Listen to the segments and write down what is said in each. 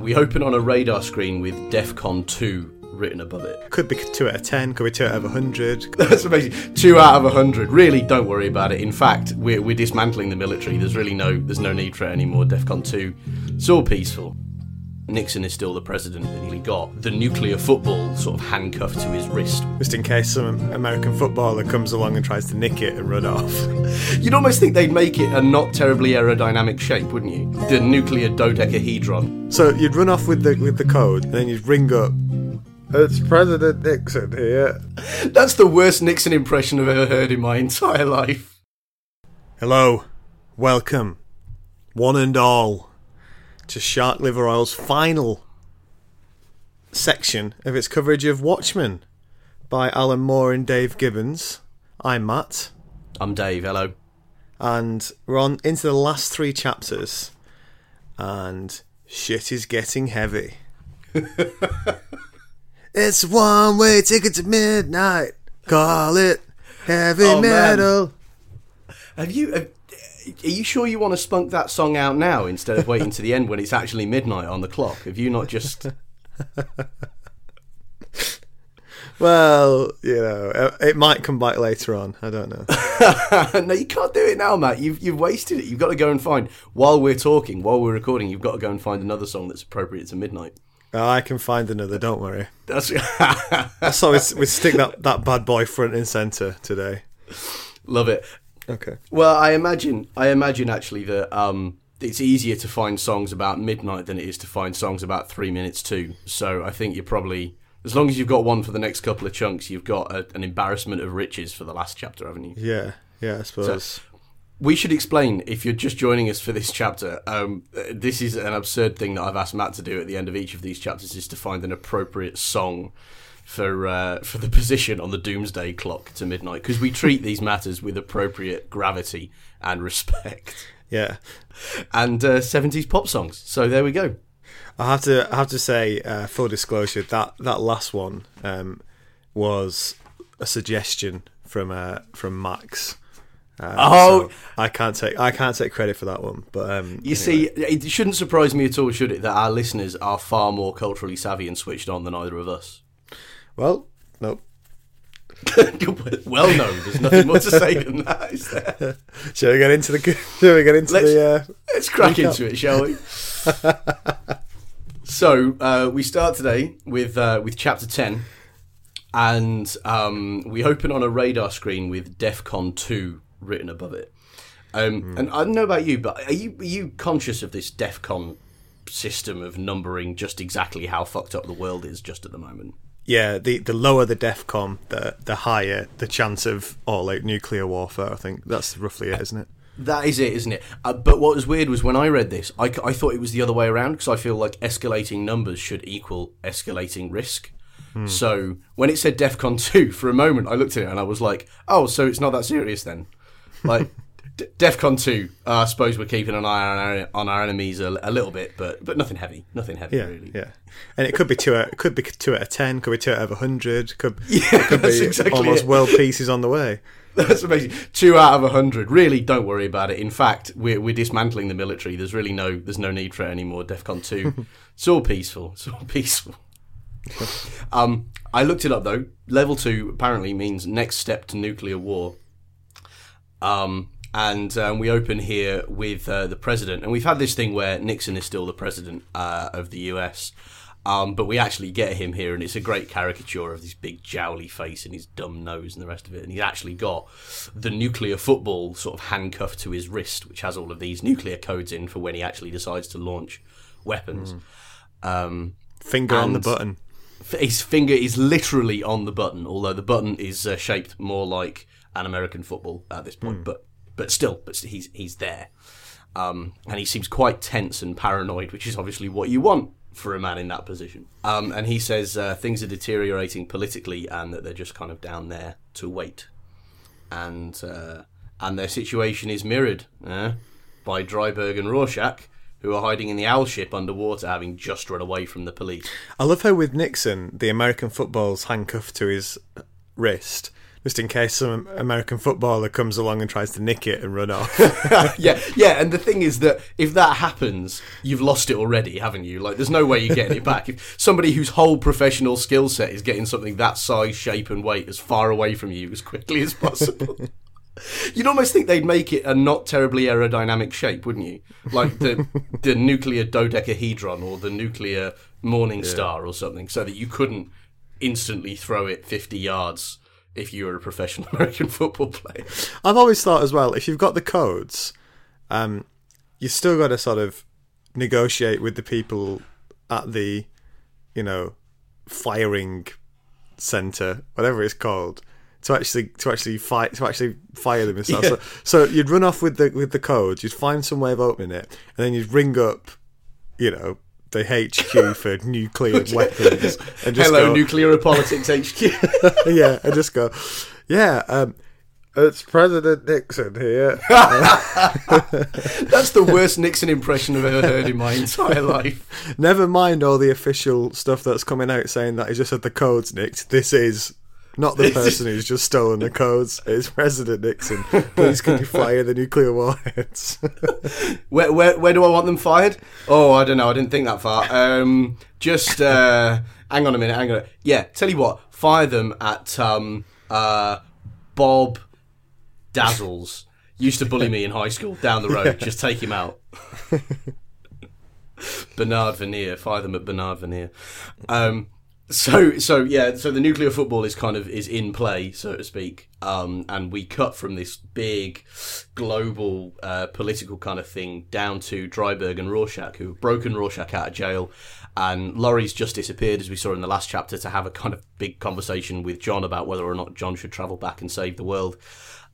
We open on a radar screen with DEFCON 2 written above it. Could be 2 out of 10, could be 2 out of 100. That's amazing. Two out of a hundred. Really, don't worry about it. In fact, we're, we're dismantling the military. There's really no there's no need for it anymore. DEFCON two, it's all peaceful. Nixon is still the president, and he got the nuclear football sort of handcuffed to his wrist. Just in case some American footballer comes along and tries to nick it and run off. You'd almost think they'd make it a not terribly aerodynamic shape, wouldn't you? The nuclear dodecahedron. So you'd run off with the with the code, and then you'd ring up. It's President Nixon here. That's the worst Nixon impression I've ever heard in my entire life. Hello, welcome, one and all, to Shark Liver Oil's final section of its coverage of Watchmen by Alan Moore and Dave Gibbons. I'm Matt, I'm Dave. Hello. and we're on into the last three chapters, and shit is getting heavy. it's a one-way ticket to midnight. Call it heavy Oh, man. metal. Have you? Have, are you sure you want to spunk that song out now instead of waiting to the end when it's actually midnight on the clock? Have you not just? Well, you know, uh, it might come back later on. I don't know. no, you can't do it now, Matt. You've you've wasted it. You've got to go and find while we're talking, while we're recording. You've got to go and find another song that's appropriate to midnight. Oh, I can find another. Don't worry. That's So we, we stick that, that bad boy front and center today. love it. Okay. Well, I imagine I imagine actually that um, it's easier to find songs about midnight than it is to find songs about three minutes too. So I think you're probably as long as you've got one for the next couple of chunks, you've got a, an embarrassment of riches for the last chapter, haven't you? Yeah. Yeah. I suppose. We should explain if you're just joining us for this chapter. Um, this is an absurd thing that I've asked Matt to do at the end of each of these chapters is to find an appropriate song for uh, for the position on the doomsday clock to midnight because we treat these matters with appropriate gravity and respect. yeah. And uh, 70s pop songs. So there we go. I have to. I have to say, uh, full disclosure, that that last one um, was a suggestion from uh, from Max. Uh, Oh. so I can't take I can't take credit for that one. But um, You see, it shouldn't surprise me at all, should it, that our listeners are far more culturally savvy and switched on than either of us. Well, nope. well, no, there's nothing more to say than that, is there? Shall we get into the? Shall we get into Let's- the? Uh, Let's crack Recap. into it, shall we? so uh, we start today with uh, with chapter ten, and um, we open on a radar screen with DEFCON two written above it. Um, And I don't know about you, but are you are you conscious of this DEFCON system of numbering just exactly how fucked up the world is just at the moment? Yeah, the the lower the DEFCON, the the higher the chance of all out nuclear warfare. I think that's roughly it, isn't it? That is it, isn't it? Uh, but what was weird was when I read this, I, I thought it was the other way around because I feel like escalating numbers should equal escalating risk. So when it said DEFCON 2, for a moment I looked at it and I was like, oh, so it's not that serious then. Like, D- DEFCON 2, uh, I suppose we're keeping an eye on our, on our enemies a, a little bit, but but nothing heavy. Nothing heavy, Yeah, really. yeah. And it could be two. Out, could be two out of ten. Could be two out of a hundred. Could Yeah, could be exactly almost it. world peace is on the way. That's amazing. Two out of a hundred. Really, don't worry about it. In fact, we're we're dismantling the military. There's really no there's no need for it anymore. DefCon two. it's all peaceful. It's all peaceful. um, I looked it up though. Level two apparently means next step to nuclear war. Um, and um, we open here with uh, the president, and we've had this thing where Nixon is still the president uh, of the U.S. Um, but we actually get him here, and it's a great caricature of this big jowly face and his dumb nose and the rest of it. And he's actually got the nuclear football sort of handcuffed to his wrist, which has all of these nuclear codes in for when he actually decides to launch weapons. Um, Finger on the button. his finger is literally on the button, although the button is uh, shaped more like an American football at this point. But but still, but he's he's there, um, and he seems quite tense and paranoid, which is obviously what you want for a man in that position. Um, and he says uh, things are deteriorating politically, and that they're just kind of down there to wait, and uh, and their situation is mirrored uh, by Dreiberg and Rorschach. Who are hiding in the owl ship underwater, having just run away from the police? I love how with Nixon, the American football's handcuffed to his wrist, just in case some American footballer comes along and tries to nick it and run off. yeah, yeah, and the thing is that if that happens, you've lost it already, haven't you? Like, there's no way you're getting it back. If somebody whose whole professional skill set is getting something that size, shape, and weight as far away from you as quickly as possible. You'd almost think they'd make it a not terribly aerodynamic shape, wouldn't you? Like the the nuclear dodecahedron or the nuclear morning star or something, so that you couldn't instantly throw it 50 yards if you were a professional American football player. I've always thought as well, if you've got the codes, um, you've still got to sort of negotiate with the people at the, you know, firing center, whatever it's called, to actually to actually fight to actually fire them missile. Yeah. So, so you'd run off with the with the codes, you'd find some way of opening it, and then you'd ring up, you know, the HQ for nuclear weapons, and just Hello, go, Nuclear Politics HQ. yeah, and just go, yeah. Um, it's President Nixon here. That's the worst Nixon impression I've ever heard in my entire life. Never mind all the official stuff that's coming out saying that he just had the codes nicked. This is not the person who's just stolen the codes. It's President Nixon. Please can you fire the nuclear warheads? Where, where, where do I want them fired? Oh, I don't know. I didn't think that far. Um, just uh, hang on a minute. Hang on. Yeah, tell you what. Fire them at um, uh, Bob Dazzles. Used to bully me in high school. Down the road. Just take him out. Bernard Veneer. Fire them at Bernard Veneer. Um, so so yeah. So the nuclear football is kind of is in play, so to speak. Um, and we cut from this big global uh, political kind of thing down to Dreiberg and Rorschach, who have broken Rorschach out of jail. And Laurie's just disappeared, as we saw in the last chapter, to have a kind of big conversation with John about whether or not John should travel back and save the world.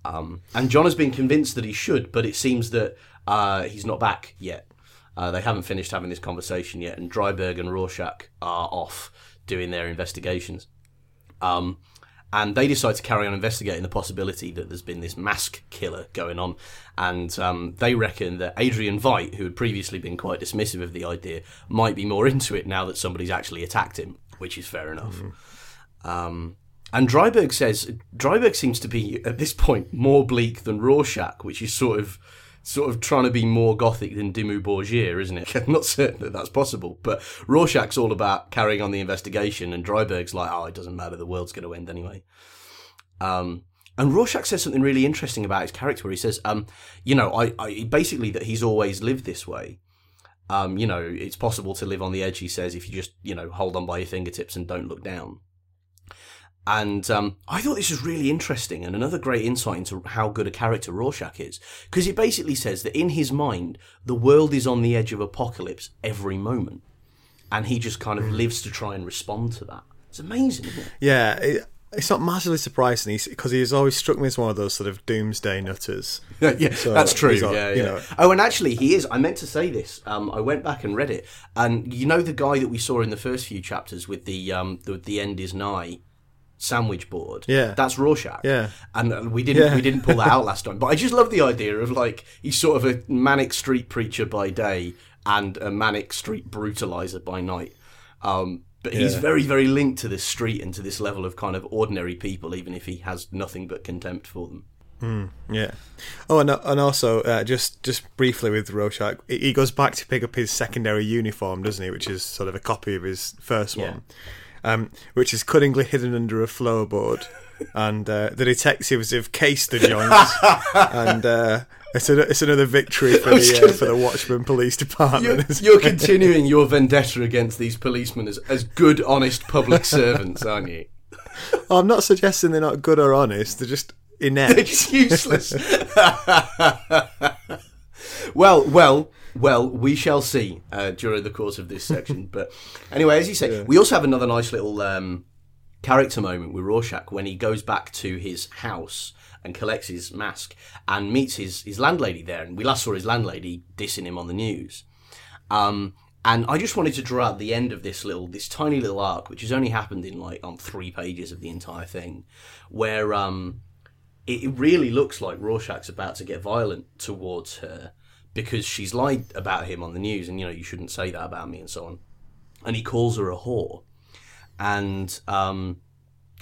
Um, and John has been convinced that he should, but it seems that uh, he's not back yet. Uh, they haven't finished having this conversation yet, and Dreiberg and Rorschach are off doing their investigations. Um, and they decide to carry on investigating the possibility that there's been this mask killer going on. And um, they reckon that Adrian Veidt, who had previously been quite dismissive of the idea, might be more into it now that somebody's actually attacked him, which is fair enough. Um, and Dreiberg says Dreiberg seems to be at this point more bleak than Rorschach, which is sort of sort of trying to be more gothic than Dimmu Borgir, isn't it? I'm not certain that that's possible, but Rorschach's all about carrying on the investigation, and Dreiberg's like, oh, it doesn't matter, the world's going to end anyway. Um, and Rorschach says something really interesting about his character, where he says, um, you know, I, I basically that he's always lived this way. Um, you know, it's possible to live on the edge. He says if you just, you know, hold on by your fingertips and don't look down. And um, I thought this was really interesting and another great insight into how good a character Rorschach is. Because it basically says that in his mind, the world is on the edge of apocalypse every moment. And he just kind of lives to try and respond to that. It's amazing, it? yeah, it, it's not massively surprising because he's always struck me as one of those sort of doomsday nutters. Yeah, yeah that's true. yeah, you yeah. know. Oh, and actually, he is. I meant to say this. Um, I went back and read it, and you know the guy that we saw in the first few chapters with the um, the, the end is nigh sandwich board. Yeah. that's Rorschach. Yeah. and uh, we didn't Yeah. we didn't pull that out last time. But I just love the idea of like he's sort of a manic street preacher by day and a manic street brutalizer by night. Um, but he's Yeah. very, very linked to this street and to this level of kind of ordinary people, even if he has nothing but contempt for them. Yeah. Oh, and and also uh, just just briefly with Rorschach, he he goes back to pick up his secondary uniform, doesn't he? Which is sort of a copy of his first Yeah. one, um, which is cunningly hidden under a floorboard. and uh, the detectives have cased the joints, and uh, it's, a, it's another victory for the uh, for the Watchman Police You're, Department. you're continuing your vendetta against these policemen as, as good, honest public servants, aren't you? I'm not suggesting they're not good or honest; they're just inept. It's useless. well, well, well, we shall see uh, during the course of this section. But anyway, as you say, we also have another nice little um, character moment with Rorschach when he goes back to his house and collects his mask and meets his, his landlady there. And we last saw his landlady dissing him on the news. Um, and I just wanted to draw out the end of this little, this tiny little arc, which has only happened in like on three pages of the entire thing, where um, it really looks like Rorschach's about to get violent towards her because she's lied about him on the news, and you know you shouldn't say that about me and so on. And he calls her a whore, and um,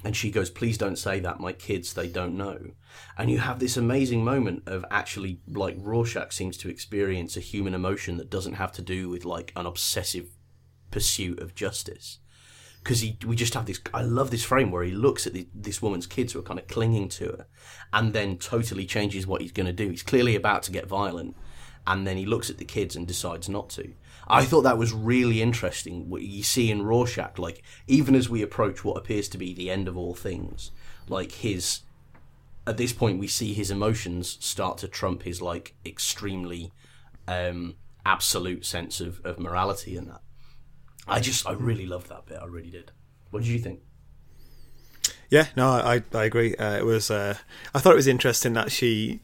and she goes, "Please don't say that. My kids, they don't know." And you have this amazing moment of actually like Rorschach seems to experience a human emotion that doesn't have to do with like an obsessive pursuit of justice. Because he, we just have this. I love this frame where he looks at the, this woman's kids who are kind of clinging to her, and then totally changes what he's going to do. He's clearly about to get violent, and then he looks at the kids and decides not to. I thought that was really interesting. What you see in Rorschach, like even as we approach what appears to be the end of all things, like his at this point we see his emotions start to trump his like extremely um, absolute sense of, of morality and that. I just I really loved that bit. I really did. What did you think? Yeah, no, I I agree. Uh, it was. Uh, I thought it was interesting that she,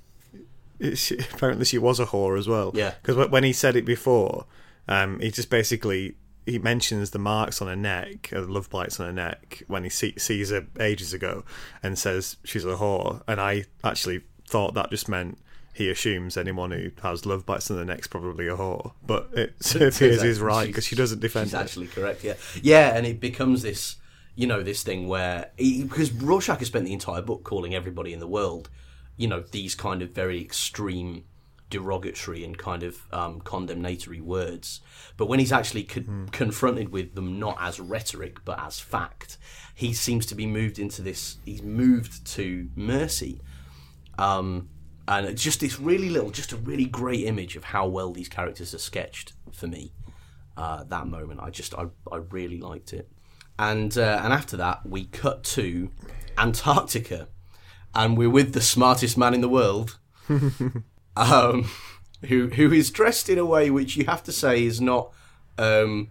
she apparently she was a whore as well. Yeah. Because when he said it before, um, he just basically he mentions the marks on her neck, uh, the love bites on her neck when he see, sees her ages ago, and says she's a whore. And I actually thought that just meant he assumes anyone who has love bites on their neck's probably a whore. But it appears he's right because she doesn't defend She's it. actually correct. Yeah, yeah, and it becomes this, you know, this thing where he, because Rorschach has spent the entire book calling everybody in the world, you know, these kind of very extreme, derogatory and kind of um, condemnatory words. But when he's actually co- confronted with them, not as rhetoric but as fact, he seems to be moved into this. He's moved to mercy. Um, and it's just this really little, just a really great image of how well these characters are sketched for me. Uh, that moment, I just, I, I really liked it. And uh, and after that, we cut to Antarctica, and we're with the smartest man in the world, um, who who is dressed in a way which you have to say is not, um,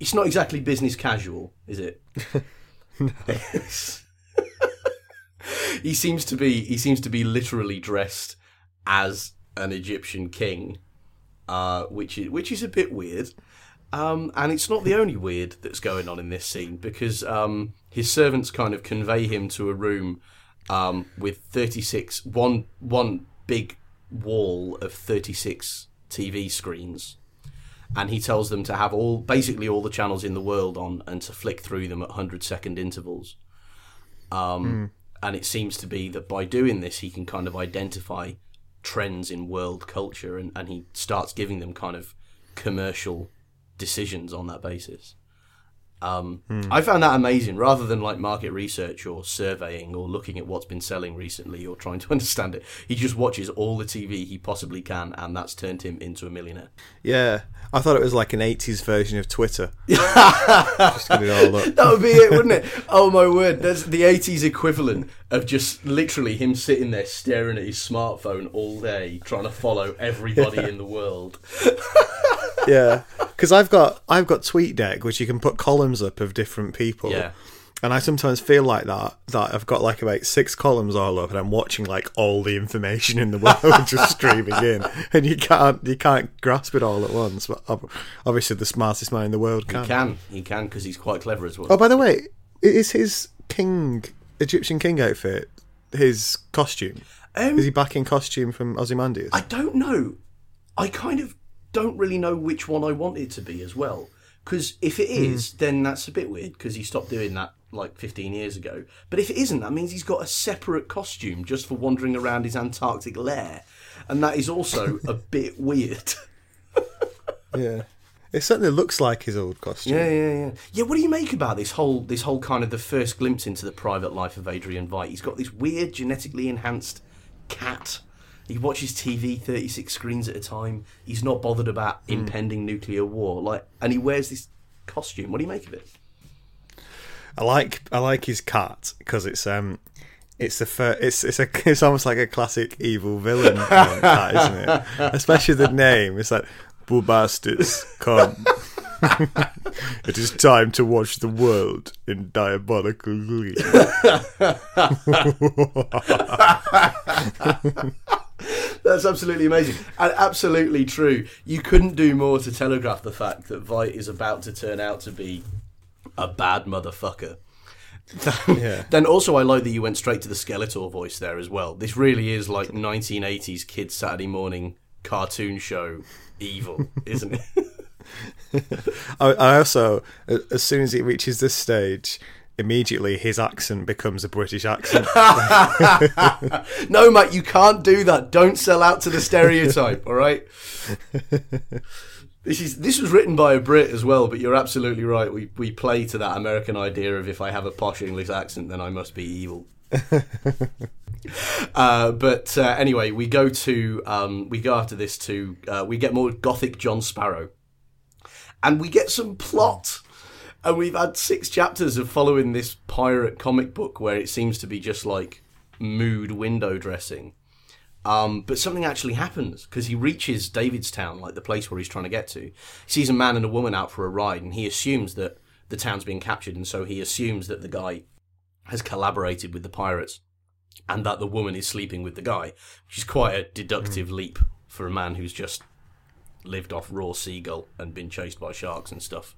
it's not exactly business casual, is it? he seems to be he seems to be literally dressed as an Egyptian king, uh, which is which is a bit weird. Um, and it's not the only weird that's going on in this scene because um, his servants kind of convey him to a room um, with 36 one one big wall of 36 TV screens. And he tells them to have all basically all the channels in the world on and to flick through them at 100 second intervals. Um, and it seems to be that by doing this he can kind of identify trends in world culture and, and he starts giving them kind of commercial decisions on that basis um, I found that amazing. Rather than like market research or surveying or looking at what's been selling recently or trying to understand it, he just watches all the TV he possibly can, and that's turned him into a millionaire. Yeah, I thought it was like an '80s version of Twitter. Just it all up. That would be it, wouldn't it? Oh my word! That's the '80s equivalent of just literally him sitting there staring at his smartphone all day, trying to follow everybody in the world. yeah, because I've got I've got TweetDeck, which you can put columns up of different people. Yeah. And I sometimes feel like that that I've got like about six columns all up, and I'm watching like all the information in the world just streaming in, and you can't you can't grasp it all at once. But obviously, the smartest man in the world can. He can, he can, because he's quite clever as well. Oh, by the way, is his king Egyptian king outfit his costume? Um, Is he back in costume from Ozymandias? I don't know. I kind of don't really know which one I want it to be as well. Because if it is, then that's a bit weird because he stopped doing that like 15 years ago. But if it isn't, that means he's got a separate costume just for wandering around his Antarctic lair. And that is also a bit weird. yeah, it certainly looks like his old costume. Yeah, yeah, yeah. Yeah, what do you make about this whole this whole kind of the first glimpse into the private life of Adrian Veidt? He's got this weird genetically enhanced cat. He watches TV 36 screens at a time. He's not bothered about impending nuclear war. Like and he wears this costume. What do you make of it? I like I like his cat because it's um it's the fir- it's it's a it's almost like a classic evil villain cat, isn't it? Especially the name. It's like Bubastis, come. it is time to watch the world in diabolical glee. That's absolutely amazing and absolutely true. You couldn't do more to telegraph the fact that Veidt is about to turn out to be a bad motherfucker. Yeah. Then also, I like that you went straight to the Skeletor voice there as well. This really is like 1980s kids Saturday morning cartoon show evil, isn't it? I, I also, as soon as it reaches this stage, immediately his accent becomes a British accent. no, mate, you can't do that. Don't sell out to the stereotype. all right. This is this was written by a Brit as well, but you're absolutely right. We we play to that American idea of if I have a posh English accent, then I must be evil. uh, but uh, anyway, we go to um, we go after this to uh, we get more gothic John Sparrow, and we get some plot. And we've had six chapters of following this pirate comic book where it seems to be just like mood window dressing. Um, but something actually happens because he reaches Davidstown, like the place where he's trying to get to. He sees a man and a woman out for a ride, and he assumes that the town's being captured, and so he assumes that the guy has collaborated with the pirates and that the woman is sleeping with the guy, which is quite a deductive leap for a man who's just lived off raw seagull and been chased by sharks and stuff.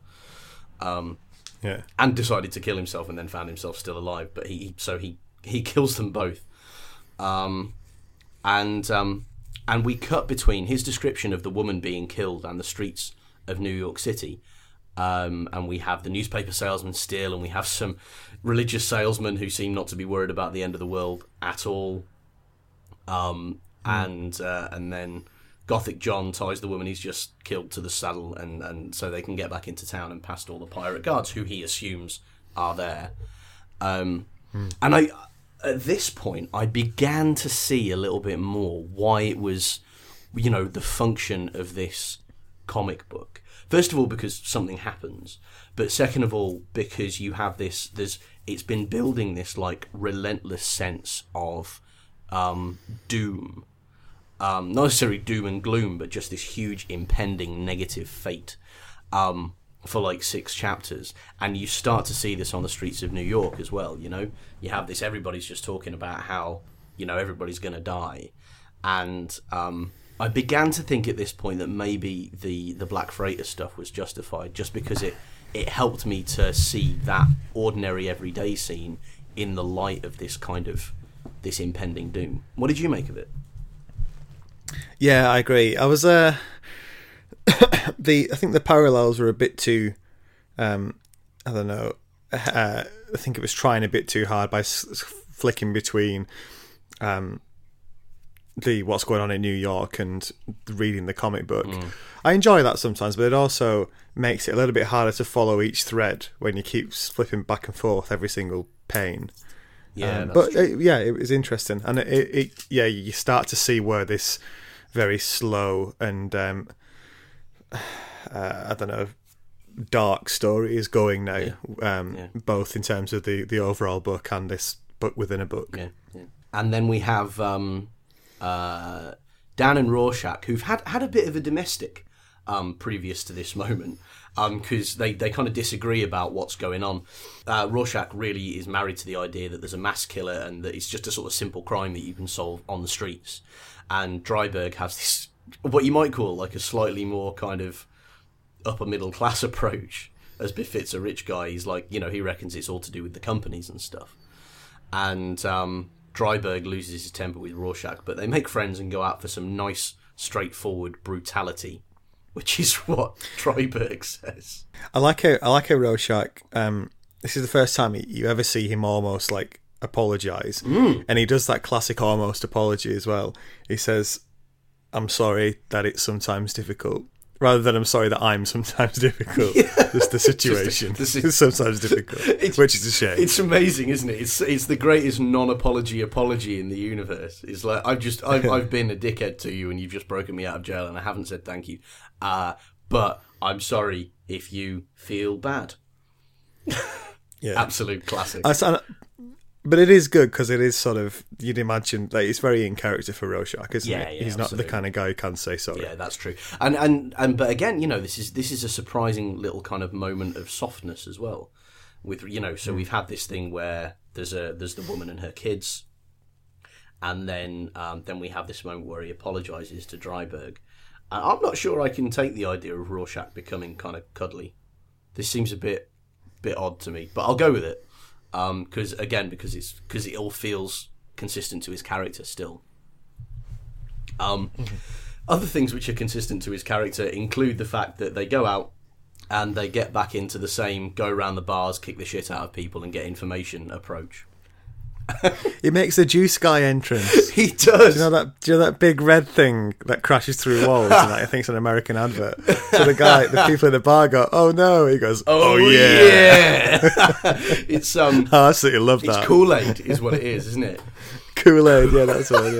Um, yeah. and decided to kill himself and then found himself still alive. But he so he he kills them both. Um, and um, and we cut between his description of the woman being killed and the streets of New York City. Um, and we have the newspaper salesman still, and we have some religious salesmen who seem not to be worried about the end of the world at all. Um, and uh, and then Gothic John ties the woman he's just killed to the saddle, and, and so they can get back into town and past all the pirate guards who he assumes are there. Um, And I, at this point, I began to see a little bit more why it was, you know, the function of this comic book. First of all, because something happens, but second of all, because you have this. There's it's been building this like relentless sense of um, doom um, not necessarily doom and gloom, but just this huge impending negative fate um, for like six chapters. And you start to see this on the streets of New York as well. You know, you have this, everybody's just talking about how, you know, everybody's going to die. And um, I began to think at this point that maybe the, the Black Freighter stuff was justified just because it, it helped me to see that ordinary everyday scene in the light of this kind of this impending doom. What did you make of it? Yeah, I agree. I was uh the I think the parallels were a bit too um I don't know. Uh, I think it was trying a bit too hard by s- flicking between um the what's going on in New York and reading the comic book. I enjoy that sometimes, but it also makes it a little bit harder to follow each thread when you keep flipping back and forth every single pane. Yeah, Um, but true. uh, yeah, it was interesting, and it, it, it yeah, you start to see where this very slow and um, uh, I don't know dark story is going now, um, Yeah. both in terms of the the overall book and this book within a book. Yeah, yeah. And then we have um, uh, Dan and Rorschach, who've had had a bit of a domestic um, previous to this moment, because they, they kind of disagree about what's going on. Uh, Rorschach really is married to the idea that there's a mass killer and that it's just a sort of simple crime that you can solve on the streets. And Dreiberg has this, what you might call like a slightly more kind of upper middle class approach, as befits a rich guy. He's like, you know, he reckons it's all to do with the companies and stuff and um, Dreiberg loses his temper with Rorschach, but they make friends and go out for some nice, straightforward brutality, which is what Dreiberg says. I like how I like how Rorschach. Um, this is the first time you ever see him almost like apologize, and he does that classic almost apology as well. He says, "I'm sorry that it's sometimes difficult." Rather than I'm sorry that I'm sometimes difficult, just the situation the si- is sometimes difficult, which is a shame. It's amazing, isn't it? It's it's the greatest non-apology apology in the universe. It's like I've just I've, I've been a dickhead to you, and you've just broken me out of jail, and I haven't said thank you. Uh, but I'm sorry if you feel bad. yeah, Absolute classic. I- but it is good because it is sort of you'd imagine like it's very in character for Rorschach, isn't Yeah, it? yeah, He's not the kind of guy who can say sorry. Yeah, that's true. And and and but again, you know, this is this is a surprising little kind of moment of softness as well. With you know, so we've had this thing where there's a there's the woman and her kids, and then um, then we have this moment where he apologizes to Dreiberg. And I'm not sure I can take the idea of Rorschach becoming kind of cuddly. This seems a bit bit odd to me, but I'll go with it because again because it's because it all feels consistent to his character still. Um, Other things which are consistent to his character include the fact that they go out and they get back into the same go around the bars, kick the shit out of people, and get information approach. He makes the juice guy entrance. He does. Do you know that? Do you know that big red thing that crashes through walls? and that I think it's an American advert. So the guy, the people in the bar go, "Oh no!" He goes, "Oh, yeah." yeah. it's um, I absolutely love that. it's. Kool Aid, is what it is, isn't it? Kool Aid, yeah, that's what it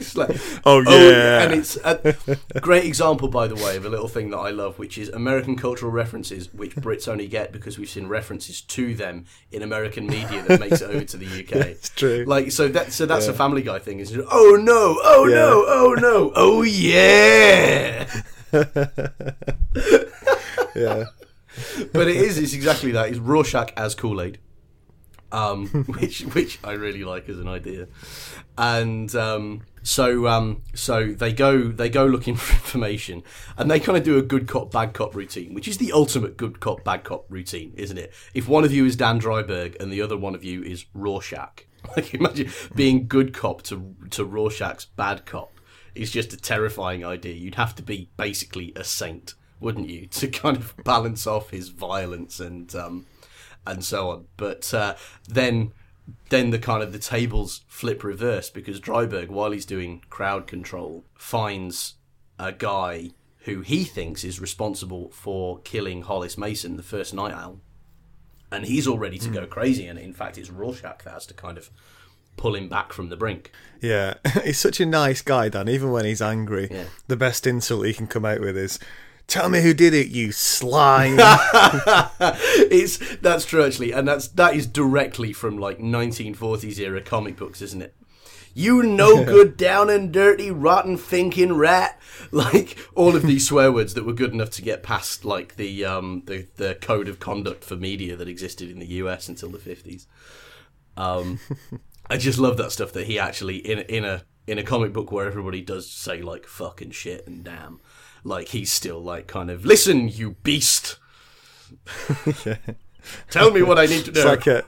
is. Like, Oh, oh yeah. and it's a great example, by the way, of a little thing that I love, which is American cultural references, which Brits only get because we've seen references to them in American media that makes it over to the UK. It's true. Like so that so that's a Family Guy thing. Is oh no, oh Yeah. no, oh no, oh yeah. Yeah, but it is it's exactly that. It's Rorschach as Kool Aid, um, which which I really like as an idea, and um, so um, so they go they go looking for information, and they kind of do a good cop bad cop routine, which is the ultimate good cop bad cop routine, isn't it? If one of you is Dan Dreiberg and the other one of you is Rorschach, like imagine being good cop to to Rorschach's bad cop. is just a terrifying idea. You'd have to be basically a saint wouldn't you, to kind of balance off his violence and um, and so on. But uh, then then the kind of the tables flip reverse because Dreiberg, while he's doing crowd control, finds a guy who he thinks is responsible for killing Hollis Mason, the first Nite Owl, and he's all ready to go crazy. And in fact, it's Rorschach that has to kind of pull him back from the brink. Yeah, he's such a nice guy, Dan. Even when he's angry, Yeah. the best insult he can come out with is, "Tell me who did it, you slime." it's that's true actually, and that's that is directly from like 1940s era comic books, isn't it? You no good, down and dirty, rotten thinking rat. Like all of these swear words that were good enough to get past like the um the, the code of conduct for media that existed in the US until the 50s. Um, I just love that stuff that he actually in in a in a comic book where everybody does say like fucking shit and damn, like he's still like kind of listen, you beast. Tell me what I need to It's like a,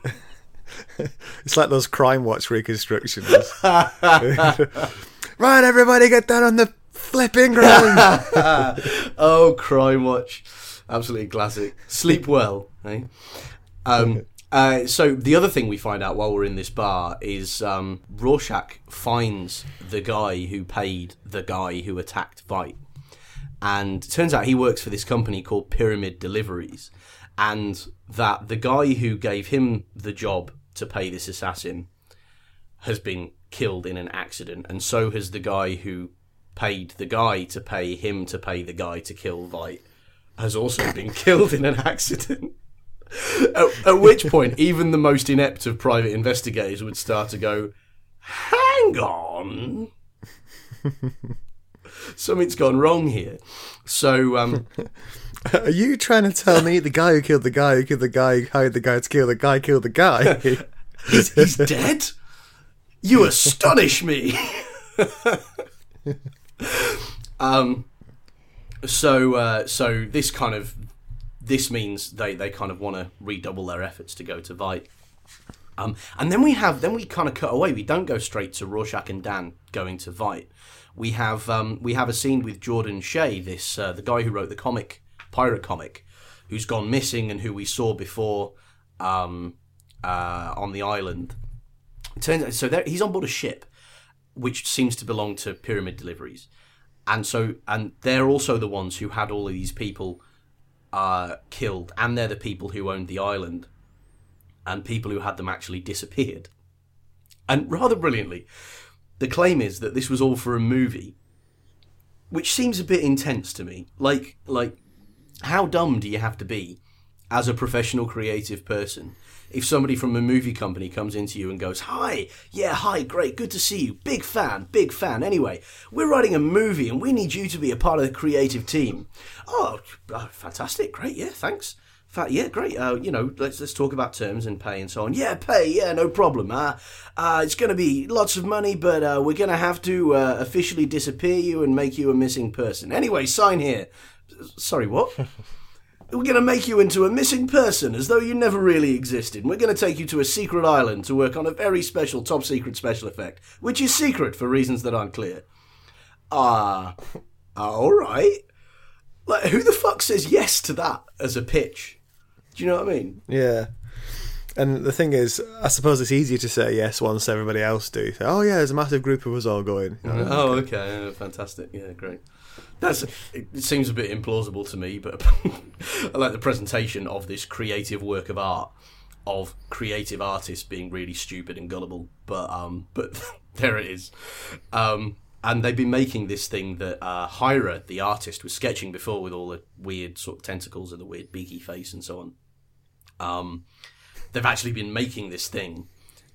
it's like those Crime Watch reconstructions. right, everybody, get down on the flipping ground. oh, Crime Watch, absolutely classic. Sleep well, eh? Um, uh, so the other thing we find out while we're in this bar is um, Rorschach finds the guy who paid the guy who attacked Veidt, and turns out he works for this company called Pyramid Deliveries, and that the guy who gave him the job to pay this assassin has been killed in an accident, and so has the guy who paid the guy to pay him to pay the guy to kill Veidt has also been killed in an accident. At, at which point, even the most inept of private investigators would start to go, "Hang on." Something's gone wrong here. So, um, Are you trying to tell me the guy who killed the guy who killed the guy who hired the guy to kill the guy killed the guy? he's, he's dead? You astonish me. um, so, uh, so this kind of this means they, they kind of want to redouble their efforts to go to Veidt. Um, and then we have then we kind of cut away. We don't go straight to Rorschach and Dan going to Veidt. We have um, we have a scene with Jordan Shea, this uh, the guy who wrote the comic pirate comic, who's gone missing and who we saw before um, uh, on the island. It turns out so there, he's on board a ship, which seems to belong to Pyramid Deliveries, and so and they're also the ones who had all of these people uh, killed, and they're the people who owned the island, and people who had them actually disappeared. And rather brilliantly, the claim is that this was all for a movie, which seems a bit intense to me. Like, like, how dumb do you have to be as a professional creative person if somebody from a movie company comes into you and goes, "Hi, yeah, hi, great, good to see you, big fan, big fan. Anyway, we're writing a movie and we need you to be a part of the creative team." Oh, uh, fantastic, great, yeah, thanks. Fa- yeah, great. Uh, you know, let's let's talk about terms and pay and so on. Yeah, pay. Yeah, no problem. Uh, uh, it's going to be lots of money, but uh, we're going to have to uh, officially disappear you and make you a missing person. Anyway, sign here. Sorry, what? We're going to make you into a missing person as though you never really existed. We're going to take you to a secret island to work on a very special, top secret special effect, which is secret for reasons that aren't clear. Ah, uh, all right. Like, who the fuck says yes to that as a pitch? Do you know what I mean? Yeah. And the thing is, I suppose it's easier to say yes once everybody else do. Say, oh yeah, there's a massive group of us all going. You know? Oh, okay, yeah, fantastic. Yeah, great. That's it, seems a bit implausible to me, but I like the presentation of this creative work of art of creative artists being really stupid and gullible. But um, but there it is. Um, and they've been making this thing that uh, Hira, the artist, was sketching before with all the weird sort of tentacles and the weird beaky face and so on. Um, they've actually been making this thing,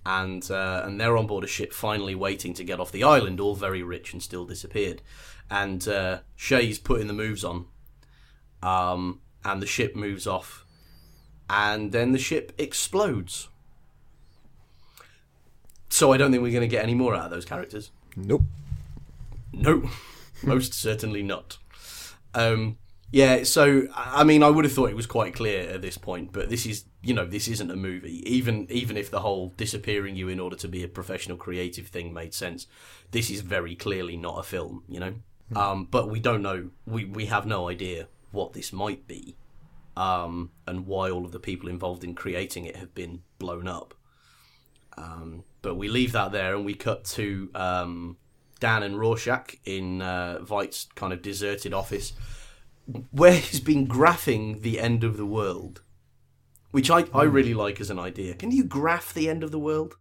and uh, and they're on board a ship, finally waiting to get off the island, all very rich and still disappeared. And uh, Shea's putting the moves on, um, and the ship moves off, and then the ship explodes. So I don't think we're going to get any more out of those characters. Nope. No, most certainly not. Um, yeah, so I mean, I would have thought it was quite clear at this point, but this is, you know, this isn't a movie. Even even if the whole disappearing you in order to be a professional creative thing made sense, this is very clearly not a film. You know, um, but we don't know. We we have no idea what this might be, um, and why all of the people involved in creating it have been blown up. Um, but we leave that there, and we cut to um, Dan and Rorschach in uh, kind of deserted office, where he's been graphing the end of the world, which I, I really like as an idea. Can you graph the end of the world?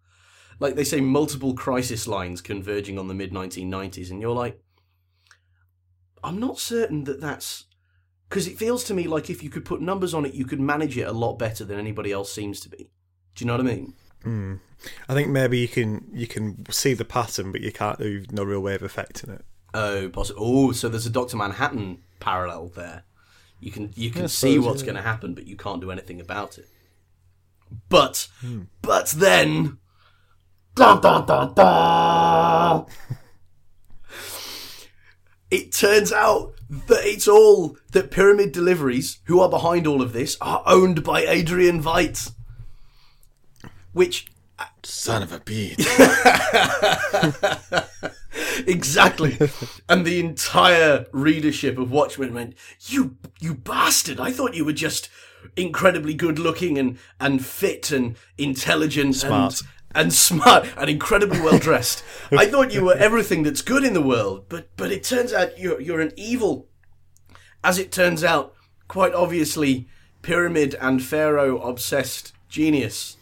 Like they say, multiple crisis lines converging on the mid 1990s, and you're like, I'm not certain that that's. Because it feels to me like if you could put numbers on it, you could manage it a lot better than anybody else seems to be. Do you know what I mean? Mm. I think maybe you can you can see the pattern, but you can't. There's no real way of affecting it. Oh, possibly. Oh, so there's a Doctor Manhattan parallel there. You can you can see what's yeah. going to happen, but you can't do anything about it. But hmm. but then, dun, dun, dun, dun, it turns out that it's all that Pyramid Deliveries, who are behind all of this, are owned by Adrian Veidt, which Son of a beat. exactly. and the entire readership of Watchmen went, "You, you bastard! I thought you were just incredibly good looking and and fit and intelligent Smart. and." And smart and incredibly well dressed. I thought you were everything that's good in the world, but but it turns out you're you're an evil. As it turns out, quite obviously, pyramid and pharaoh obsessed genius.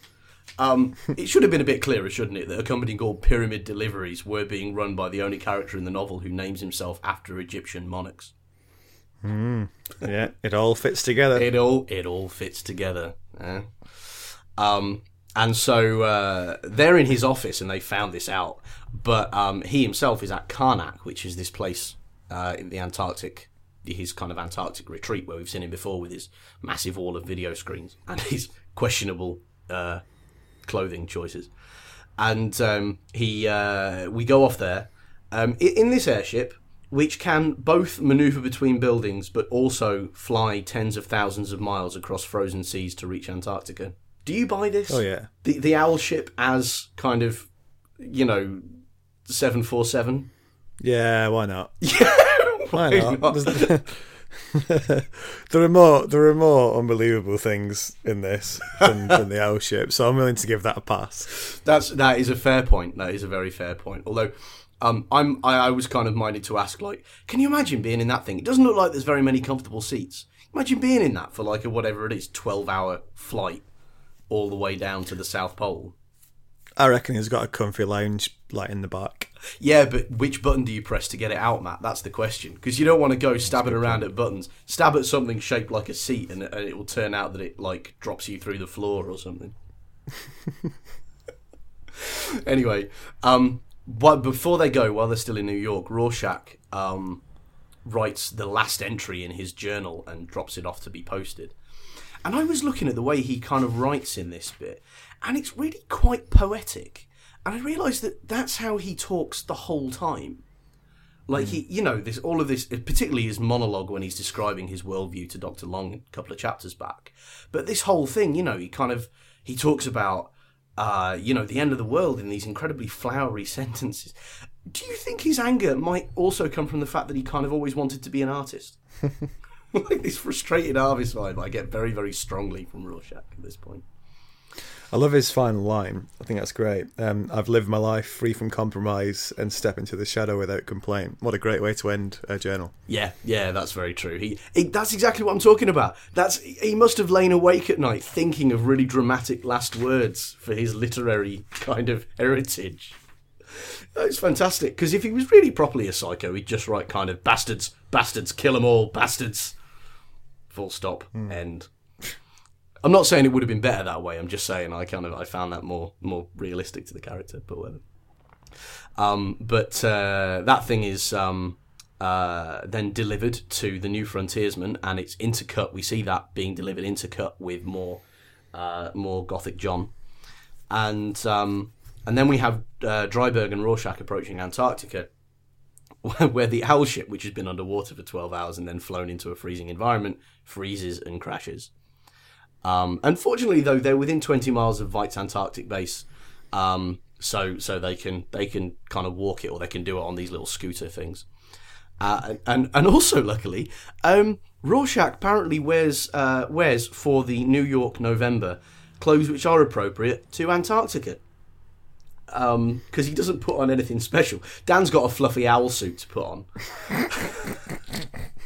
Um, it should have been a bit clearer, shouldn't it, that a company called Pyramid Deliveries were being run by the only character in the novel who names himself after Egyptian monarchs. yeah, it all fits together. It all it all fits together. eh? Um, and so uh, they're in his office, and they found this out. But um, he himself is at Karnak, which is this place uh, in the Antarctic, his kind of Antarctic retreat where we've seen him before with his massive wall of video screens and his questionable uh, clothing choices. And um, he, uh, we go off there um, in this airship, which can both maneuver between buildings, but also fly tens of thousands of miles across frozen seas to reach Antarctica. Do you buy this? Oh yeah. The the owl ship as kind of, you know, seven four seven. Yeah, why not? Why Why not? There's- there are more there are more unbelievable things in this than, than the owl ship, so I'm willing to give that a pass. That's that is a fair point. That is a very fair point. Although, um, I'm I, I was kind of minded to ask, like, can you imagine being in that thing? It doesn't look like there's very many comfortable seats. Imagine being in that for like a whatever it is, twelve hour flight all the way down to the South Pole. I reckon he's got a comfy lounge like in the back. Yeah, but which button do you press to get it out, Matt? That's the question. Because you don't want to go stabbing around at buttons. Stab at something shaped like a seat, and, and it will turn out that it like drops you through the floor or something. anyway, um, but before they go, while they're still in New York, Rorschach um, writes the last entry in his journal and drops it off to be posted. And I was looking at the way he kind of writes in this bit, and it's really quite poetic. And I realised that that's how he talks the whole time. Like he, you know, this all of this, particularly his monologue when he's describing his worldview to Doctor Long a couple of chapters back. But this whole thing, you know, he kind of he talks about, uh, you know, the end of the world in these incredibly flowery sentences. Do you think his anger might also come from the fact that he kind of always wanted to be an artist? like this frustrated harvest vibe I get very, very strongly from Rorschach at this point. I love his final line. I think that's great. Um, I've lived my life free from compromise and step into the shadow without complaint. What a great way to end a journal. Yeah, yeah, that's very true. He, he, that's exactly what I'm talking about. That's he must have lain awake at night thinking of really dramatic last words for his literary kind of heritage. It's fantastic because if he was really properly a psycho, he'd just write kind of bastards, bastards, kill them all, bastards. Full stop. End. I'm not saying it would have been better that way. I'm just saying I kind of I found that more more realistic to the character, but whatever. Um, but uh, that thing is um, uh, then delivered to the new frontiersman, and it's intercut. We see that being delivered intercut with more uh, more Gothic John, and um, and then we have uh, Dreiberg and Rorschach approaching Antarctica, where the owl ship, which has been underwater for 12 hours and then flown into a freezing environment, freezes and crashes. Um, unfortunately, though, they're within 20 miles of Veidt's Antarctic base, um, so so they can they can kind of walk it or they can do it on these little scooter things. Uh, and and also, luckily, um, Rorschach apparently wears uh, wears for the New York November clothes which are appropriate to Antarctica. Because um, he doesn't put on anything special. Dan's got a fluffy owl suit to put on.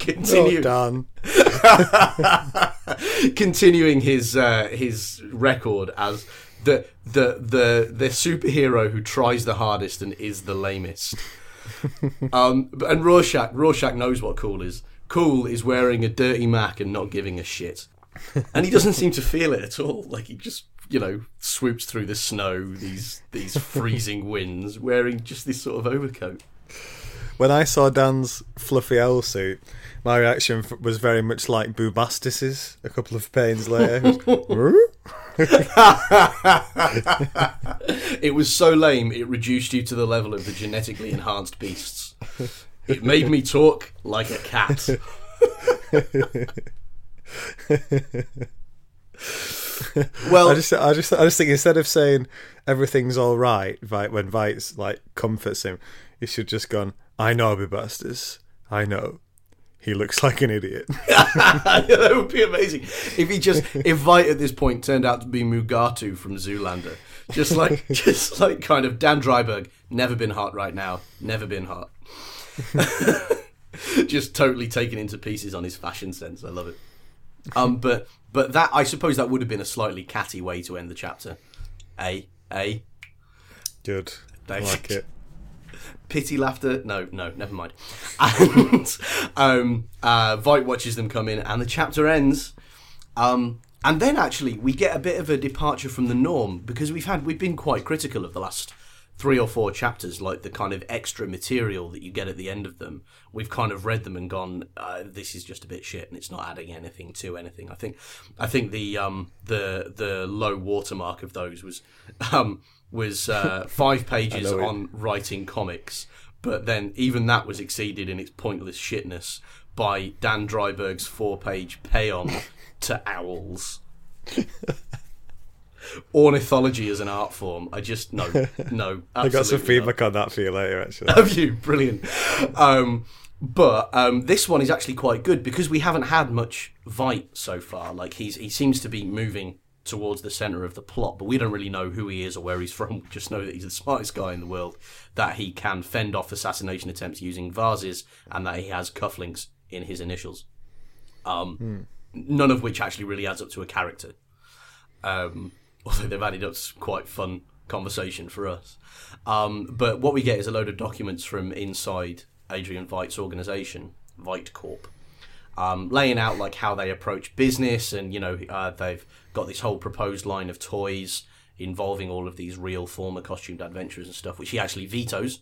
Continue. Dan. continuing his uh, his record as the the the the superhero who tries the hardest and is the lamest. um, and Rorschach Rorschach knows what cool is. Cool is wearing a dirty Mac and not giving a shit, and he doesn't seem to feel it at all. Like he just you know swoops through the snow, these these freezing winds, wearing just this sort of overcoat. When I saw Dan's fluffy owl suit, my reaction was very much like Bubastis's a couple of panes later. it was so lame it reduced you to the level of the genetically enhanced beasts. It made me talk like a cat. well, I just, I just, I just think instead of saying everything's all right, Veidt, when Veidt's like comforts him, he should just gone. I know Bubastis. I know. He looks like an idiot. that would be amazing if he just if Veidt at this point turned out to be Mugatu from Zoolander, just like just like kind of Dan Dreiberg, never been hot right now, never been hot. just totally taken into pieces on his fashion sense. I love it. Um, but but that I suppose that would have been a slightly catty way to end the chapter. A a Good. I like it. Pity laughter. No, no, never mind. And um, uh, Veidt watches them come in, and the chapter ends. Um, and then actually, we get a bit of a departure from the norm because we've had we've been quite critical of the last three or four chapters, like the kind of extra material that you get at the end of them. We've kind of read them and gone, uh, "This is just a bit shit," and it's not adding anything to anything. I think, I think the um, the the low watermark of those was um, was uh, five pages on writing comics, but then even that was exceeded in its pointless shitness by Dan Dreiberg's four-page paean to owls. Ornithology as an art form, I just no, no. I got some feedback on that for you later, actually. Have you? Brilliant. Um, but um, this one is actually quite good because we haven't had much Veidt so far. Like he's he seems to be moving towards the center of the plot, but we don't really know who he is or where he's from. We just know that he's the smartest guy in the world, that he can fend off assassination attempts using vases, and that he has cufflinks in his initials. Um, None of which actually really adds up to a character. Um, although they've added up some quite fun conversation for us. Um, but what we get is a load of documents from inside Adrian Veidt's organization, Veidt Corp, um, laying out like how they approach business, and you know uh, they've got this whole proposed line of toys involving all of these real former costumed adventurers and stuff, which he actually vetoes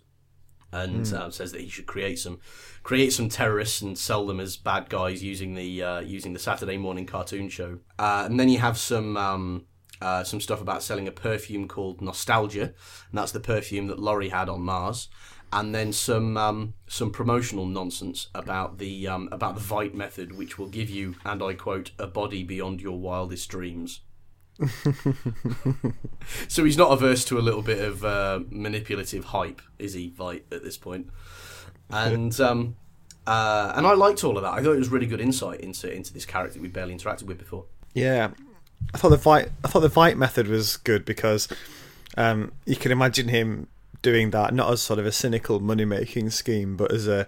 and uh, says that he should create some create some terrorists and sell them as bad guys using the uh, using the Saturday morning cartoon show. Uh, and then you have some um, uh, some stuff about selling a perfume called Nostalgia, and that's the perfume that Laurie had on Mars. And then some um, some promotional nonsense about the um, about the Veidt method, which will give you, and I quote, a body beyond your wildest dreams. so he's not averse to a little bit of uh, manipulative hype, is he, Veidt, at this point? And um, Uh, and I liked all of that. I thought it was really good insight into into this character we barely interacted with before. Yeah, I thought the Veidt I thought the Veidt method was good because um, you can imagine him doing that not as sort of a cynical money making scheme, but as a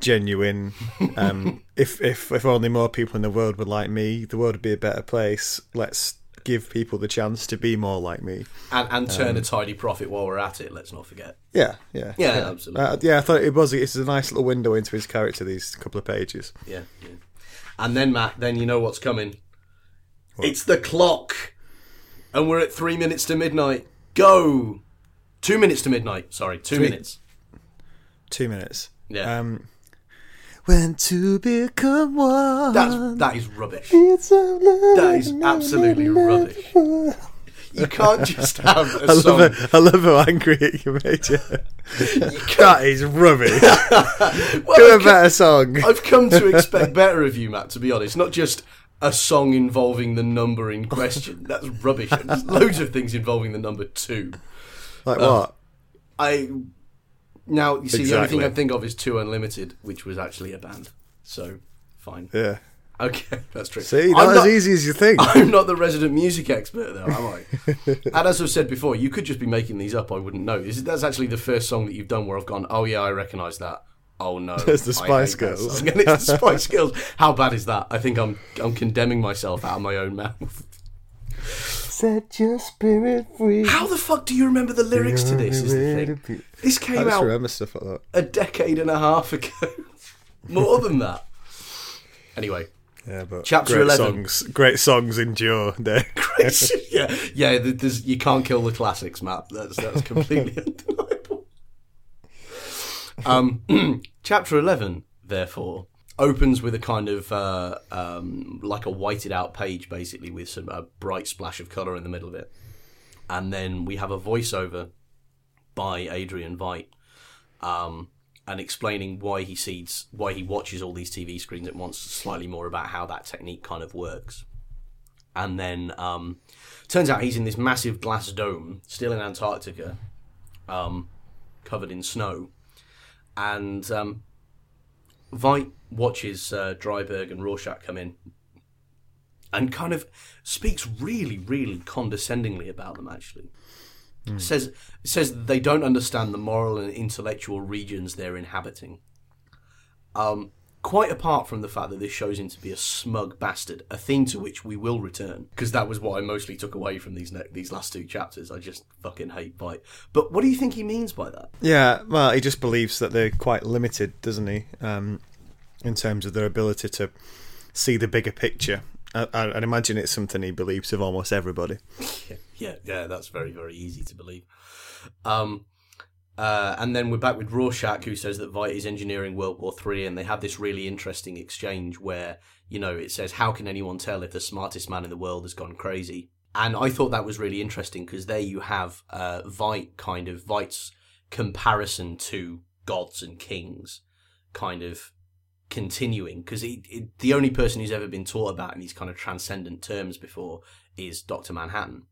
genuine. Um, if if if only more people in the world were like me, the world would be a better place. Let's give people the chance to be more like me. And, and turn a tidy profit while we're at it. Let's not forget. Yeah, yeah, Yeah, absolutely. Uh, yeah, I thought it was. It's a nice little window into his character. These couple of pages. Yeah, yeah. And then Matt, then you know what's coming. It's the clock, and we're at three minutes to midnight. Go. Two minutes to midnight. Sorry, two minutes. Two minutes. Yeah. Um, when to become one. That's that is rubbish. That is absolutely rubbish. You can't just have a I love, song. I love how angry you made you. That is rubbish. Well, Do a I've, better song. I've come to expect better of you, Matt. To be honest, not just a song involving the number in question. That's rubbish. There's loads of things involving the number two. Like Oh. what? I now you see the only thing I think of is Two Unlimited, which was actually a band. So fine. Yeah. Okay, that's true. See, not, not, as easy as you think. I'm not the resident music expert, though, am I? and as I've said before, you could just be making these up. I wouldn't know. Is that's actually the first song that you've done where I've gone, oh yeah, I recognise that. Oh no, It's the Spice Girls. song." And it's the Spice Girls. How bad is that? I think I'm I'm condemning myself out of my own mouth. Set your spirit free. How the fuck do you remember the lyrics to this? Is the thing. This I came just out remember stuff like that. a decade and a half ago. More than that. Anyway, Yeah, but Chapter great 11. songs, great songs endure. There. yeah, yeah. There's, you can't kill the classics, Matt. That's that's completely undeniable. Um, chapter eleven, therefore, opens with a kind of uh, um, like a whited out page, basically with some a bright splash of color in the middle of it, and then we have a voiceover by Adrian Veidt. Um, and explaining why he sees, why he watches all these TV screens at once, slightly more about how that technique kind of works and then um, turns out he's in this massive glass dome, still in Antarctica, um, covered in snow, and Veidt watches uh, Dreiberg and Rorschach come in, and kind of speaks really, really condescendingly about them. Actually, says says they don't understand the moral and intellectual regions they're inhabiting. Um, quite apart from the fact that this shows him to be a smug bastard, a theme to which we will return, because that was what I mostly took away from these ne- these last two chapters. I just fucking hate Veidt. But what do you think he means by that? Yeah, well, he just believes that they're quite limited, doesn't he? Um, in terms of their ability to see the bigger picture. I, I, I'd imagine it's something he believes of almost everybody. Yeah, yeah, yeah. That's very, very easy to believe. Um, uh, and then we're back with Rorschach, who says that Veidt is engineering World War Three, and they have this really interesting exchange where you know it says, "How can anyone tell if the smartest man in the world has gone crazy?" And I thought that was really interesting because there you have uh, Veidt kind of Veidt's comparison to gods and kings, kind of continuing because the only person who's ever been taught about in these kind of transcendent terms before is Doctor Manhattan.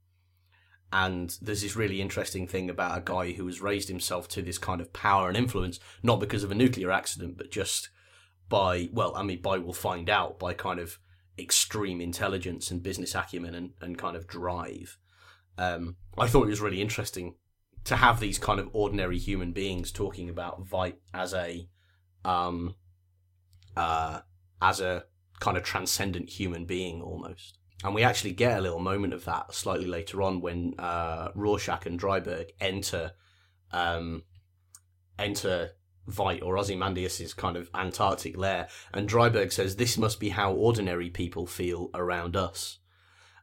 And there's this really interesting thing about a guy who has raised himself to this kind of power and influence, not because of a nuclear accident, but just by, well, I mean, by we'll find out, by kind of extreme intelligence and business acumen and, and kind of drive. Um, I thought it was really interesting to have these kind of ordinary human beings talking about Veidt as a, um, uh, as a kind of transcendent human being almost. And we actually get a little moment of that slightly later on when uh, Rorschach and Dreiberg enter um, enter Veidt or Ozymandias's kind of Antarctic lair, and Dreiberg says this must be how ordinary people feel around us.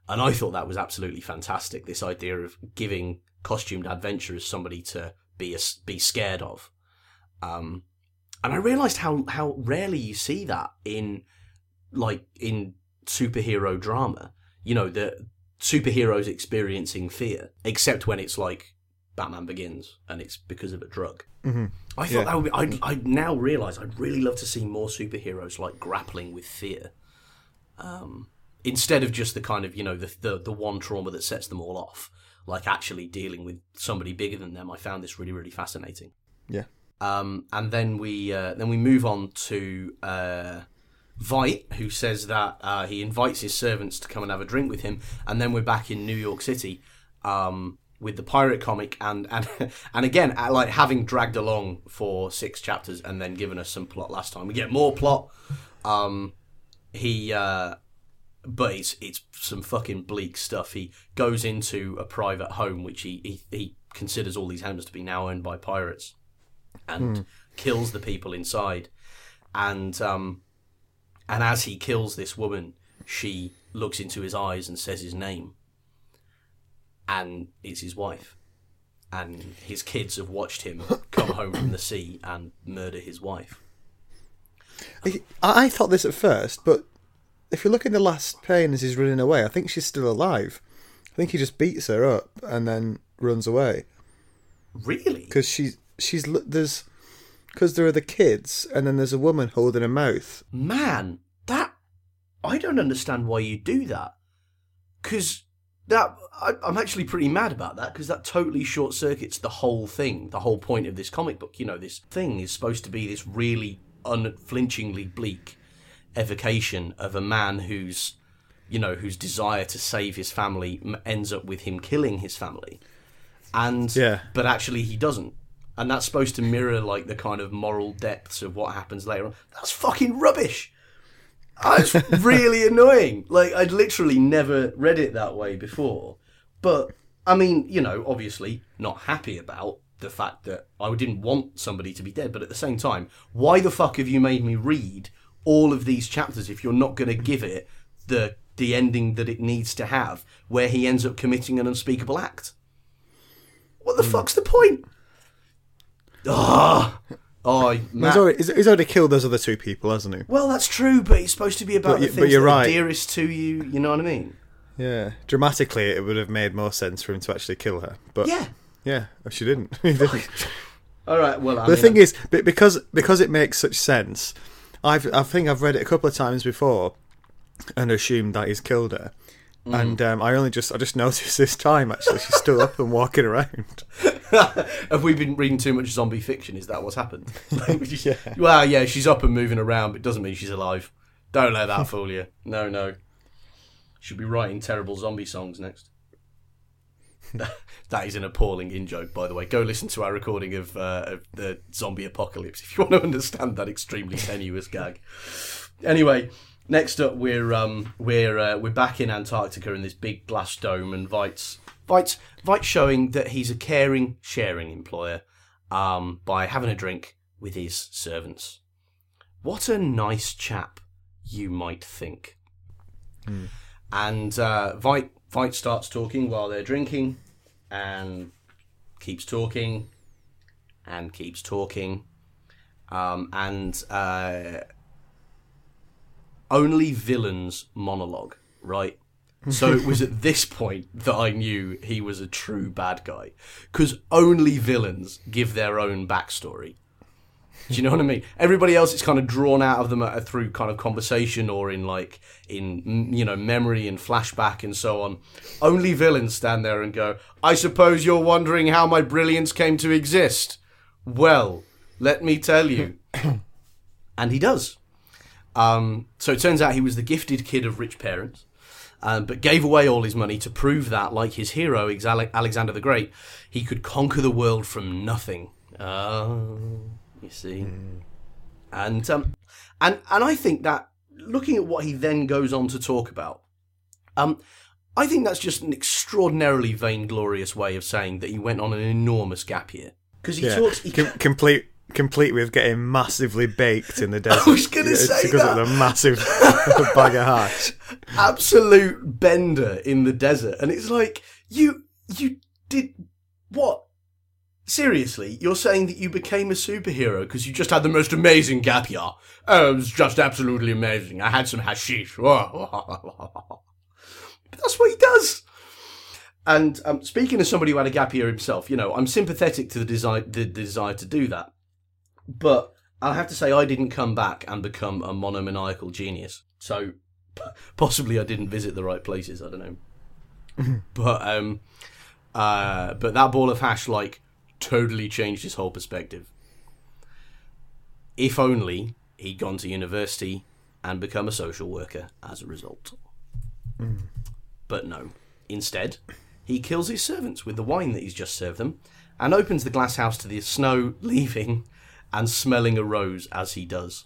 And I thought that was absolutely fantastic. This idea of giving costumed adventurers somebody to be a, be scared of. Um, and I realised how how rarely you see that in like in superhero drama. You know, the superheroes experiencing fear, except when it's like Batman Begins and it's because of a drug. Mm-hmm. I thought Yeah. that would be. I I now realise I'd really love to see more superheroes like grappling with fear, um, instead of just the kind of you know the, the the one trauma that sets them all off. Like actually dealing with somebody bigger than them. I found this really really fascinating. Yeah. Um, and then we uh, then we move on to uh, Veidt, who says that uh, he invites his servants to come and have a drink with him, and then we're back in New York City um, with the pirate comic, and and and again, uh, like having dragged along for six chapters and then given us some plot last time, we get more plot. Um, he, uh, but it's it's some fucking bleak stuff. He goes into a private home which he he, he considers all these homes to be now owned by pirates, and kills the people inside, and um and as he kills this woman, she looks into his eyes and says his name. And it's his wife. And his kids have watched him come home from the sea and murder his wife. I, I thought this at first, but if you look in the last pane as he's running away, I think she's still alive. I think he just beats her up and then runs away Really? because she she's there's because there are the kids and then there's a woman holding a mouth. Man, that. I don't understand why you do that. Because that. I, I'm actually pretty mad about that because that totally short circuits the whole thing, the whole point of this comic book. You know, this thing is supposed to be this really unflinchingly bleak evocation of a man whose. You know, whose desire to save his family ends up with him killing his family. And. Yeah. But actually, he doesn't. And that's supposed to mirror, like, the kind of moral depths of what happens later on. That's fucking rubbish! That's really annoying. Like I'd literally never read it that way before. But I mean, you know, obviously not happy about the fact that I didn't want somebody to be dead, but at the same time, why the fuck have you made me read all of these chapters if you're not going to give it the the ending that it needs to have where he ends up committing an unspeakable act? What the hmm. fuck's the point? Ah. Oh, He's already, he's, he's already killed those other two people, hasn't he? well, that's true, but it's supposed to be about But the you- but things you're that right. are dearest to you. You know what I mean? Yeah. Dramatically, it would have made more sense for him to actually kill her, but Yeah. yeah, she didn't. He didn't. All right. Well, I the mean, thing is, be- because because it makes such sense, I've I think I've read it a couple of times before, and assumed that he's killed her, Mm. and um, I only just I just noticed this time actually she's still up and walking around. have we been reading too much zombie fiction? Is that what's happened? Yeah. Well, yeah, she's up and moving around, but it doesn't mean she's alive. Don't let that fool you. No, no. Should be writing terrible zombie songs next. that is an appalling in joke, by the way. Go listen to our recording of, uh, of the zombie apocalypse if you want to understand that extremely tenuous gag. Anyway, next up we're um, we're uh, we're back in Antarctica in this big glass dome, and Veidt's Veidt's Veidt's showing that he's a caring, sharing employer um, by having a drink with his servants. What a nice chap, you might think. And uh, Veidt Veidt starts talking while they're drinking, and keeps talking, and keeps talking, um, and uh, only villains monologue, right? So it was at this point that I knew he was a true bad guy, because only villains give their own backstory. Do you know what I mean? Everybody else is kind of drawn out of them uh, through kind of conversation or in like in you know memory and flashback and so on. Only villains stand there and go, "I suppose you're wondering how my brilliance came to exist." Well, let me tell you. and he does. Um, so it turns out he was the gifted kid of rich parents, um, but gave away all his money to prove that, like his hero Alexander the Great, he could conquer the world from nothing. Oh, you see, and um, and and I think that looking at what he then goes on to talk about, um, I think that's just an extraordinarily vainglorious way of saying that he went on an enormous gap year because he Yeah, talks. He, Com- complete complete with getting massively baked in the desert. I was gonna say because that. of the massive bag of hash. absolute bender in the desert. And it's like you you did what? Seriously you're saying that you became a superhero because you just had the most amazing gap year. Oh it was just absolutely amazing. I had some hashish. But that's what he does. And um, speaking as somebody who had a gap year himself you know i'm sympathetic to the desire the desire to do that but I'll have to say i didn't come back and become a monomaniacal genius so possibly I didn't visit the right places. I don't know, but um, uh, but that ball of hash like totally changed his whole perspective. if only he'd gone to university and become a social worker as a result. But no. Instead, he kills his servants with the wine that he's just served them and opens the glass house to the snow, leaving and smelling a rose as he does.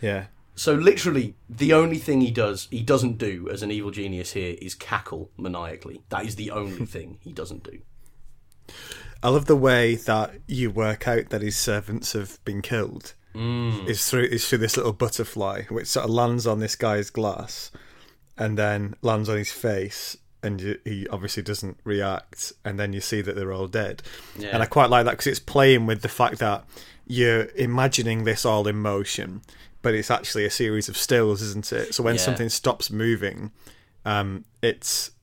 Yeah. So literally, the only thing he does, he doesn't do as an evil genius here, is cackle maniacally. That is the only thing he doesn't do. I love the way that you work out that his servants have been killed. Mm. Is through is through this little butterfly, which sort of lands on this guy's glass, and then lands on his face, and he obviously doesn't react, and then you see that they're all dead. Yeah. And I quite like that because it's playing with the fact that you're imagining this all in motion, but it's actually a series of stills, isn't it? So when Yeah. something stops moving, um, it's it-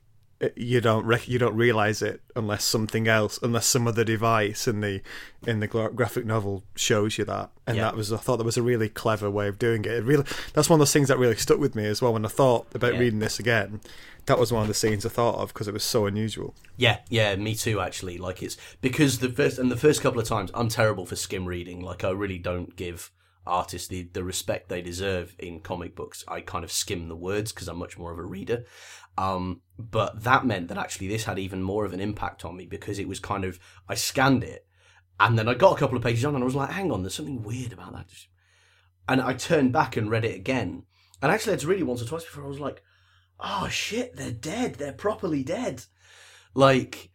you don't you don't realize it unless something else, unless some other device in the in the gra- graphic novel shows you that. And Yeah. that was I thought that was a really clever way of doing it. It really that's one of those things that really stuck with me as well when I thought about Yeah. reading this again. That was one of the scenes I thought of because it was so unusual. Yeah, yeah, me too. Actually, like it's because the first and the first couple of times I'm terrible for skim reading. Like I really don't give artists the the respect they deserve in comic books. I kind of skim the words because I'm much more of a reader. Um, but that meant that actually this had even more of an impact on me because it was kind of I scanned it and then I got a couple of pages on and I was like, hang on, there's something weird about that. And I turned back and read it again. And actually, I had to read it once or twice before I was like, oh shit, they're dead. They're properly dead. Like,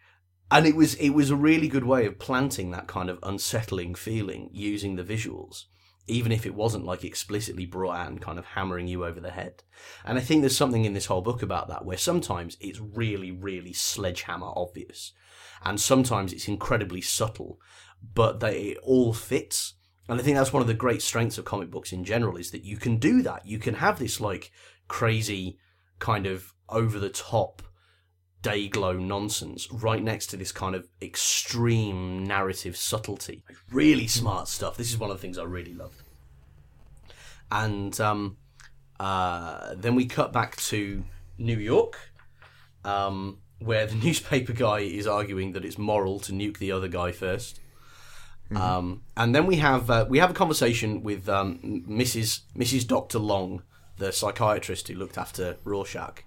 and it was it was a really good way of planting that kind of unsettling feeling using the visuals, even if it wasn't like explicitly brought out and kind of hammering you over the head. And I think there's something in this whole book about that where sometimes it's really, really sledgehammer obvious, and sometimes it's incredibly subtle, but they all fits. And I think that's one of the great strengths of comic books in general is that you can do that. You can have this like crazy kind of over the top day glow nonsense right next to this kind of extreme narrative subtlety. Really smart stuff. This is one of the things I really loved. And um, uh, then we cut back to New York, um, where the newspaper guy is arguing that it's moral to nuke the other guy 1st Um, and then we have uh, we have a conversation with um, Mrs. Mrs. Doctor Long, the psychiatrist who looked after Rorschach,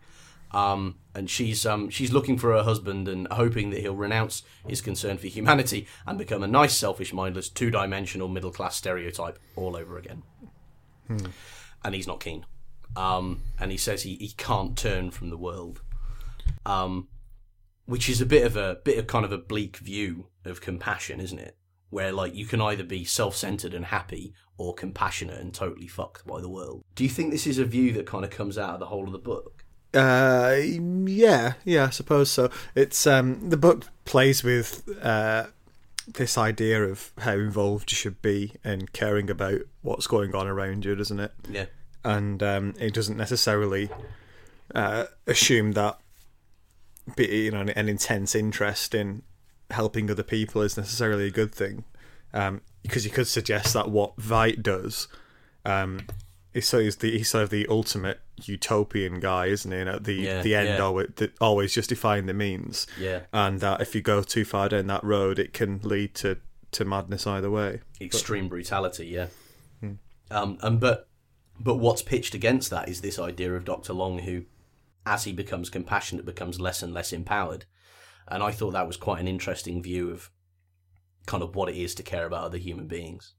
um, and she's um, she's looking for her husband and hoping that he'll renounce his concern for humanity and become a nice, selfish, mindless, two-dimensional middle class stereotype all over again. And he's not keen, um, and he says he, he can't turn from the world, um, which is a bit of a bit of kind of a bleak view of compassion, isn't it? Where like you can either be self-centered and happy or compassionate and totally fucked by the world. Do you think this is a view that kind of comes out of the whole of the book? Uh, yeah, yeah, I suppose so. It's um, the book plays with uh, this idea of how involved you should be in caring about what's going on around you, doesn't it? Yeah. And um, it doesn't necessarily uh, assume that be, you know an intense interest in helping other people is necessarily a good thing, um, because you could suggest that what Veidt does um, is so he's the he's sort of the ultimate utopian guy, isn't he? And at the Yeah, the end, yeah. always, always justifying the means, Yeah. and that if you go too far down that road, it can lead to to madness either way. extreme brutality yeah um and but but what's pitched against that is this idea of dr long who as he becomes compassionate becomes less and less empowered and i thought that was quite an interesting view of kind of what it is to care about other human beings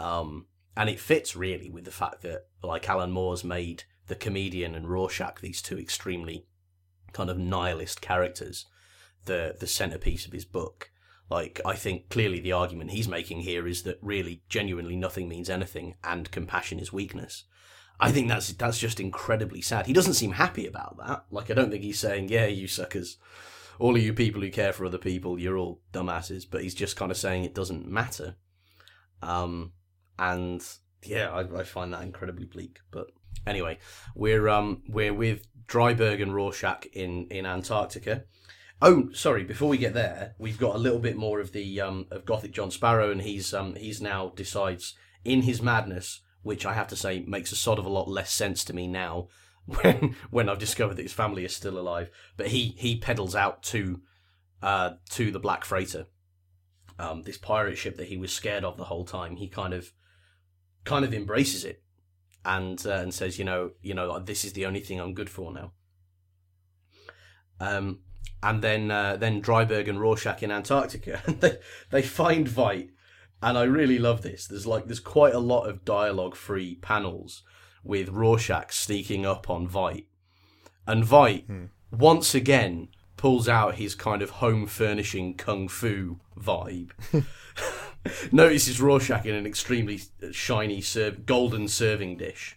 um and it fits really with the fact that like alan moore's made the comedian and rorschach these two extremely kind of nihilist characters the the centerpiece of his book like, I think clearly the argument he's making here is that really, genuinely, nothing means anything, and compassion is weakness. I think that's that's just incredibly sad. He doesn't seem happy about that. Like, I don't think he's saying, "Yeah, you suckers, all of you people who care for other people, you're all dumbasses." But he's just kind of saying it doesn't matter. Um, and yeah, I, I find that incredibly bleak. But anyway, we're um we're with Dreiberg and Rorschach in in Antarctica. Oh, sorry. Before we get there, we've got a little bit more of the um, of Gothic John Sparrow, and he's um, he's now decides in his madness, which I have to say makes a sort of a lot less sense to me now when when I've discovered that his family is still alive. But he he pedals out to uh, to the Black Freighter, um, this pirate ship that he was scared of the whole time. He kind of kind of embraces it and uh, and says, you know, you know, this is the only thing I'm good for now. Um, and then uh, then Dreiberg and Rorschach in Antarctica, and they they find Veidt, and I really love this. There's like there's quite a lot of dialogue free panels with Rorschach sneaking up on Veidt, and Veidt Hmm. once again pulls out his kind of home furnishing kung fu vibe. Notices Rorschach in an extremely shiny serv- golden serving dish,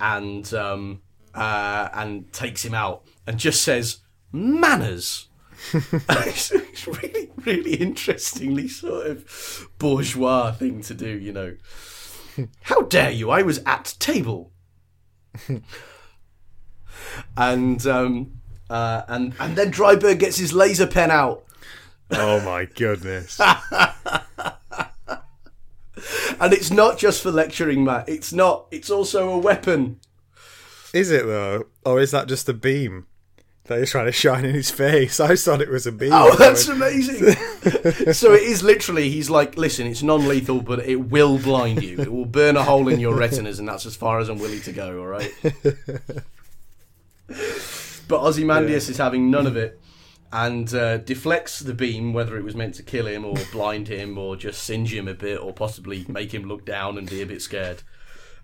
and um, uh, and takes him out and just says manners. it's, it's really, really interestingly sort of bourgeois thing to do, you know. How dare you? I was at table. and um, uh, and and then Dreiberg gets his laser pen out, Oh my goodness. and it's not just for lecturing, Matt. It's not. It's also a weapon. is it though? Or is that just a beam that he's trying to shine in his face? I thought it was a beam. Oh, that's amazing. so it is literally, he's like, listen, it's non lethal, but it will blind you. It will burn a hole in your retinas, and that's as far as I'm willing to go, all right? but Ozymandias is having none of it and uh, deflects the beam, whether it was meant to kill him or blind him or just singe him a bit or possibly make him look down and be a bit scared.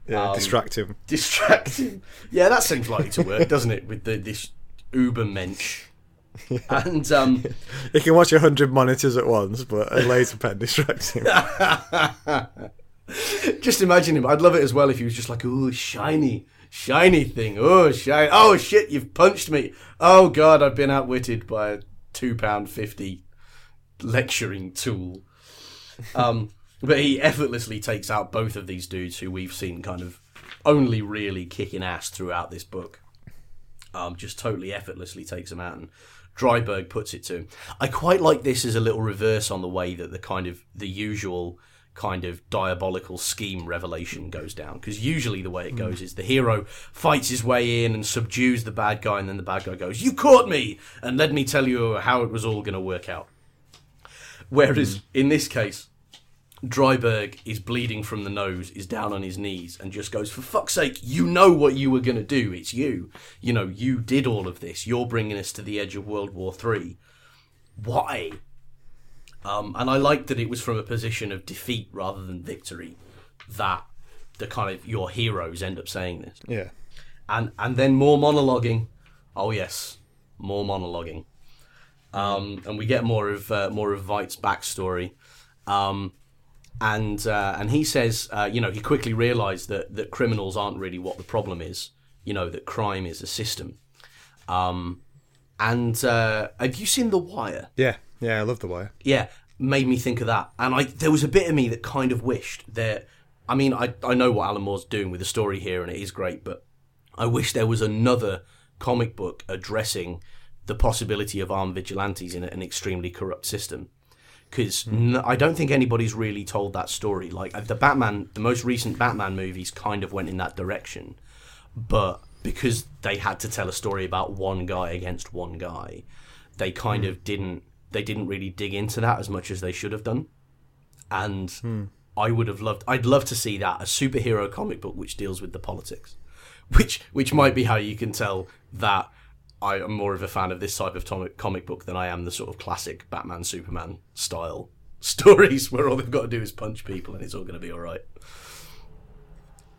yeah, um, distract him. Distract him. Yeah, that seems likely to work, doesn't it, with the, this uber mensch. And um, He can watch a hundred monitors at once, but a laser pen distracts him. Just imagine him. I'd love it as well if he was just like, "Oh, shiny, shiny thing. Oh, shiny. Oh shit, you've punched me. Oh god, I've been outwitted by a two pound fifty lecturing tool." Um, but he effortlessly takes out both of these dudes who we've seen kind of only really kicking ass throughout this book. Um, just totally effortlessly takes them out, and Dreiberg puts it to him. I quite like this as a little reverse on the way that the kind of the usual kind of diabolical scheme revelation goes down. Because usually the way it goes is the hero fights his way in and subdues the bad guy, and then the bad guy goes, "You caught me!" and let me tell you how it was all going to work out. Whereas hmm. in this case, Dreiberg is bleeding from the nose, is down on his knees, and just goes, For fuck's sake, you know what you were going to do. It's you. You know, you did all of this. You're bringing us to the edge of World War Three. Why? Um, and I liked that it was from a position of defeat rather than victory that the kind of your heroes end up saying this. Yeah. And and then more monologuing. Oh yes, more monologuing. Um, and we get more of uh, more of Veidt's backstory. Um, and uh, and he says, uh, you know, he quickly realised that that criminals aren't really what the problem is. You know, that crime is a system. Um, and uh, have you seen The Wire? Yeah. Yeah, I love the wire. yeah, made me think of that. And I there was a bit of me that kind of wished that. I mean, I I know what Alan Moore's doing with the story here, and it is great, but I wish there was another comic book addressing the possibility of armed vigilantes in an extremely corrupt system. Because n- I don't think anybody's really told that story. Like uh, the Batman, the most recent Batman movies kind of went in that direction, but because they had to tell a story about one guy against one guy, they kind of didn't they didn't really dig into that as much as they should have done. And I would have loved I'd love to see that a superhero comic book which deals with the politics. Which which might be how you can tell that I am more of a fan of this type of comic comic book than I am the sort of classic Batman Superman style stories where all they've got to do is punch people and it's all going to be all right.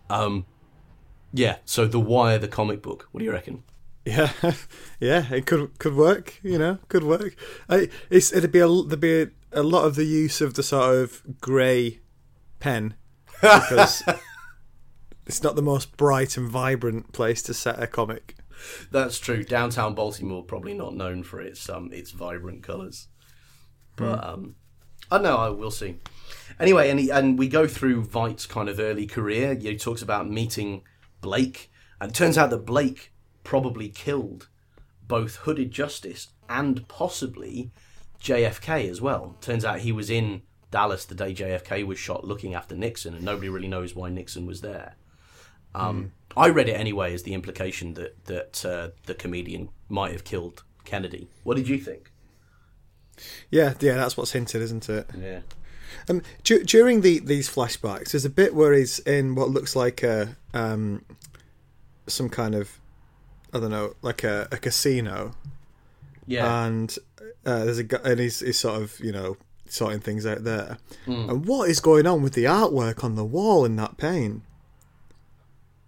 Um yeah, so The Wire the comic book. What do you reckon? Yeah, yeah, it could could work. You know, could work. I, it's it'd be a there'd be a, a lot of the use of the sort of grey pen because it's not the most bright and vibrant place to set a comic. That's true. Downtown Baltimore probably not known for its um its vibrant colours, but um, I don't know. I will see. Anyway, and he, and we go through Veidt's kind of early career. He talks about meeting Blake, and it turns out that Blake probably killed both Hooded Justice and possibly JFK as well. Turns out he was in Dallas the day JFK was shot, looking after Nixon, and nobody really knows why Nixon was there. Um, I read it anyway as the implication that that uh, the comedian might have killed Kennedy. What did you think? Yeah, yeah, that's what's hinted, isn't it? Yeah. Um, du- during the these flashbacks, there's a bit where he's in what looks like a um, some kind of I don't know, like a, a casino, Yeah. and uh, there's a guy, and he's, he's sort of you know sorting things out there. Hmm. And what is going on with the artwork on the wall in that paint?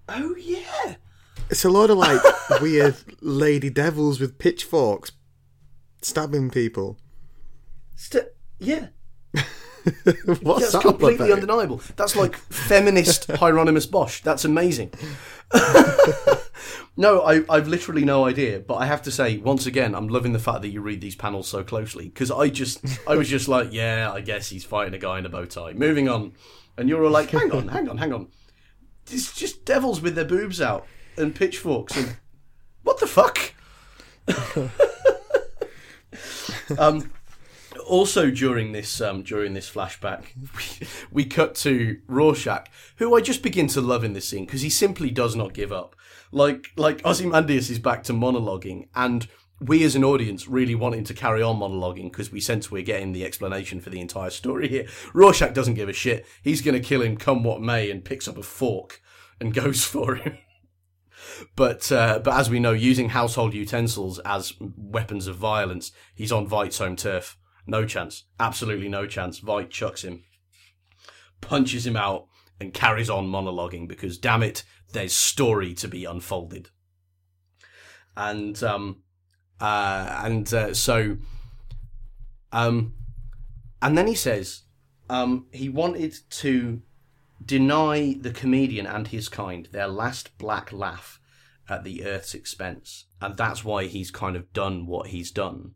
oh yeah. It's a lot of like weird lady devils with pitchforks stabbing people. St- yeah. What's That's that completely undeniable. That's like feminist Hieronymus Bosch. That's amazing. No, I, I've literally no idea. But I have to say, once again, I'm loving the fact that you read these panels so closely because I just, I was just like, yeah, I guess he's fighting a guy in a bow tie. Moving on, and you're all like, hang on, hang on, hang on. It's just devils with their boobs out and pitchforks and what the fuck. um, also during this um, during this flashback, we, we cut to Rorschach, who I just begin to love in this scene because he simply does not give up. Like like Ozymandias is back to monologuing, and we as an audience really wanting to carry on monologuing because we sense we're getting the explanation for the entire story here. Rorschach doesn't give a shit. He's going to kill him come what may, and picks up a fork and goes for him. But uh, but as we know, using household utensils as weapons of violence, he's on Veidt's home turf. No chance. Absolutely no chance. Veidt chucks him, punches him out, and carries on monologuing because, damn it, there's story to be unfolded. And um, uh, and uh, so um, and then he says um, he wanted to deny the comedian and his kind their last black laugh at the Earth's expense, and that's why he's kind of done what he's done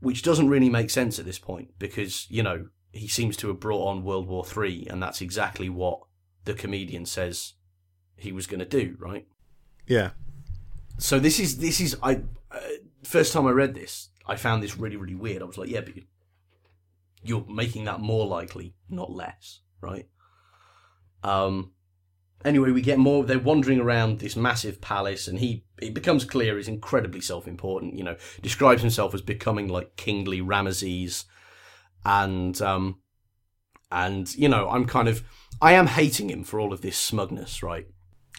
which doesn't really make sense at this point because you know he seems to have brought on World War Three, and that's exactly what the comedian says he was going to do, right? Yeah. So this is this is I uh, first time I read this, I found this really really weird. I was like, yeah, but you're making that more likely, not less, right? Um. Anyway, we get more. They're wandering around this massive palace, and he it becomes clear he's incredibly self-important. You know, describes himself as becoming like kingly Ramesses, and um, and you know, I'm kind of I am hating him for all of this smugness, right?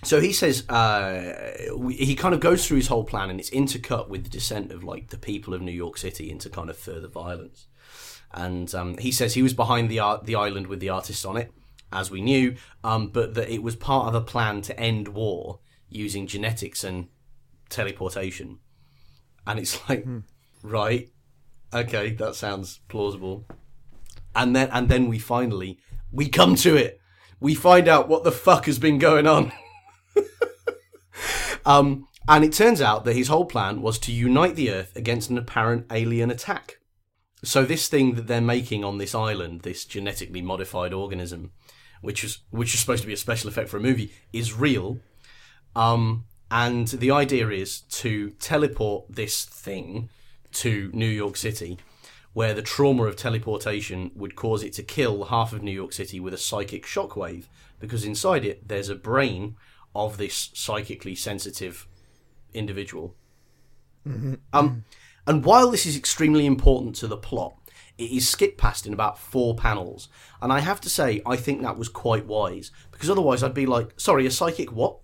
So he says uh, we- he kind of goes through his whole plan, and it's intercut with the descent of like the people of New York City into kind of further violence. And um, he says he was behind the art, the island with the artists on it, as we knew, um, but that it was part of a plan to end war using genetics and teleportation. And it's like, right, okay, that sounds plausible. And then and then we finally we come to it. We find out what the fuck has been going on. um, and it turns out that his whole plan was to unite the Earth against an apparent alien attack. So this thing that they're making on this island, this genetically modified organism, which is which is supposed to be a special effect for a movie, is real. Um, and the idea is to teleport this thing to New York City, where the trauma of teleportation would cause it to kill half of New York City with a psychic shockwave, because inside it there's a brain of this psychically sensitive individual. Um, and while this is extremely important to the plot, it is skipped past in about four panels. And I have to say, I think that was quite wise because otherwise I'd be like, sorry, a psychic what?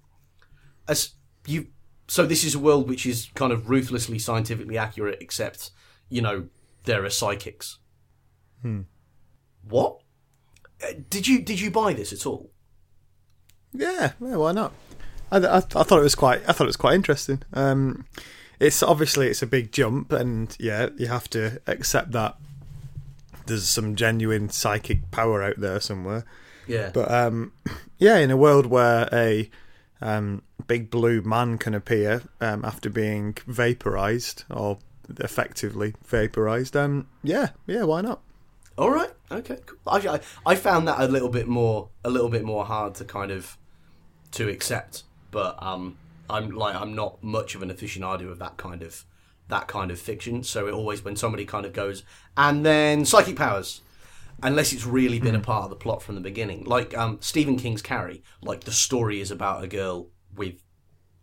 As you, so this is a world which is kind of ruthlessly scientifically accurate, except you know there are psychics. What? Uh, Did you did you buy this at all? Yeah, yeah, why not? I, I, I thought it was quite. I thought it was quite interesting. Um, it's obviously it's a big jump, and yeah, you have to accept that there's some genuine psychic power out there somewhere. Yeah. But um, yeah, in a world where a um, big blue man can appear um, after being vaporized or effectively vaporized, um, yeah, yeah, why not? All right. Okay. Cool. I, I I found that a little bit more a little bit more hard to kind of to accept, but um, I'm like I'm not much of an aficionado of that kind of that kind of fiction. So it always when somebody kind of goes and then psychic powers, unless it's really been a part of the plot from the beginning, like um, Stephen King's Carrie, like the story is about a girl with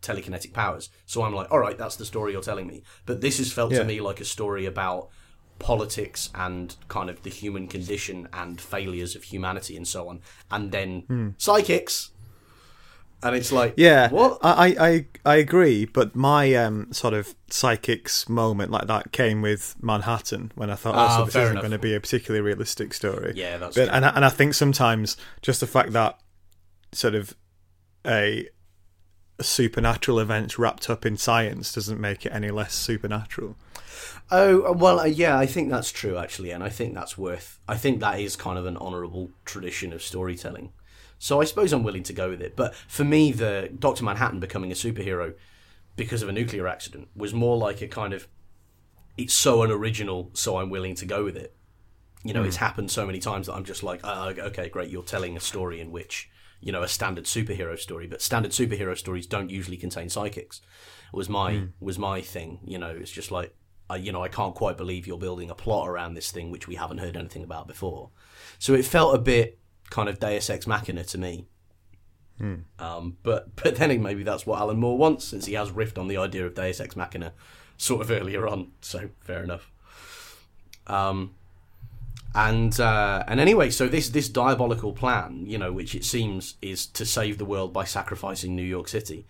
telekinetic powers. So I'm like, all right, that's the story you're telling me. But this has felt Yeah. to me like a story about politics and kind of the human condition and failures of humanity and so on, and then psychics. And it's like, Yeah, what? I, I, I, agree, but my um, sort of psychics moment like that came with Manhattan when I thought, oh, Ah, so this isn't going to be a particularly realistic story. Yeah, that's but, true. and I, and I think sometimes just the fact that sort of a, a supernatural event wrapped up in science doesn't make it any less supernatural. Oh well, uh, yeah, I think that's true actually, and I think that's worth. I think that is kind of an honourable tradition of storytelling. So I suppose I'm willing to go with it. But for me, the Doctor Manhattan becoming a superhero because of a nuclear accident was more like a kind of it's so unoriginal, so I'm willing to go with it. You know, it's happened so many times that I'm just like, uh, okay, great, you're telling a story in which you know a standard superhero story, but standard superhero stories don't usually contain psychics. Was my was my thing. You know, it's just like. I, you know, I can't quite believe you're building a plot around this thing which we haven't heard anything about before. So it felt a bit kind of Deus Ex Machina to me. Um, but but then maybe that's what Alan Moore wants, since he has riffed on the idea of Deus Ex Machina sort of earlier on. So fair enough. Um, and uh, and anyway, so this this diabolical plan, you know, which it seems is to save the world by sacrificing New York City.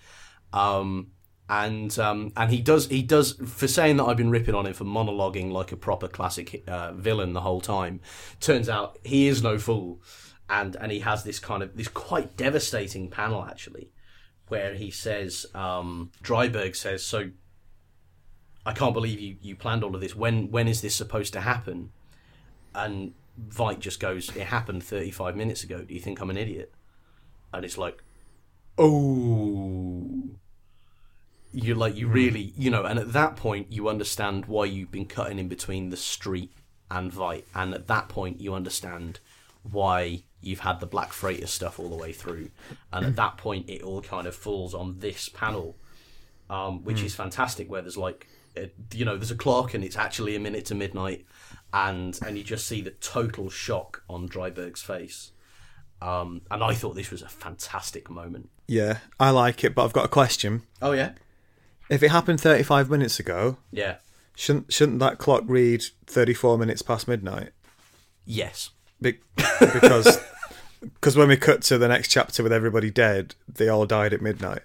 Um, and um, and he does he does for saying that I've been ripping on him for monologuing like a proper classic uh, villain the whole time. Turns out he is no fool, and and he has this kind of this quite devastating panel actually, where he says um, Dreiberg says so. I can't believe you, you planned all of this. When when is this supposed to happen? And Veidt just goes, "It happened 35 minutes ago. Do you think I'm an idiot?" And it's like, oh, you like you really you know. And at that point, you understand why you've been cutting in between the street and Veidt, and at that point, you understand why you've had the Black Freighter stuff all the way through. And at that point, it all kind of falls on this panel um, which is fantastic. Where there's like, uh, you know, there's a clock and it's actually a minute to midnight, and and you just see the total shock on Dreiberg's face. Um, and I thought this was a fantastic moment. Yeah, I like it, but I've got a question. Oh yeah, If it happened 35 minutes ago, yeah, shouldn't shouldn't that clock read 34 minutes past midnight? yes, Be- because because when we cut to the next chapter with everybody dead, they all died at midnight.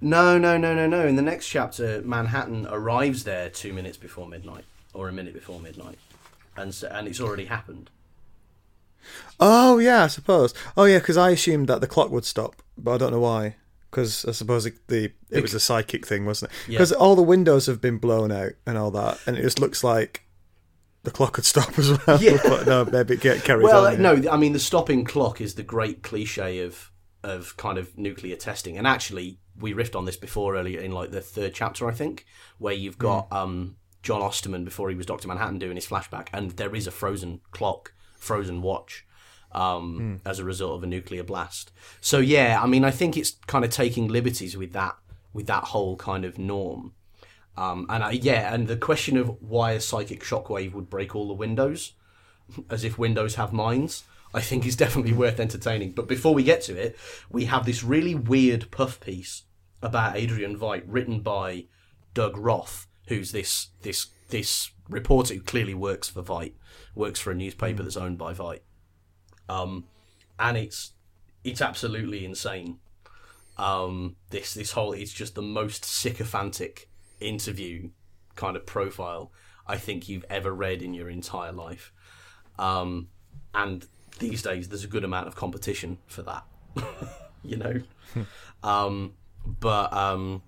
no, no, no, no, no. In the next chapter, Manhattan arrives there two minutes before midnight or a minute before midnight, and so, and it's already happened. Oh yeah, I suppose. Oh yeah, because I assumed that the clock would stop, but I don't know why. Because I suppose it, the it was a psychic thing, wasn't it? Yeah. Because all the windows have been blown out and all that, and it just looks like the clock could stop as well. Yeah. but no, maybe get carries Well, on. uh, no, I mean the stopping clock is the great cliche of of kind of nuclear testing, and actually we riffed on this before earlier in like the third chapter, I think, where you've got um, John Osterman before he was Doctor Manhattan doing his flashback, and there is a frozen clock, frozen watch. Um, as a result of a nuclear blast, so yeah, I mean, I think it's kind of taking liberties with that, with that whole kind of norm, um, and I, yeah, and the question of why a psychic shockwave would break all the windows, as if windows have minds, I think is definitely worth entertaining. But before we get to it, we have this really weird puff piece about Adrian Veidt written by Doug Roth, who's this this this reporter who clearly works for Veidt, works for a newspaper that's owned by Veidt. Um, and it's it's absolutely insane. Um, this this whole it's just the most sycophantic interview kind of profile I think you've ever read in your entire life. Um, and these days, there's a good amount of competition for that, you know. um, but um,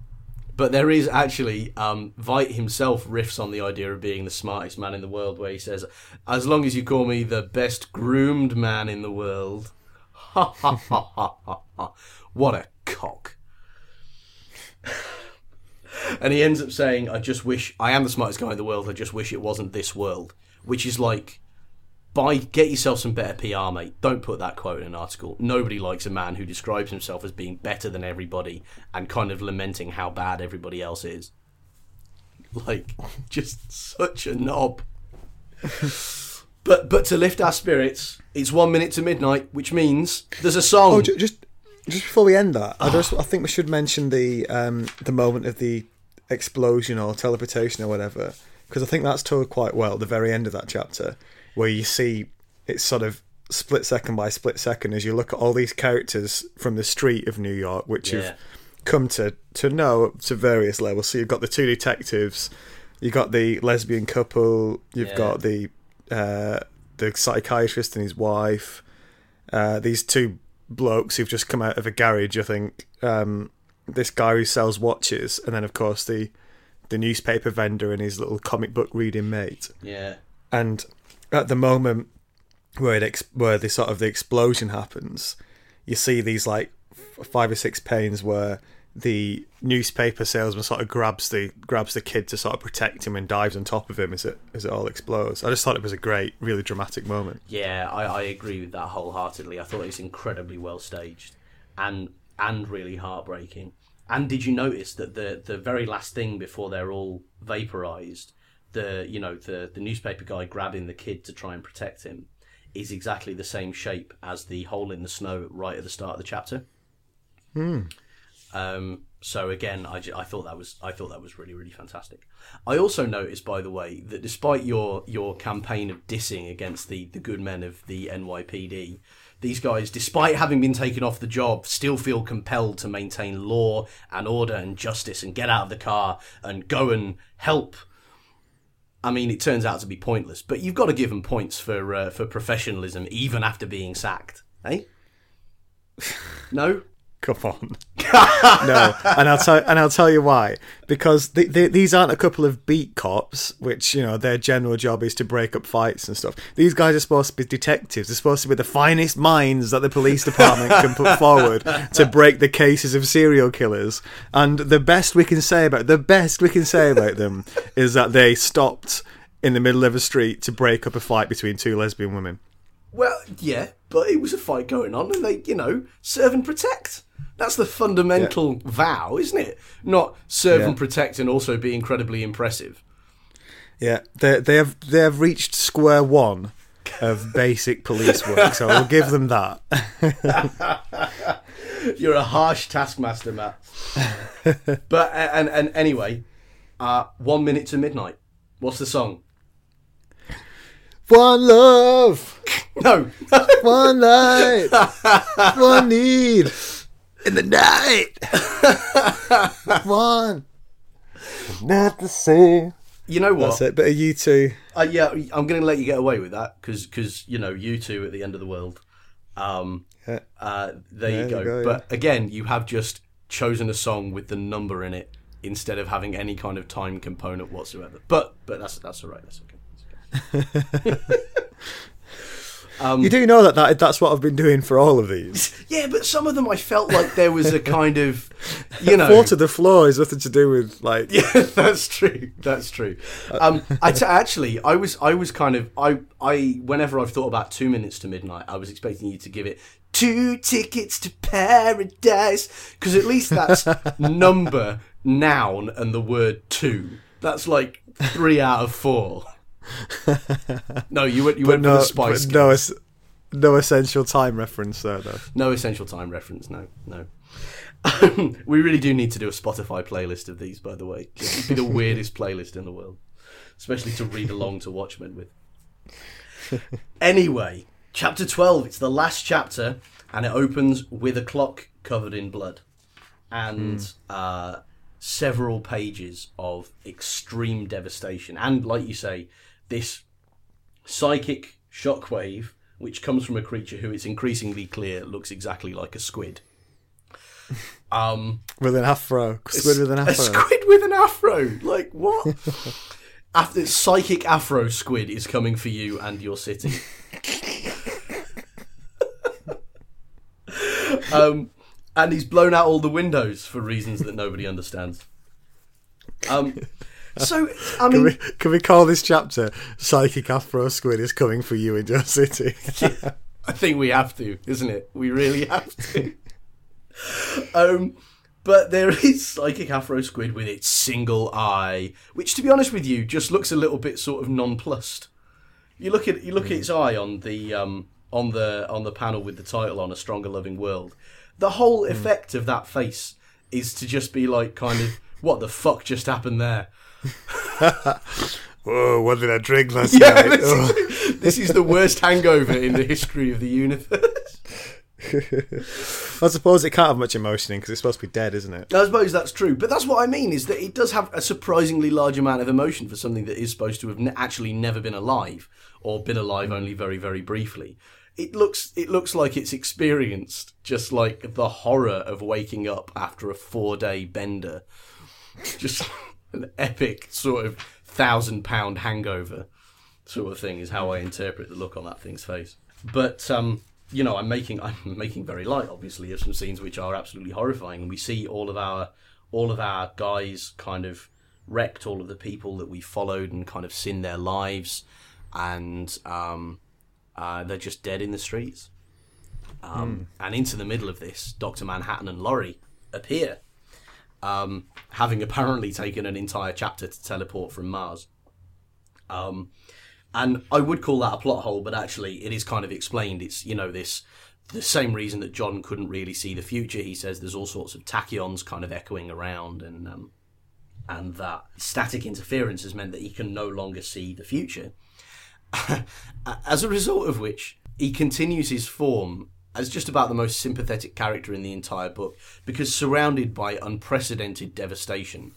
but there is actually um, Veidt himself riffs on the idea of being the smartest man in the world, where he says, "As long as you call me the best groomed man in the world." Ha ha ha ha ha ha! What a cock! and he ends up saying, "I just wish I am the smartest guy in the world. I just wish it wasn't this world." Which is like, buy get yourself some better PR, mate. Don't put that quote in an article. Nobody likes a man who describes himself as being better than everybody and kind of lamenting how bad everybody else is. Like, just such a knob. but but to lift our spirits, it's one minute to midnight, which means there's a song. Oh, just just before we end that, I just I think we should mention the um, the moment of the explosion or teleportation or whatever, because I think that's told quite well. at The very end of that chapter, where you see it's sort of split second by split second as you look at all these characters from the street of New York, which Yeah. you've come to to know to various levels. So you've got the two detectives, you've got the lesbian couple, you've Yeah. got the uh, the psychiatrist and his wife, uh, these two blokes who've just come out of a garage. I think um, this guy who sells watches, and then of course the the newspaper vendor and his little comic book reading mate. Yeah. And at the moment where it ex- where the sort of the explosion happens, you see these like f- five or six panes where the newspaper salesman sort of grabs the grabs the kid to sort of protect him and dives on top of him as it as it all explodes. I just thought it was a great, really dramatic moment. Yeah, I, I agree with that wholeheartedly. I thought it was incredibly well staged and and really heartbreaking. And did you notice that the the very last thing before they're all vaporized, the you know the the newspaper guy grabbing the kid to try and protect him, is exactly the same shape as the hole in the snow right at the start of the chapter. Hmm. Um, so again, I, I thought that was I thought that was really really fantastic. I also noticed, by the way, that despite your your campaign of dissing against the the good men of the NYPD, these guys, despite having been taken off the job, still feel compelled to maintain law and order and justice and get out of the car and go and help. I mean, it turns out to be pointless, but you've got to give them points for uh, for professionalism, even after being sacked, eh? No. Come on. no, and I'll tell and I'll tell you why. Because the, the, these aren't a couple of beat cops, which you know their general job is to break up fights and stuff. These guys are supposed to be detectives. They're supposed to be the finest minds that the police department can put forward to break the cases of serial killers. And the best we can say about the best we can say about them is that they stopped in the middle of a street to break up a fight between two lesbian women. Well, yeah, but it was a fight going on, and they, you know, serve and protect. That's the fundamental vow, isn't it? Not serve Yeah. and protect and also be incredibly impressive. Yeah, they they have they have reached square one of basic police work, so I'll give them that. You're a harsh taskmaster, Matt. but and and anyway, uh, one minute to midnight. What's the song? One love, No, one light, one need in the night. one, not the same. you know what? That's it. But are you two? Uh, yeah, I'm going to let you get away with that because because you know you two at the end of the world. Um, Yeah. uh, there There you you go. go, But again, you have just chosen a song with the number in it instead of having any kind of time component whatsoever. But but that's that's all right. That's okay. That's okay. you do know that, that that's what I've been doing for all of these. Yeah, but some of them I felt like there was a kind of, you know, Four to the floor is nothing to do with like. Yeah, that's true. That's true. Um, I t- actually, I was, I was kind of, I, I, whenever I've thought about two minutes to midnight, I was expecting you to give it two tickets to paradise because at least that's number, noun, and the word two. That's like three out of four. No, you went, you went no, for the spice. but no, es- no essential time reference there though. No essential time reference. No, no. we really do need to do a Spotify playlist of these, by the way. It'd be the weirdest playlist in the world, especially to read along to Watchmen with. Anyway, chapter 12. It's the last chapter, and it opens with a clock covered in blood and uh, several pages of extreme devastation. And, like you say, this psychic shockwave, which comes from a creature who it's increasingly clear looks exactly like a squid. Um, With an afro, squid with an a afro. squid with an afro. Like what? After psychic afro squid is coming for you and your city. um, and he's blown out all the windows for reasons that nobody understands. Um, so I Can mean, we, can we call this chapter "Psychic Afro Squid is coming for you in your city"? I think we have to, isn't it? We really have to. um, but there is psychic afro squid with its single eye, which, to be honest with you, just looks a little bit sort of nonplussed. You look at you look at its eye on the um, on the on the panel with the title on a stronger loving world. The whole effect of that face is to just be like kind of what the fuck just happened there. Whoa, oh, what did I drink last Yeah, night? this Oh. is, this is the worst hangover in the history of the universe. I suppose it can't have much emotion in because it's supposed to be dead, isn't it? I suppose that's true, but that's what I mean is that it does have a surprisingly large amount of emotion for something that is supposed to have ne- actually never been alive or been alive only very very briefly. It looks it looks like it's experienced just like the horror of waking up after a 4-day bender. Just an epic sort of thousand pound hangover sort of thing is how I interpret the look on that thing's face. But um, you know, I'm making I'm making very light, obviously, of some scenes which are absolutely horrifying, and we see all of our all of our guys kind of wrecked, all of the people that we followed and kind of seen their lives, and um, uh, they're just dead in the streets. Um, And into the middle of this, Doctor Manhattan and Laurie appear, um, having apparently taken an entire chapter to teleport from Mars. Um, and I would call that a plot hole, but actually it is kind of explained. It's you know this the same reason that John couldn't really see the future. He says there's all sorts of tachyons kind of echoing around, and um, and that static interference has meant that he can no longer see the future. As a result of which, he continues his form as just about the most sympathetic character in the entire book because surrounded by unprecedented devastation.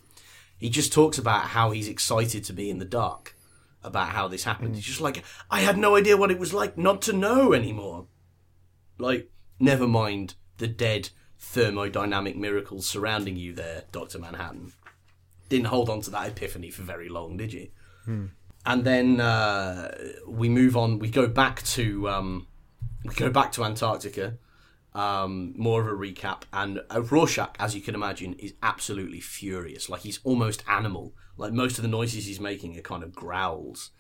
He just talks about how he's excited to be in the dark about how this happened. He's just like, I had no idea what it was like not to know anymore. Like, never mind the dead thermodynamic miracles surrounding you there, Dr. Manhattan. Didn't hold on to that epiphany for very long, did you? And then uh, we move on. We go back to um, we go back to Antarctica. Um, more of a recap, and uh, Rorschach, as you can imagine, is absolutely furious. Like he's almost animal. Like most of the noises he's making are kind of growls.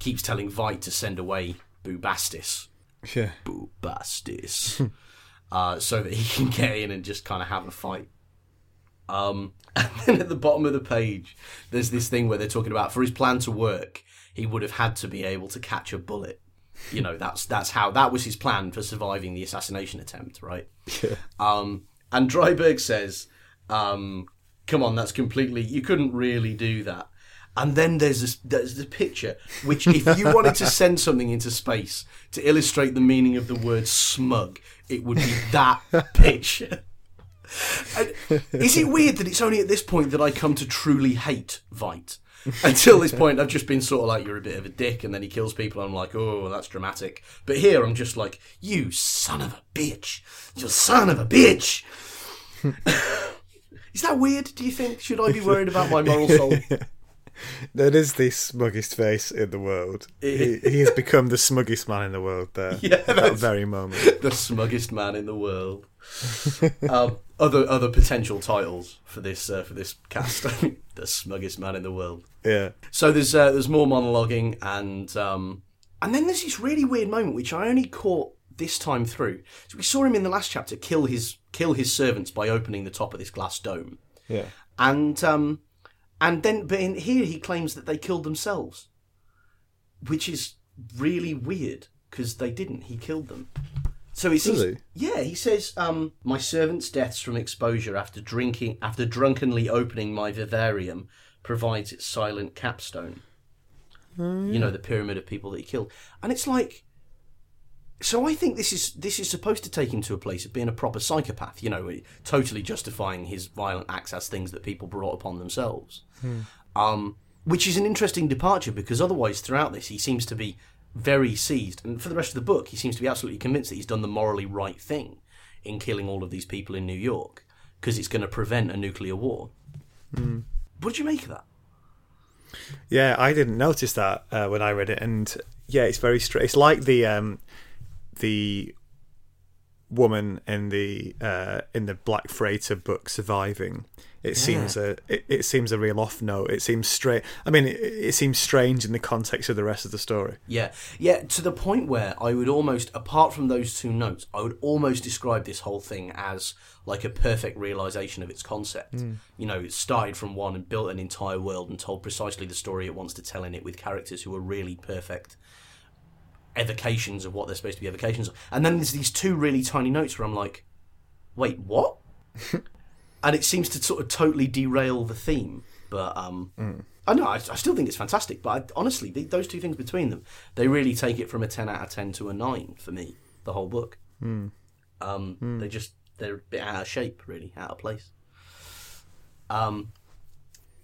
Keeps telling Veidt to send away Boobastis. Yeah. Boobastis. uh, so that he can get in and just kind of have a fight. Um, and then at the bottom of the page, there's this thing where they're talking about for his plan to work, he would have had to be able to catch a bullet. You know, that's that's how that was his plan for surviving the assassination attempt, right? Yeah. Um, and Dreiberg says, um, "Come on, that's completely. You couldn't really do that." And then there's this there's the picture, which if you wanted to send something into space to illustrate the meaning of the word smug, it would be that picture. And is it weird that it's only at this point that I come to truly hate Veidt? Until this point, I've just been sort of like, you're a bit of a dick, and then he kills people, and I'm like, oh, that's dramatic. But here, I'm just like, you son of a bitch. You son of a bitch. is that weird, do you think? Should I be worried about my moral soul? That is the smuggest face in the world. He, he has become the smuggest man in the world there. Yeah, at that very moment. the smuggest man in the world. um, other other potential titles for this uh, for this cast: the smuggest man in the world. Yeah. So there's uh, there's more monologuing and um, and then there's this really weird moment which I only caught this time through. So we saw him in the last chapter kill his kill his servants by opening the top of this glass dome, Yeah. and um, and then but in here he claims that they killed themselves, which is really weird because they didn't. He killed them. So seems, Does yeah, he says, um, my servant's deaths from exposure after drinking, after drunkenly opening my vivarium, provides its silent capstone. You know, the pyramid of people that he killed, and it's like, so I think this is this is supposed to take him to a place of being a proper psychopath. You know, totally justifying his violent acts as things that people brought upon themselves. Um, which is an interesting departure because otherwise, throughout this, he seems to be very seized, and for the rest of the book, he seems to be absolutely convinced that he's done the morally right thing in killing all of these people in New York because it's going to prevent a nuclear war. What did you make of that? Yeah, I didn't notice that uh, when I read it, and yeah, it's very straight. It's like the um, the woman in the uh, in the Black Freighter book surviving. It seems a it, it seems a real off note. It seems straight. I mean, it, it seems strange in the context of the rest of the story. Yeah, yeah, to the point where I would almost, apart from those two notes, I would almost describe this whole thing as like a perfect realization of its concept. You know, it started from one and built an entire world and told precisely the story it wants to tell in it with characters who are really perfect evocations of what they're supposed to be evocations of. And then there's these two really tiny notes where I'm like, wait, what? and it seems to sort of totally derail the theme. But um, I know I, I still think it's fantastic, but I, honestly, the, those two things between them, they really take it from a ten out of ten to a nine for me. The whole book. Um, they just they're a bit out of shape, really, out of place. Um.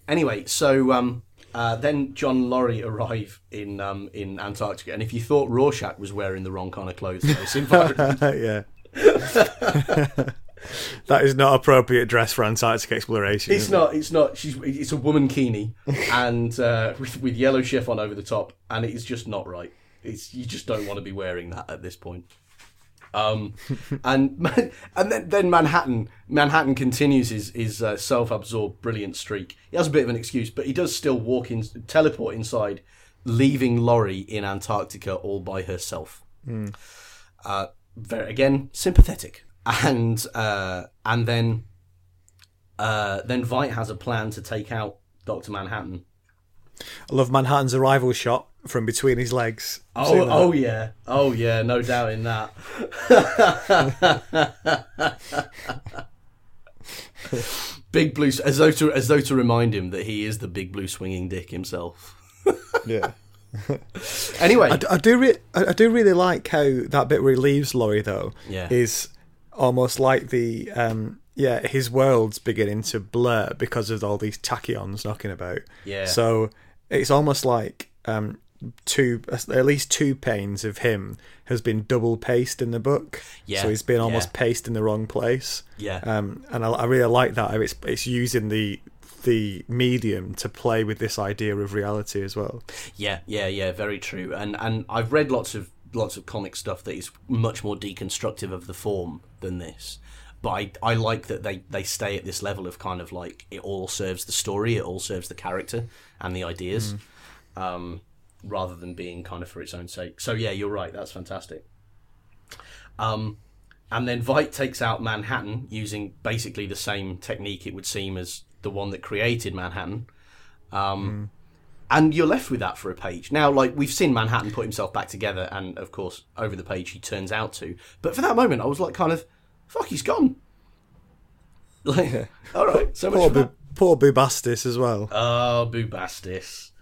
Anyway, so um, uh, then John Laurie arrive in um, in Antarctica, and if you thought Rorschach was wearing the wrong kind of clothes for this environment, yeah. that is not appropriate dress for Antarctic exploration. it's is it? not. It's not. She's. It's a woman kini, and uh, with with yellow chiffon over the top, and it is just not right. It's you just don't want to be wearing that at this point. Um, and and then then Manhattan Manhattan continues his his uh, self-absorbed brilliant streak. He has a bit of an excuse, but he does still walk in, teleport inside, leaving Laurie in Antarctica all by herself. Uh, very again sympathetic, and uh, and then uh, then Veidt has a plan to take out Doctor Manhattan. I love Manhattan's arrival shot from between his legs. Oh, oh yeah, oh yeah, no doubt in that. big blue, as though to as though to remind him that he is the big blue swinging dick himself. yeah. Anyway, I, I do re- I I do really like how that bit where he leaves Laurie though Yeah. is almost like the um yeah his world's beginning to blur because of all these tachyons knocking about. Yeah. So it's almost like um two at least two panes of him has been double paced in the book. Yeah, So he's been almost yeah. paced in the wrong place. yeah, Um, and I, I really like that. It's it's using the the medium to play with this idea of reality as well. yeah, yeah, yeah, very true. And and I've read lots of lots of comic stuff that is much more deconstructive of the form than this. But I, I like that they, they stay at this level of kind of like it all serves the story, it all serves the character and the ideas, um, rather than being kind of for its own sake. So yeah, you're right. That's fantastic. Um, and then Veidt takes out Manhattan using basically the same technique it would seem as the one that created Manhattan. Um, And you're left with that for a page. Now, like, we've seen Manhattan put himself back together, and of course, over the page he turns out to. But for that moment, I was like, kind of, fuck, he's gone. Like, all right, so much Poor that. Bu- poor Bubastis as well. Oh, Boobastis.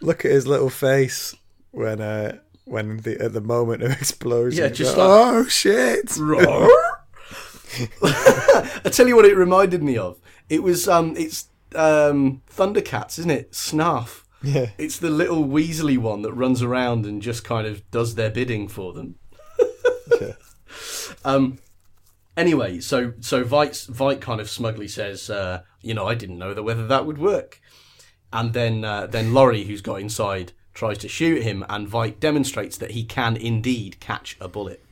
Look at his little face when uh when the at the moment of explosion. Yeah, just like- oh shit! I tell you what, it reminded me of. It was um, it's um, Thundercats, isn't it? Snarf. Yeah, It's the little Weasley one that runs around and just kind of does their bidding for them. yeah. Um. Anyway, so so Veidt Veidt kind of smugly says, uh, you know, I didn't know that whether that would work, and then uh, then Laurie, who's got inside, tries to shoot him, and Veidt demonstrates that he can indeed catch a bullet.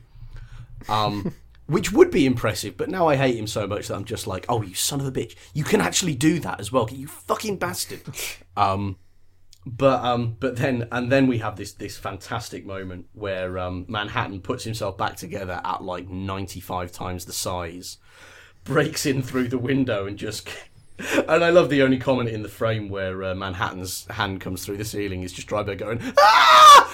Um. Which would be impressive, but now I hate him so much that I'm just like, oh, you son of a bitch. You can actually do that as well, you fucking bastard. Um, but um, but then and then we have this this fantastic moment where um, Manhattan puts himself back together at like ninety five times the size, breaks in through the window and just. And I love the only comment in the frame where uh, Manhattan's hand comes through the ceiling is just Dreiberg going, ah!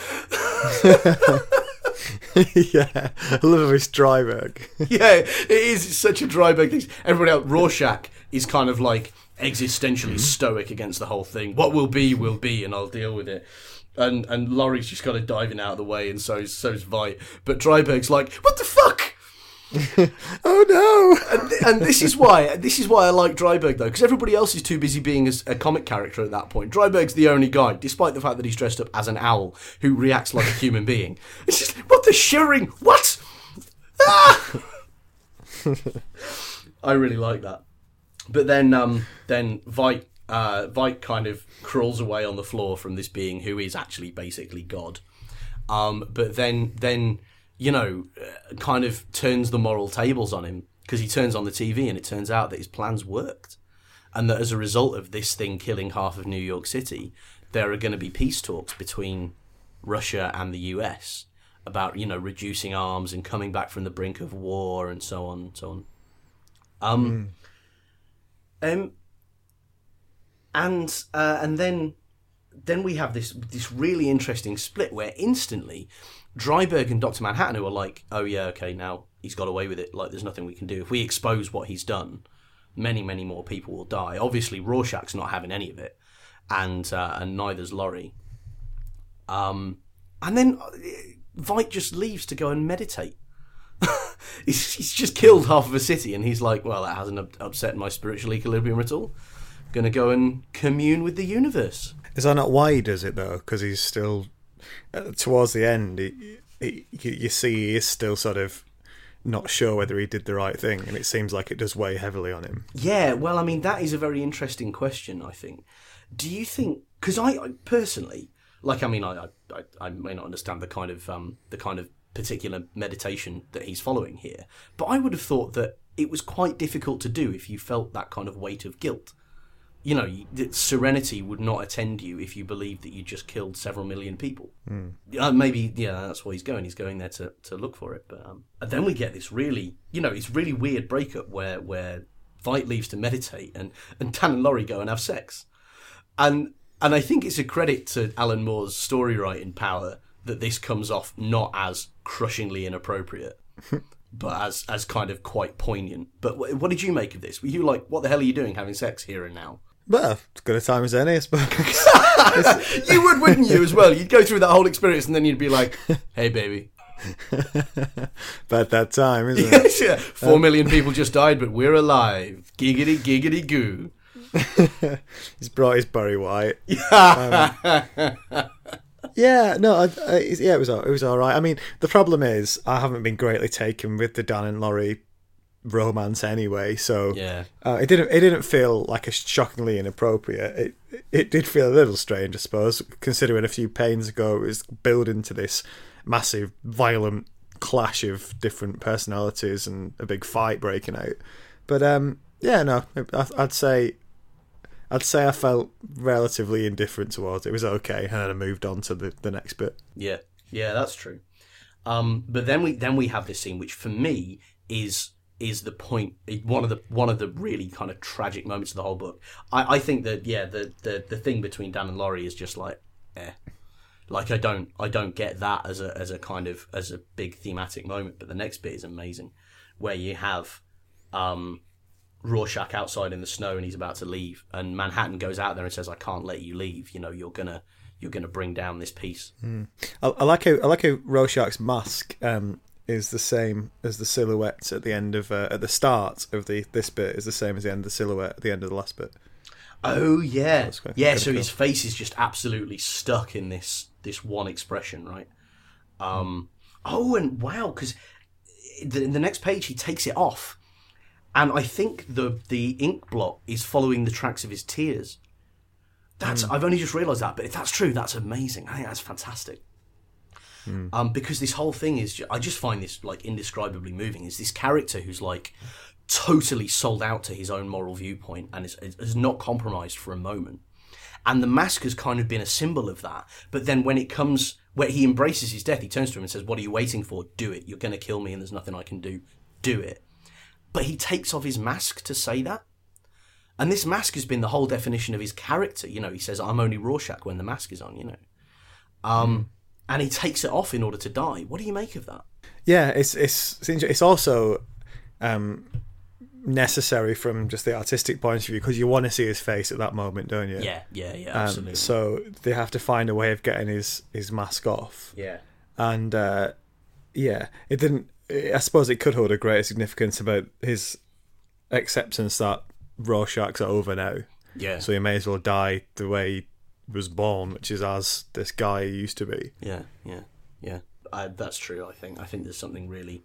yeah, I love this Dreiberg. yeah, it is it's such a Dreiberg thing. Everybody else, Rorschach is kind of like existentially stoic against the whole thing. What will be, will be, and I'll deal with it. And and Laurie's just kind of diving out of the way, and so so's Veidt. But Dreiberg's like, what the fuck? oh no! And, and this is why this is why I like Dreiberg though, because everybody else is too busy being as a comic character at that point. Dreiberg's the only guy, despite the fact that he's dressed up as an owl who reacts like a human being. It's just what the shivering what? Ah! I really like that. But then um then Veidt uh Veidt kind of crawls away on the floor from this being who is actually basically God. Um but then then you know uh, kind of turns the moral tables on him because he turns on the TV and it turns out that his plans worked. And that as a result of this thing killing half of New York City there are going to be peace talks between Russia and the US about you know reducing arms and coming back from the brink of war and so on and so on. Um um and uh, and then then we have this this really interesting split where instantly Dreiberg and Doctor Manhattan who are like, oh yeah, okay, now he's got away with it. Like, there's nothing we can do. If we expose what he's done, many many more people will die. Obviously, Rorschach's not having any of it, and uh, and neither's Laurie. Um, and then Veidt just leaves to go and meditate. he's, he's just killed half of a city, and he's like, "Well, that hasn't upset my spiritual equilibrium at all. Going to go and commune with the universe." Is that not why he does it though? Because he's still uh, towards the end. You see, he is still sort of not sure whether he did the right thing, and it seems like it does weigh heavily on him. Yeah, well, I mean, that is a very interesting question. I think. Do you think? Because I, I personally, like, I mean, I, I, I may not understand the kind of um, the kind of particular meditation that he's following here, but I would have thought that it was quite difficult to do if you felt that kind of weight of guilt. You know, serenity would not attend you if you believed that you just killed several million people. Uh, maybe, yeah, that's where he's going. He's going there to, to look for it. But um, then we get this really, you know, it's really weird breakup where where Veidt leaves to meditate and and Dan and Laurie go and have sex, and and I think it's a credit to Alan Moore's story writing power that this comes off not as crushingly inappropriate. But as as kind of quite poignant. But wh- what did you make of this? Were you like, what the hell are you doing having sex here and now? Well, as good a time as any, I suppose. you would, wouldn't you, as well? You'd go through that whole experience and then you'd be like, hey, baby. But that time, isn't it? yeah, four million people just died, but we're alive. Giggity, giggity, goo. He's brought his Barry White. Um, yeah, no, I, I, yeah, it was it was all right. I mean, the problem is I haven't been greatly taken with the Dan and Laurie romance anyway, so Yeah. uh, it didn't it didn't feel like a shockingly inappropriate. It it did feel a little strange, I suppose, considering a few pains ago it was building to this massive, violent clash of different personalities and a big fight breaking out. But um, yeah, no, I, I'd say I'd say I felt relatively indifferent towards it. It was okay, and then I moved on to the, the next bit. Yeah, yeah, that's true. Um, but then we then we have this scene, which for me is is the point one of the one of the really kind of tragic moments of the whole book. I, I think that yeah, the, the the thing between Dan and Laurie is just like, eh, like I don't I don't get that as a as a kind of as a big thematic moment. But the next bit is amazing, where you have um, Rorschach outside in the snow and he's about to leave, and Manhattan goes out there and says, "I can't let you leave. You know, you're gonna." You're going to bring down this piece. I, I like how I like how Rorschach's mask um, is the same as the silhouette at the end of uh, at the start of the this bit is the same as the end of the silhouette at the end of the last bit. Oh yeah, quite- yeah. So cool. his face is just absolutely stuck in this this one expression, right? Um. Oh, and wow, because the, the next page he takes it off, and I think the the ink blot is following the tracks of his tears. That's I've only just realised that, but if that's true, that's amazing. I think that's fantastic. Um, because this whole thing is, I just find this like indescribably moving. Is this character who's like totally sold out to his own moral viewpoint and is, is not compromised for a moment. And the mask has kind of been a symbol of that. But then when it comes, where he embraces his death, he turns to him and says, What are you waiting for? Do it. You're going to kill me and there's nothing I can do. Do it. But he takes off his mask to say that. And this mask has been the whole definition of his character. You know, he says, I'm only Rorschach when the mask is on, you know. Um, and he takes it off in order to die. What do you make of that? Yeah, it's it's it's, it's also um, necessary from just the artistic point of view because you want to see his face at that moment, don't you? Yeah, yeah, yeah, Um, absolutely. so they have to find a way of getting his his mask off, yeah. and uh, yeah, it didn't. I suppose it could hold a greater significance about his acceptance that Rorschach's are over now, Yeah. so he may as well die the way was born, which is as this guy used to be. Yeah, yeah, yeah. I, that's true. I think. I think there's something really.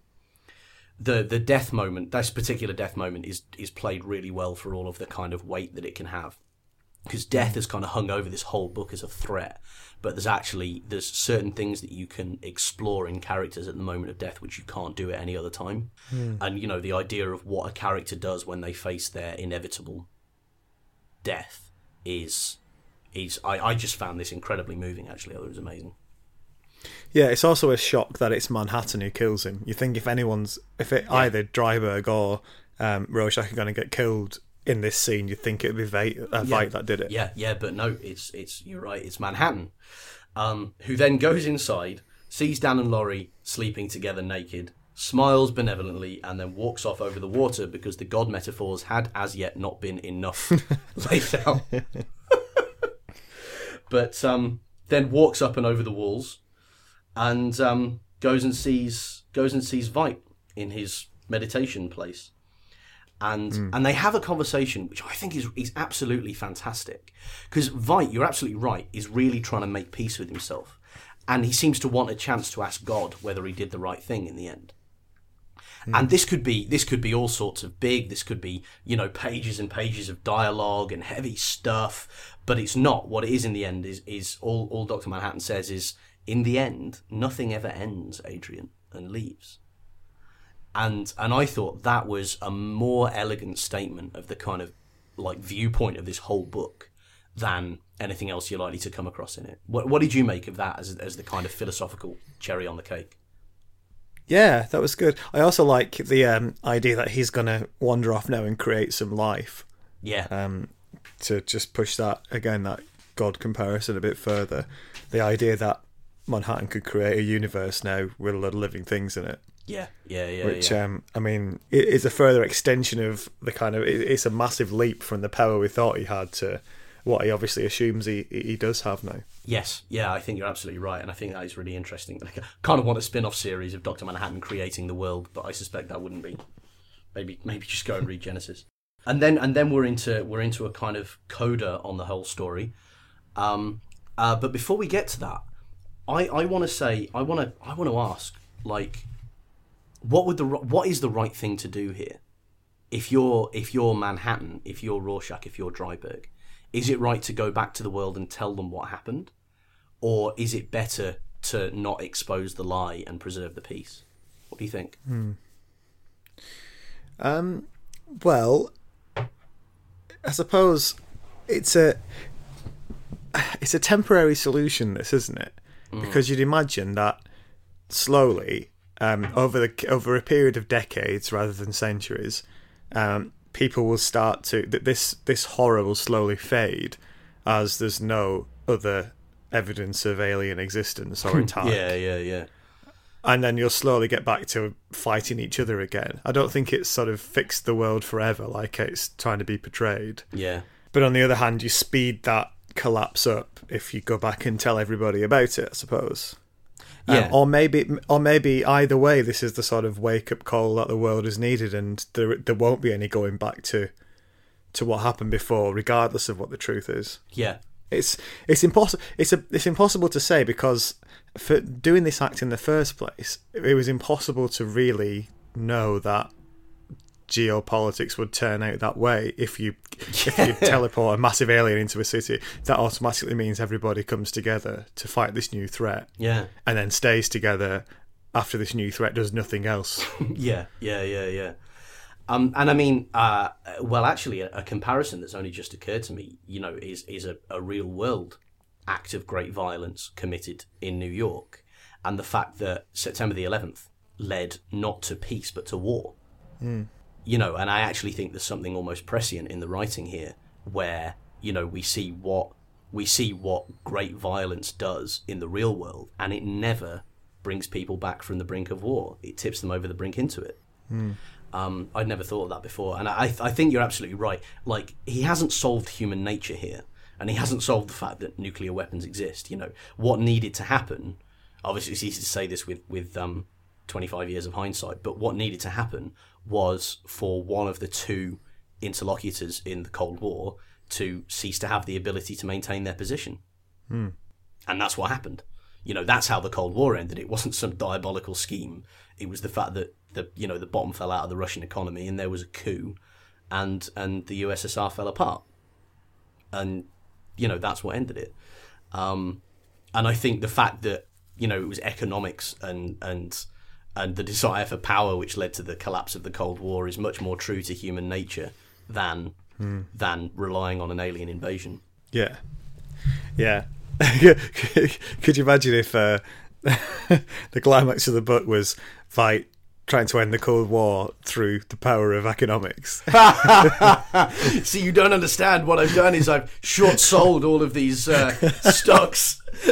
The the death moment, this particular death moment, is is played really well for all of the kind of weight that it can have, because death has kind of hung over this whole book as a threat. But there's actually there's certain things that you can explore in characters at the moment of death which you can't do at any other time. Hmm. And you know the idea of what a character does when they face their inevitable death is is I, I just found this incredibly moving. Actually, it was amazing. Yeah, it's also a shock that it's Manhattan who kills him. You think if anyone's, if it either Dreiberg or um, Rorschach are going to get killed in this scene, you'd think it'd be Veidt, uh, Veidt that did it. Yeah, yeah, but no, it's it's you're right. It's Manhattan, um, who then goes inside, sees Dan and Laurie sleeping together naked, smiles benevolently, and then walks off over the water because the god metaphors had as yet not been enough laid out. But um, then walks up and over the walls, and um, goes and sees goes and sees Veidt in his meditation place, and and they have a conversation which I think is is absolutely fantastic because Veidt, you're absolutely right, is really trying to make peace with himself, and he seems to want a chance to ask God whether he did the right thing in the end. And this could be this could be all sorts of big. This could be you know pages and pages of dialogue and heavy stuff, but it's not. What it is in the end is is all all Doctor Manhattan says is in the end nothing ever ends, Adrian, and leaves. And and I thought that was a more elegant statement of the kind of like viewpoint of this whole book than anything else you're likely to come across in it. What what did you make of that as as the kind of philosophical cherry on the cake? Yeah, that was good. I also like the um, idea that he's going to wander off now and create some life. Yeah. Um, to just push that again, that God comparison a bit further. The idea that Manhattan could create a universe now with a lot of living things in it. Yeah, yeah, yeah. Which, yeah. um, I mean, it is a further extension of the kind of. It's a massive leap from the power we thought he had to what he obviously assumes he he does have now. Yes, yeah, I think you're absolutely right, and I think that is really interesting. I kind of want a spin-off series of Doctor Manhattan creating the world, but I suspect that wouldn't be. Maybe, maybe just go and read Genesis, and then and then we're into we're into a kind of coda on the whole story. Um, uh, but before we get to that, I I want to say I want to I want to ask like, what would the what is the right thing to do here? If you're if you're Manhattan, if you're Rorschach, if you're Dreiberg, is it right to go back to the world and tell them what happened? Or is it better to not expose the lie and preserve the peace? What do you think? Um, well, I suppose it's a it's a temporary solution. This isn't it? Because you'd imagine that slowly um, over the over a period of decades rather than centuries, um, people will start to th- this this horror will slowly fade as there's no other evidence of alien existence or attack Yeah, yeah, yeah. And then you'll slowly get back to fighting each other again. I don't think it's sort of fixed the world forever like it's trying to be portrayed. Yeah. But on the other hand, you speed that collapse up if you go back and tell everybody about it, I suppose. Um, Yeah. or maybe, or maybe either way, this is the sort of wake up call that the world is needed, and there there won't be any going back to to what happened before, regardless of what the truth is. Yeah. It's it's impossible. It's a it's impossible to say because for doing this act in the first place, it was impossible to really know that geopolitics would turn out that way. If you if you teleport a massive alien into a city, that automatically means everybody comes together to fight this new threat, Yeah. and then stays together after this new threat does nothing else. Yeah, yeah, yeah, yeah. Um, and I mean, uh, well, actually, a, a comparison that's only just occurred to me, you know, is is a, a real world act of great violence committed in New York, and the fact that September the 11th led not to peace but to war. You know, and I actually think there's something almost prescient in the writing here, where you know we see what we see what great violence does in the real world, and it never brings people back from the brink of war. It tips them over the brink into it. Um, I'd never thought of that before, and I, I think you're absolutely right. Like he hasn't solved human nature here, and he hasn't solved the fact that nuclear weapons exist. You know what needed to happen. Obviously, it's easy to say this with with um, 25 years of hindsight, but what needed to happen was for one of the two interlocutors in the Cold War to cease to have the ability to maintain their position, and that's what happened. You know, that's how the Cold War ended. It wasn't some diabolical scheme. It was the fact that the you know the bottom fell out of the Russian economy and there was a coup, and and the USSR fell apart, and you know that's what ended it. Um, and I think the fact that you know it was economics and and and the desire for power which led to the collapse of the Cold War is much more true to human nature than than relying on an alien invasion. Yeah, yeah. Could you imagine if uh, the climax of the book was Veidt trying to end the Cold War through the power of economics? See, you don't understand. What I've done is I've short sold all of these uh, stocks.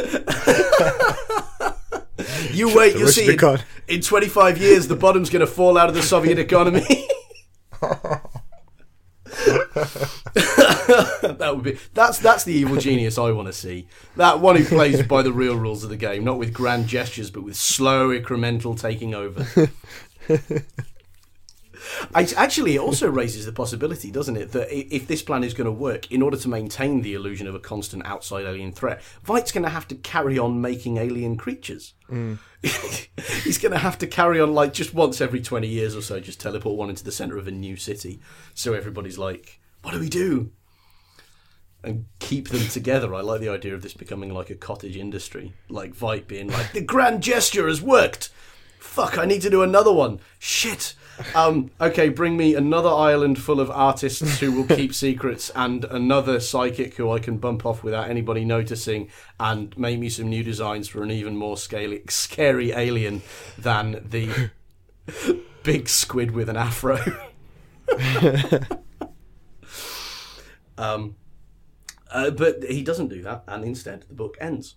you wait, you'll see. In, in 25 years, the bottom's going to fall out of the Soviet economy. that would be that's that's the evil genius I want to see. That one who plays by the real rules of the game, not with grand gestures, but with slow incremental taking over. I, actually, it also raises the possibility, doesn't it, that if this plan is going to work, in order to maintain the illusion of a constant outside alien threat, Veidt's going to have to carry on making alien creatures. Hmm. He's going to have to carry on, like, just once every 20 years or so, just teleport one into the centre of a new city. So everybody's like, what do we do? And keep them together. I like the idea of this becoming like a cottage industry. Like Veidt being like, the grand gesture has worked! Fuck, I need to do another one. Shit. Um, okay, bring me another island full of artists who will keep secrets and another psychic who I can bump off without anybody noticing and make me some new designs for an even more scaly, scary alien than the big squid with an afro. um, uh, but he doesn't do that, and instead the book ends.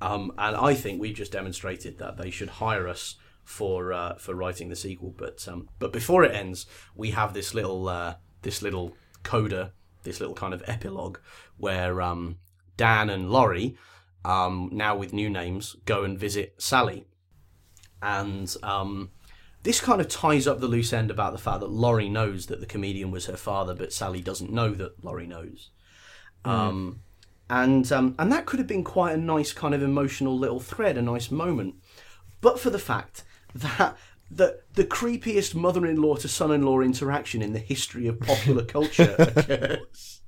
Um, and I think we've just demonstrated that they should hire us for uh, for writing the sequel. But um, but before it ends, we have this little uh, this little coda, this little kind of epilogue where um, Dan and Laurie, um, now with new names, go and visit Sally, and um, this kind of ties up the loose end about the fact that Laurie knows that the comedian was her father, but Sally doesn't know that Laurie knows. Um, and um, and that could have been quite a nice kind of emotional little thread, a nice moment, but for the fact that the the creepiest mother-in-law to son-in-law interaction in the history of popular culture occurs.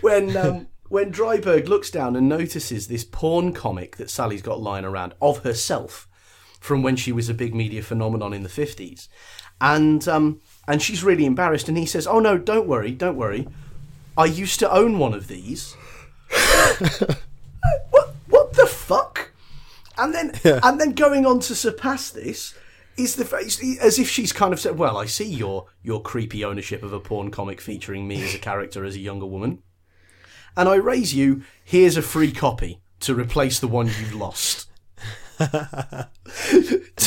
When um, when Dreiberg looks down and notices this porn comic that Sally's got lying around of herself from when she was a big media phenomenon in the fifties, and um, and she's really embarrassed, and he says, "Oh no, don't worry, don't worry, I used to own one of these." what what the fuck? And then and then going on to surpass this is the face as if she's kind of said, "Well, I see your your creepy ownership of a porn comic featuring me as a character as a younger woman, and I raise you. Here's a free copy to replace the one you've lost." to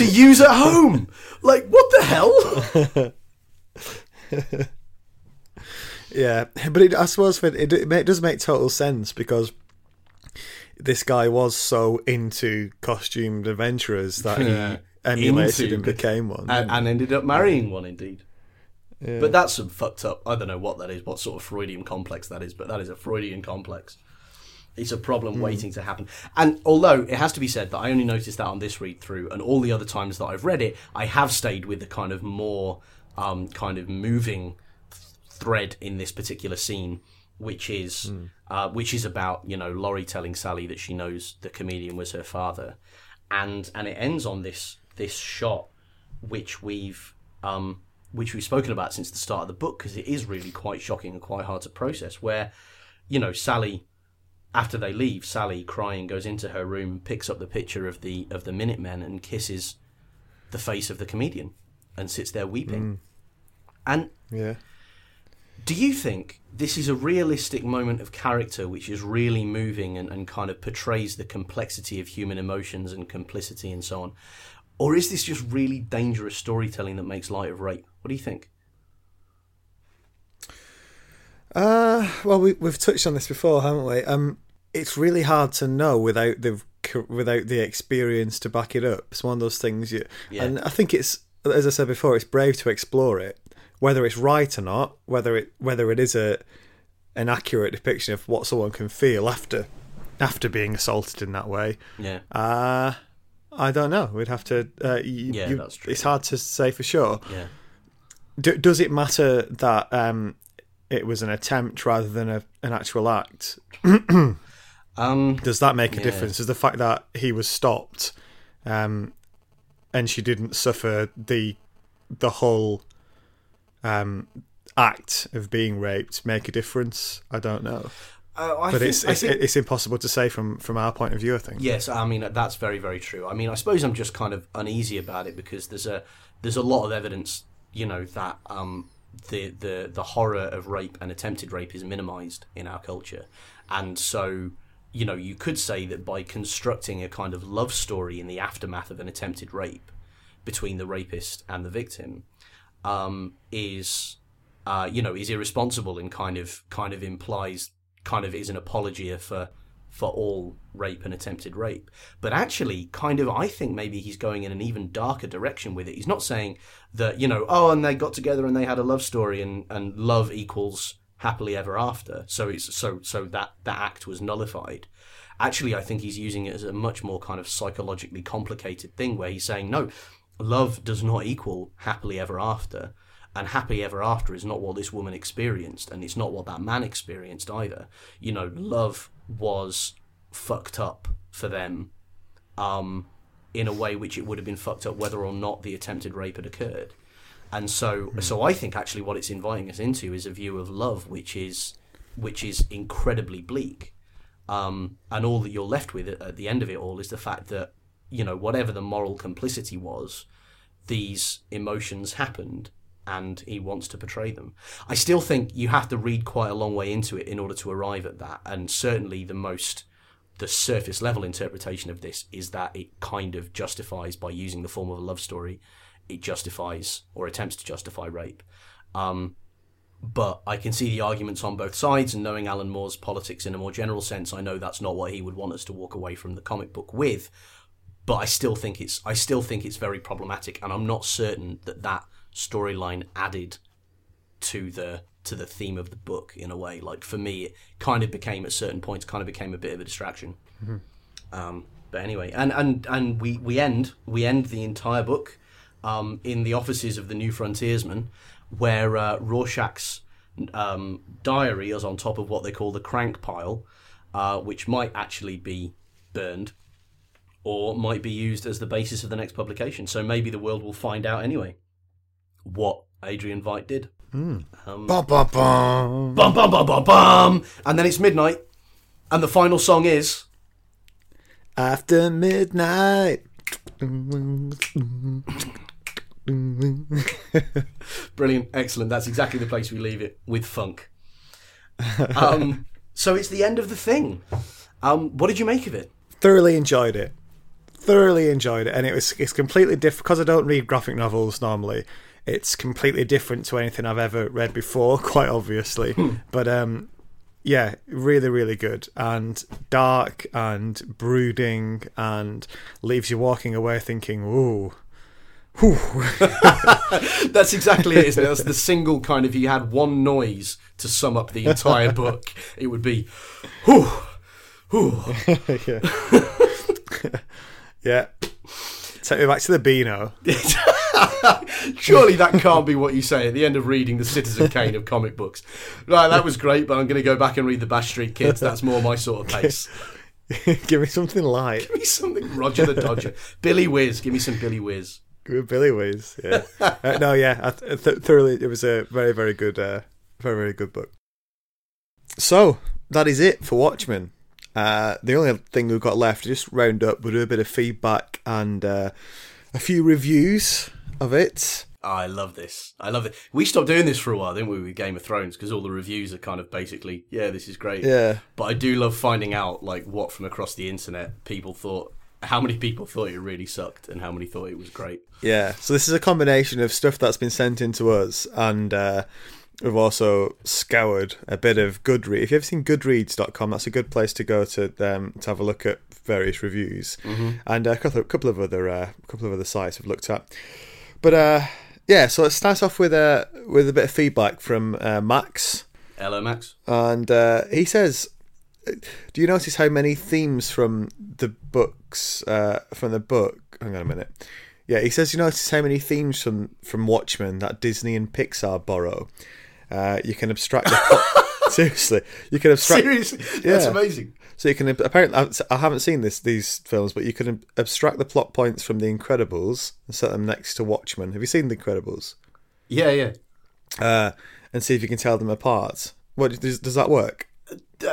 use at home. Like, what the hell? Yeah, but it, I suppose it, it, it does make total sense because this guy was so into costumed adventurers that Yeah. he emulated Into- and became one. and, and ended up marrying one indeed. But that's some fucked up. I don't know what that is, what sort of Freudian complex that is, but that is a Freudian complex. It's a problem waiting to happen. And although it has to be said that I only noticed that on this read through, and all the other times that I've read it, I have stayed with the kind of more um, kind of moving thread in this particular scene, which is uh, which is about you know Laurie telling Sally that she knows the comedian was her father, and and it ends on this this shot, which we've um, which we've spoken about since the start of the book because it is really quite shocking and quite hard to process. Where you know Sally. After they leave, Sally, crying, goes into her room, picks up the picture of the of the Minutemen, and kisses the face of the comedian, and sits there weeping. And yeah, do you think this is a realistic moment of character which is really moving and, and kind of portrays the complexity of human emotions and complicity and so on? Or is this just really dangerous storytelling that makes light of rape? What do you think? Uh, well, we, we've touched on this before, haven't we? Um, it's really hard to know without the without the experience to back it up. It's one of those things, you, Yeah. and I think it's as I said before, it's brave to explore it, whether it's right or not, whether it whether it is a an accurate depiction of what someone can feel after after being assaulted in that way. Yeah. Uh I don't know. We'd have to. Uh, you, Yeah, you- that's true. It's hard to say for sure. Yeah. Does it matter that um, it was an attempt rather than a, an actual act? Um, Does that make a Yeah. difference? Does the fact that he was stopped um, and she didn't suffer the the whole um, act of being raped make a difference? I don't know, uh, I but think, it's I it's, think- it's impossible to say from from our point of view. I think. Yes, I mean that's very very true. I mean, I suppose I'm just kind of uneasy about it because there's a there's a lot of evidence, you know, that um, the the the horror of rape and attempted rape is minimised in our culture, and so you know you could say that by constructing a kind of love story in the aftermath of an attempted rape between the rapist and the victim um, is uh, you know, is irresponsible and kind of kind of implies kind of is an apology for for all rape and attempted rape. But actually, kind of, I think maybe he's going in an even darker direction with it. He's not saying that, you know, oh, and they got together and they had a love story and, and love equals happily ever after. So it's so so that that act was nullified. Actually, I think he's using it as a much more kind of psychologically complicated thing where he's saying, no, love does not equal happily ever after. And happily ever after is not what this woman experienced, and it's not what that man experienced either. You know, love was fucked up for them um, in a way which it would have been fucked up whether or not the attempted rape had occurred. And so, Hmm. so I think actually what it's inviting us into is a view of love which is which is incredibly bleak. Um, and all that you're left with at the end of it all is the fact that you know whatever the moral complicity was, these emotions happened, and he wants to portray them. I still think you have to read quite a long way into it in order to arrive at that, and certainly the most the surface level interpretation of this is that it kind of justifies by using the form of a love story, it justifies or attempts to justify rape. Um, but I can see the arguments on both sides, and knowing Alan Moore's politics in a more general sense, I know that's not what he would want us to walk away from the comic book with. But I still think it's I still think it's very problematic, and I'm not certain that that storyline added to the to the theme of the book in a way. Like for me, it kind of became at certain points kind of became a bit of a distraction. Um, but anyway, and and and we we end we end the entire book um, in the offices of the New Frontiersman, where uh, Rorschach's um, diary is on top of what they call the crank pile, uh, which might actually be burned or might be used as the basis of the next publication. So maybe the world will find out anyway what Adrian Veidt did. Bum, bum, bum. Bum bum bum bum bum, and then it's midnight, and the final song is After midnight. Brilliant, excellent. That's exactly the place we leave it with funk. Um, so it's the end of the thing. Um, what did you make of it? Thoroughly enjoyed it. Thoroughly enjoyed it, and it was it's completely different because I don't read graphic novels normally. It's completely different to anything I've ever read before, quite obviously. but um, yeah, really, really good and dark and brooding, and leaves you walking away thinking, "Ooh, whew." That's exactly it, isn't it? That's the single kind of. You had one noise to sum up the entire book. It would be, whew, whew. yeah, yeah." Take me back to the Beano. Surely that can't be what you say at the end of reading the Citizen Kane of comic books. Right, that was great, but I'm going to go back and read the Bash Street Kids. That's more my sort of pace. Give me something light. Give me something Roger the Dodger. Billy Whizz. Give me some Billy Whizz. With Billy Whizz, yeah. uh, no, yeah, I th- th- thoroughly. It was a very, very good, uh, very, very good book. So that is it for Watchmen. Uh, the only thing we've got left to just round up, we'll do a bit of feedback and uh, a few reviews of it. Oh, I love this. I love it. We stopped doing this for a while, didn't we, with Game of Thrones? Because all the reviews are kind of basically, yeah, this is great. Yeah, But I do love finding out like what from across the internet people thought. How many people thought it really sucked, and how many thought it was great? yeah. So this is a combination of stuff that's been sent in to us, and uh, we've also scoured a bit of Goodreads. If you've ever seen Goodreads.com, that's a good place to go to um, to have a look at various reviews, and a couple of, couple of other uh, couple of other sites we've looked at. But uh, yeah, so let's start off with a with a bit of feedback from uh, Max, Hello, Max. and uh, he says, "Do you notice how many themes from the books uh, from the book? Hang on a minute. Yeah, he says you notice how many themes from from Watchmen that Disney and Pixar borrow. Uh, you can abstract the plot. Seriously, you can abstract. Seriously, that's Yeah. amazing. So you can apparently I- I haven't seen this these films, but you can abstract the plot points from The Incredibles and set them next to Watchmen. Have you seen The Incredibles? Yeah, yeah. Uh, and see if you can tell them apart. What does, does that work?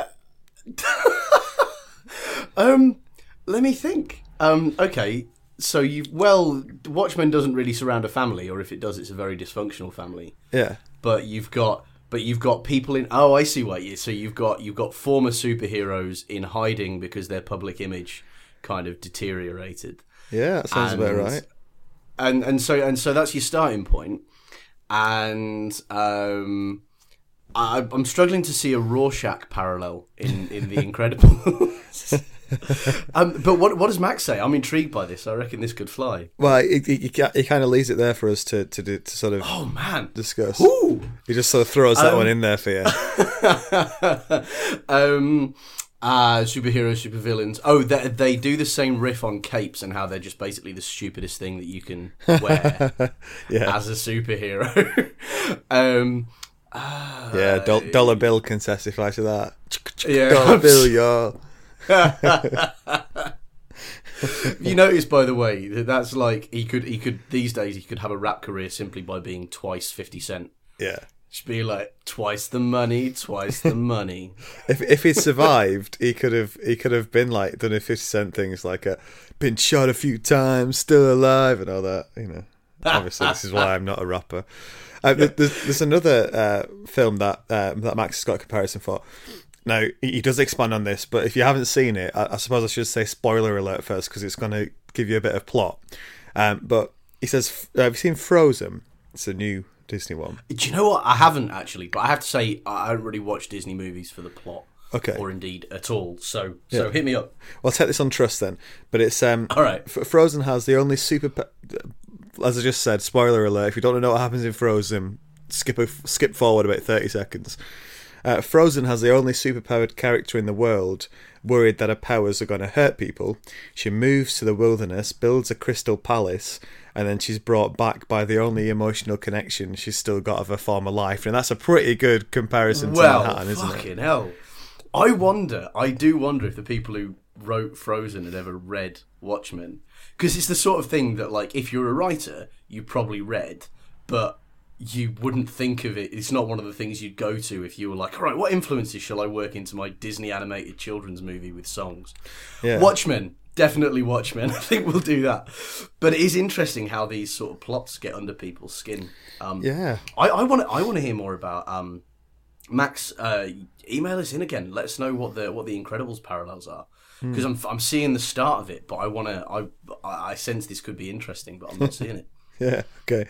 Um, let me think. Um, okay. So you well, Watchmen doesn't really surround a family, or if it does, it's a very dysfunctional family. Yeah, But you've got, but you've got people in. Oh, I see what you. So you've got you've got former superheroes in hiding because their public image kind of deteriorated. yeah, that sounds about right. and and so and so that's your starting point and um, I, I'm struggling to see a Rorschach parallel in in The Incredibles. um, but what what does Max say? I'm intrigued by this. I reckon this could fly. Well, he, he, he kind of leaves it there for us to to, do, to sort of Oh man. discuss. Ooh. He just sort of throws that one in there for you. um, uh, superhero, supervillains. Oh, they, they do the same riff on capes and how they're just basically the stupidest thing that you can wear Yeah, as a superhero. um, yeah. Dol- dollar bill can testify to that. Yeah. dollar bill, yo. You notice, by the way, that that's like he could he could these days he could have a rap career simply by being twice Fifty Cent. Yeah. Just be like twice the money, twice the money. If if he'd survived, he could have he could have been like done a fifty cent things like a been shot a few times, still alive, and all that. You know, obviously this is why I'm not a rapper. Uh, there's, there's another uh, film that uh, that Max has got a comparison for. Now he does expand on this, but if you haven't seen it, I, I suppose I should say spoiler alert first because it's going to give you a bit of plot. Um, but he says, "Have you seen Frozen? It's a new Disney one." Do you know what? I haven't actually, but I have to say I don't really watch Disney movies for the plot. Okay. Or indeed at all. So so hit me up. Well, take this on trust then. But it's um, All right. F- Frozen has the only super. As I just said, spoiler alert. If you don't know what happens in Frozen, skip a, skip forward about thirty seconds. Uh, Frozen has the only superpowered character in the world worried that her powers are going to hurt people. She moves to the wilderness, builds a crystal palace, and then she's brought back by the only emotional connection she's still got of her former life. And that's a pretty good comparison to Well, Manhattan, isn't it? fucking hell. I wonder, I do wonder if the people who wrote Frozen had ever read Watchmen. Because it's the sort of thing that, like, if you're a writer, you probably read, but you wouldn't think of it. It's not one of the things you'd go to if you were like, all right, what influences shall I work into my Disney animated children's movie with songs? Yeah. Watchmen. Definitely Watchmen. I think we'll do that. But it is interesting how these sort of plots get under people's skin. Um, Yeah. I, want to I want to hear more about um, Max. Uh, email us in again. Let us know what the what the Incredibles parallels are because I'm I'm seeing the start of it, but I want to. I I sense this could be interesting, but I'm not seeing it. Yeah. Okay.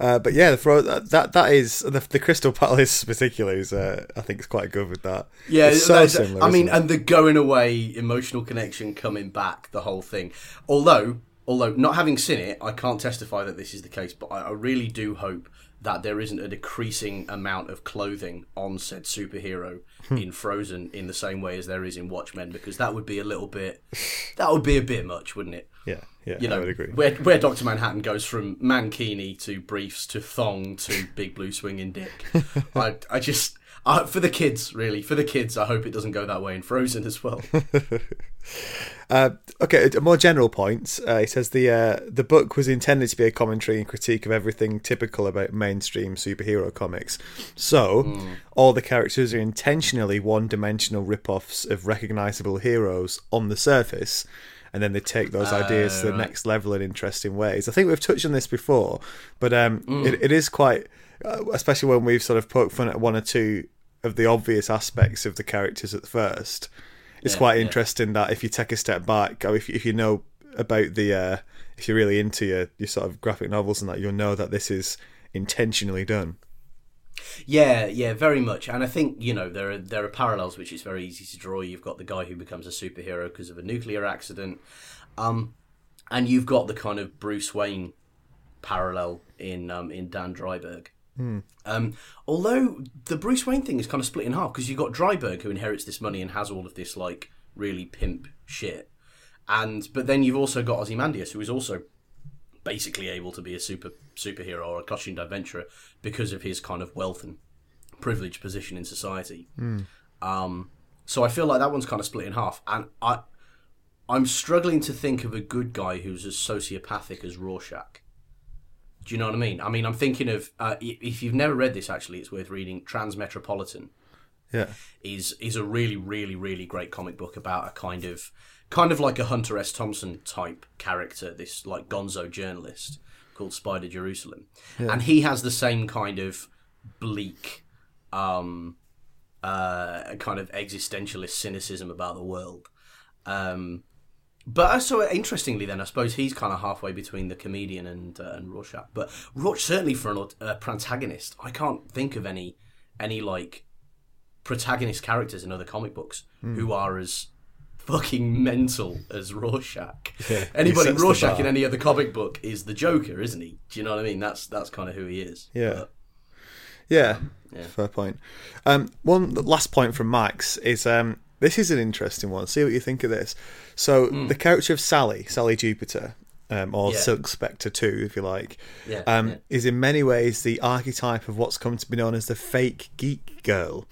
Uh, but yeah, the Fro- that that that is the, the Crystal Palace particularly is uh, I think it's quite good with that. Yeah, it's so similar. I mean, and the going away emotional connection coming back, the whole thing. Although, although not having seen it, I can't testify that this is the case. But I, I really do hope that there isn't a decreasing amount of clothing on said superhero Hmm. in Frozen in the same way as there is in Watchmen, because that would be a little bit, that would be a bit much, wouldn't it? Yeah, yeah, You know, I would agree. where where Doctor Manhattan goes from mankini to briefs to thong to big blue swinging dick. I I just I, for the kids really for the kids. I hope it doesn't go that way in Frozen as well. Uh, okay, a more general point. Uh, he says the uh, the book was intended to be a commentary and critique of everything typical about mainstream superhero comics. So Hmm. all the characters are intentionally one-dimensional rip-offs of recognizable heroes on the surface, and then they take those ideas to the next level in interesting ways. I think we've touched on this before, but um, Hmm. it, it is quite, uh, especially when we've sort of poked fun at one or two of the obvious aspects of the characters at first it's Yeah, quite yeah. interesting that if you take a step back, or if if you know about the, uh, if you're really into your, your sort of graphic novels and that, you'll know that this is intentionally done. Yeah, yeah, very much. And I think you know there are there are parallels which is very easy to draw. You've got the guy who becomes a superhero because of a nuclear accident, um, and you've got the kind of Bruce Wayne parallel in um, in Dan Dreiberg. Um, although the Bruce Wayne thing is kind of split in half because you've got Dreiberg who inherits this money and has all of this like really pimp shit, and but then you've also got Ozymandias who is also basically able to be a super superhero or a costumed adventurer because of his kind of wealth and privileged position in society. Um, so I feel like that one's kind of split in half, and I I'm struggling to think of a good guy who's as sociopathic as Rorschach. Do you know what I mean? I mean, I'm thinking of uh, if you've never read this, actually, it's worth reading. Transmetropolitan Yeah. is is a really really really great comic book about a kind of kind of like a Hunter S Thompson type character, this like Gonzo journalist called Spider Jerusalem, and he has the same kind of bleak, um, uh, kind of existentialist cynicism about the world. Um, But also, interestingly, then I suppose he's kind of halfway between the comedian and uh, and Rorschach. But Rorschach, certainly for an uh, protagonist, I can't think of any any like protagonist characters in other comic books Hmm. who are as fucking mental as Rorschach. Yeah, Anybody Rorschach in any other comic book is the Joker, isn't he? Do you know what I mean? That's that's kind of who he is. Yeah. But- Yeah, Yeah. fair point. Um, one last point from Max is um, this is an interesting one. See what you think of this. So the character of Sally, Sally Jupiter, um, or. Yeah. Silk Spectre two, if you like, Yeah, um, yeah. is in many ways the archetype of what's come to be known as the fake geek girl.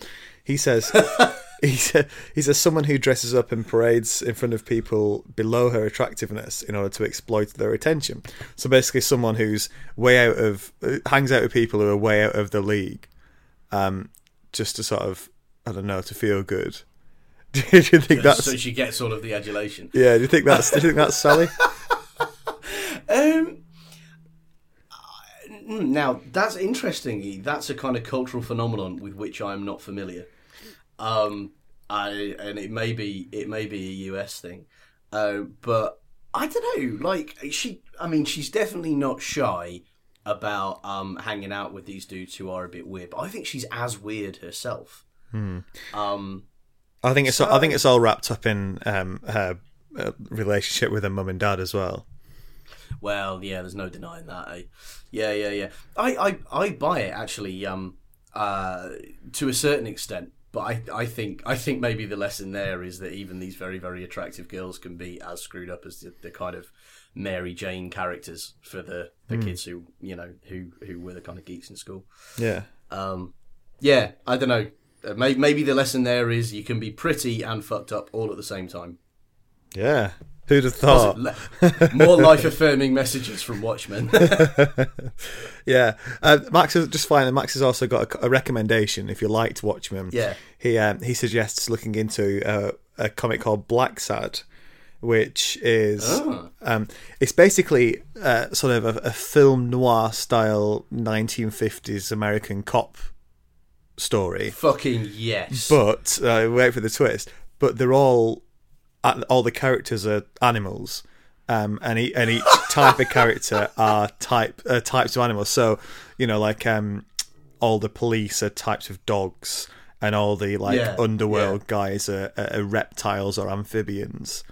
He says. He's a, he's a someone who dresses up and parades in front of people below her attractiveness in order to exploit their attention. So basically, someone who's way out of uh, hangs out with people who are way out of the league, um, just to sort of I don't know to feel good. Do you think that's so she gets all of the adulation. yeah? Do you think that's do you think that's Sally? Um, now that's interesting. That's a kind of cultural phenomenon with which I'm not familiar. Um, I and it may be it may be a US thing, uh, but I don't know. Like she, I mean, she's definitely not shy about um hanging out with these dudes who are a bit weird. But I think she's as weird herself. Um, I think it's I think it's all wrapped up in um, her uh, relationship with her mum and dad as well. Well, yeah, there's no denying that. Eh? Yeah, yeah, yeah. I, I, I buy it actually. Um, uh, to a certain extent, but I, I think, I think maybe the lesson there is that even these very, very attractive girls can be as screwed up as the, the kind of Mary Jane characters for the, the kids who, you know, who, who were the kind of geeks in school. Yeah, Um, yeah, I don't know. Uh, may, maybe the lesson there is you can be pretty and fucked up all at the same time. yeah. Who'd have thought? More life affirming messages from Watchmen. Yeah, uh, Max is just fine. Max has also got a, a recommendation if you liked Watchmen. Yeah. he um, he suggests looking into uh, a comic called Blacksad, which is Oh. um, it's basically uh, sort of a, a film noir style 1950s American cop story, Fucking yes. but uh, wait for the twist. But they're all all the characters are animals. Um, and, e- and each type of character are type uh, types of animals. So, you know, like um, all the police are types of dogs, and all the like Yeah, underworld yeah. guys are, are, reptiles or amphibians.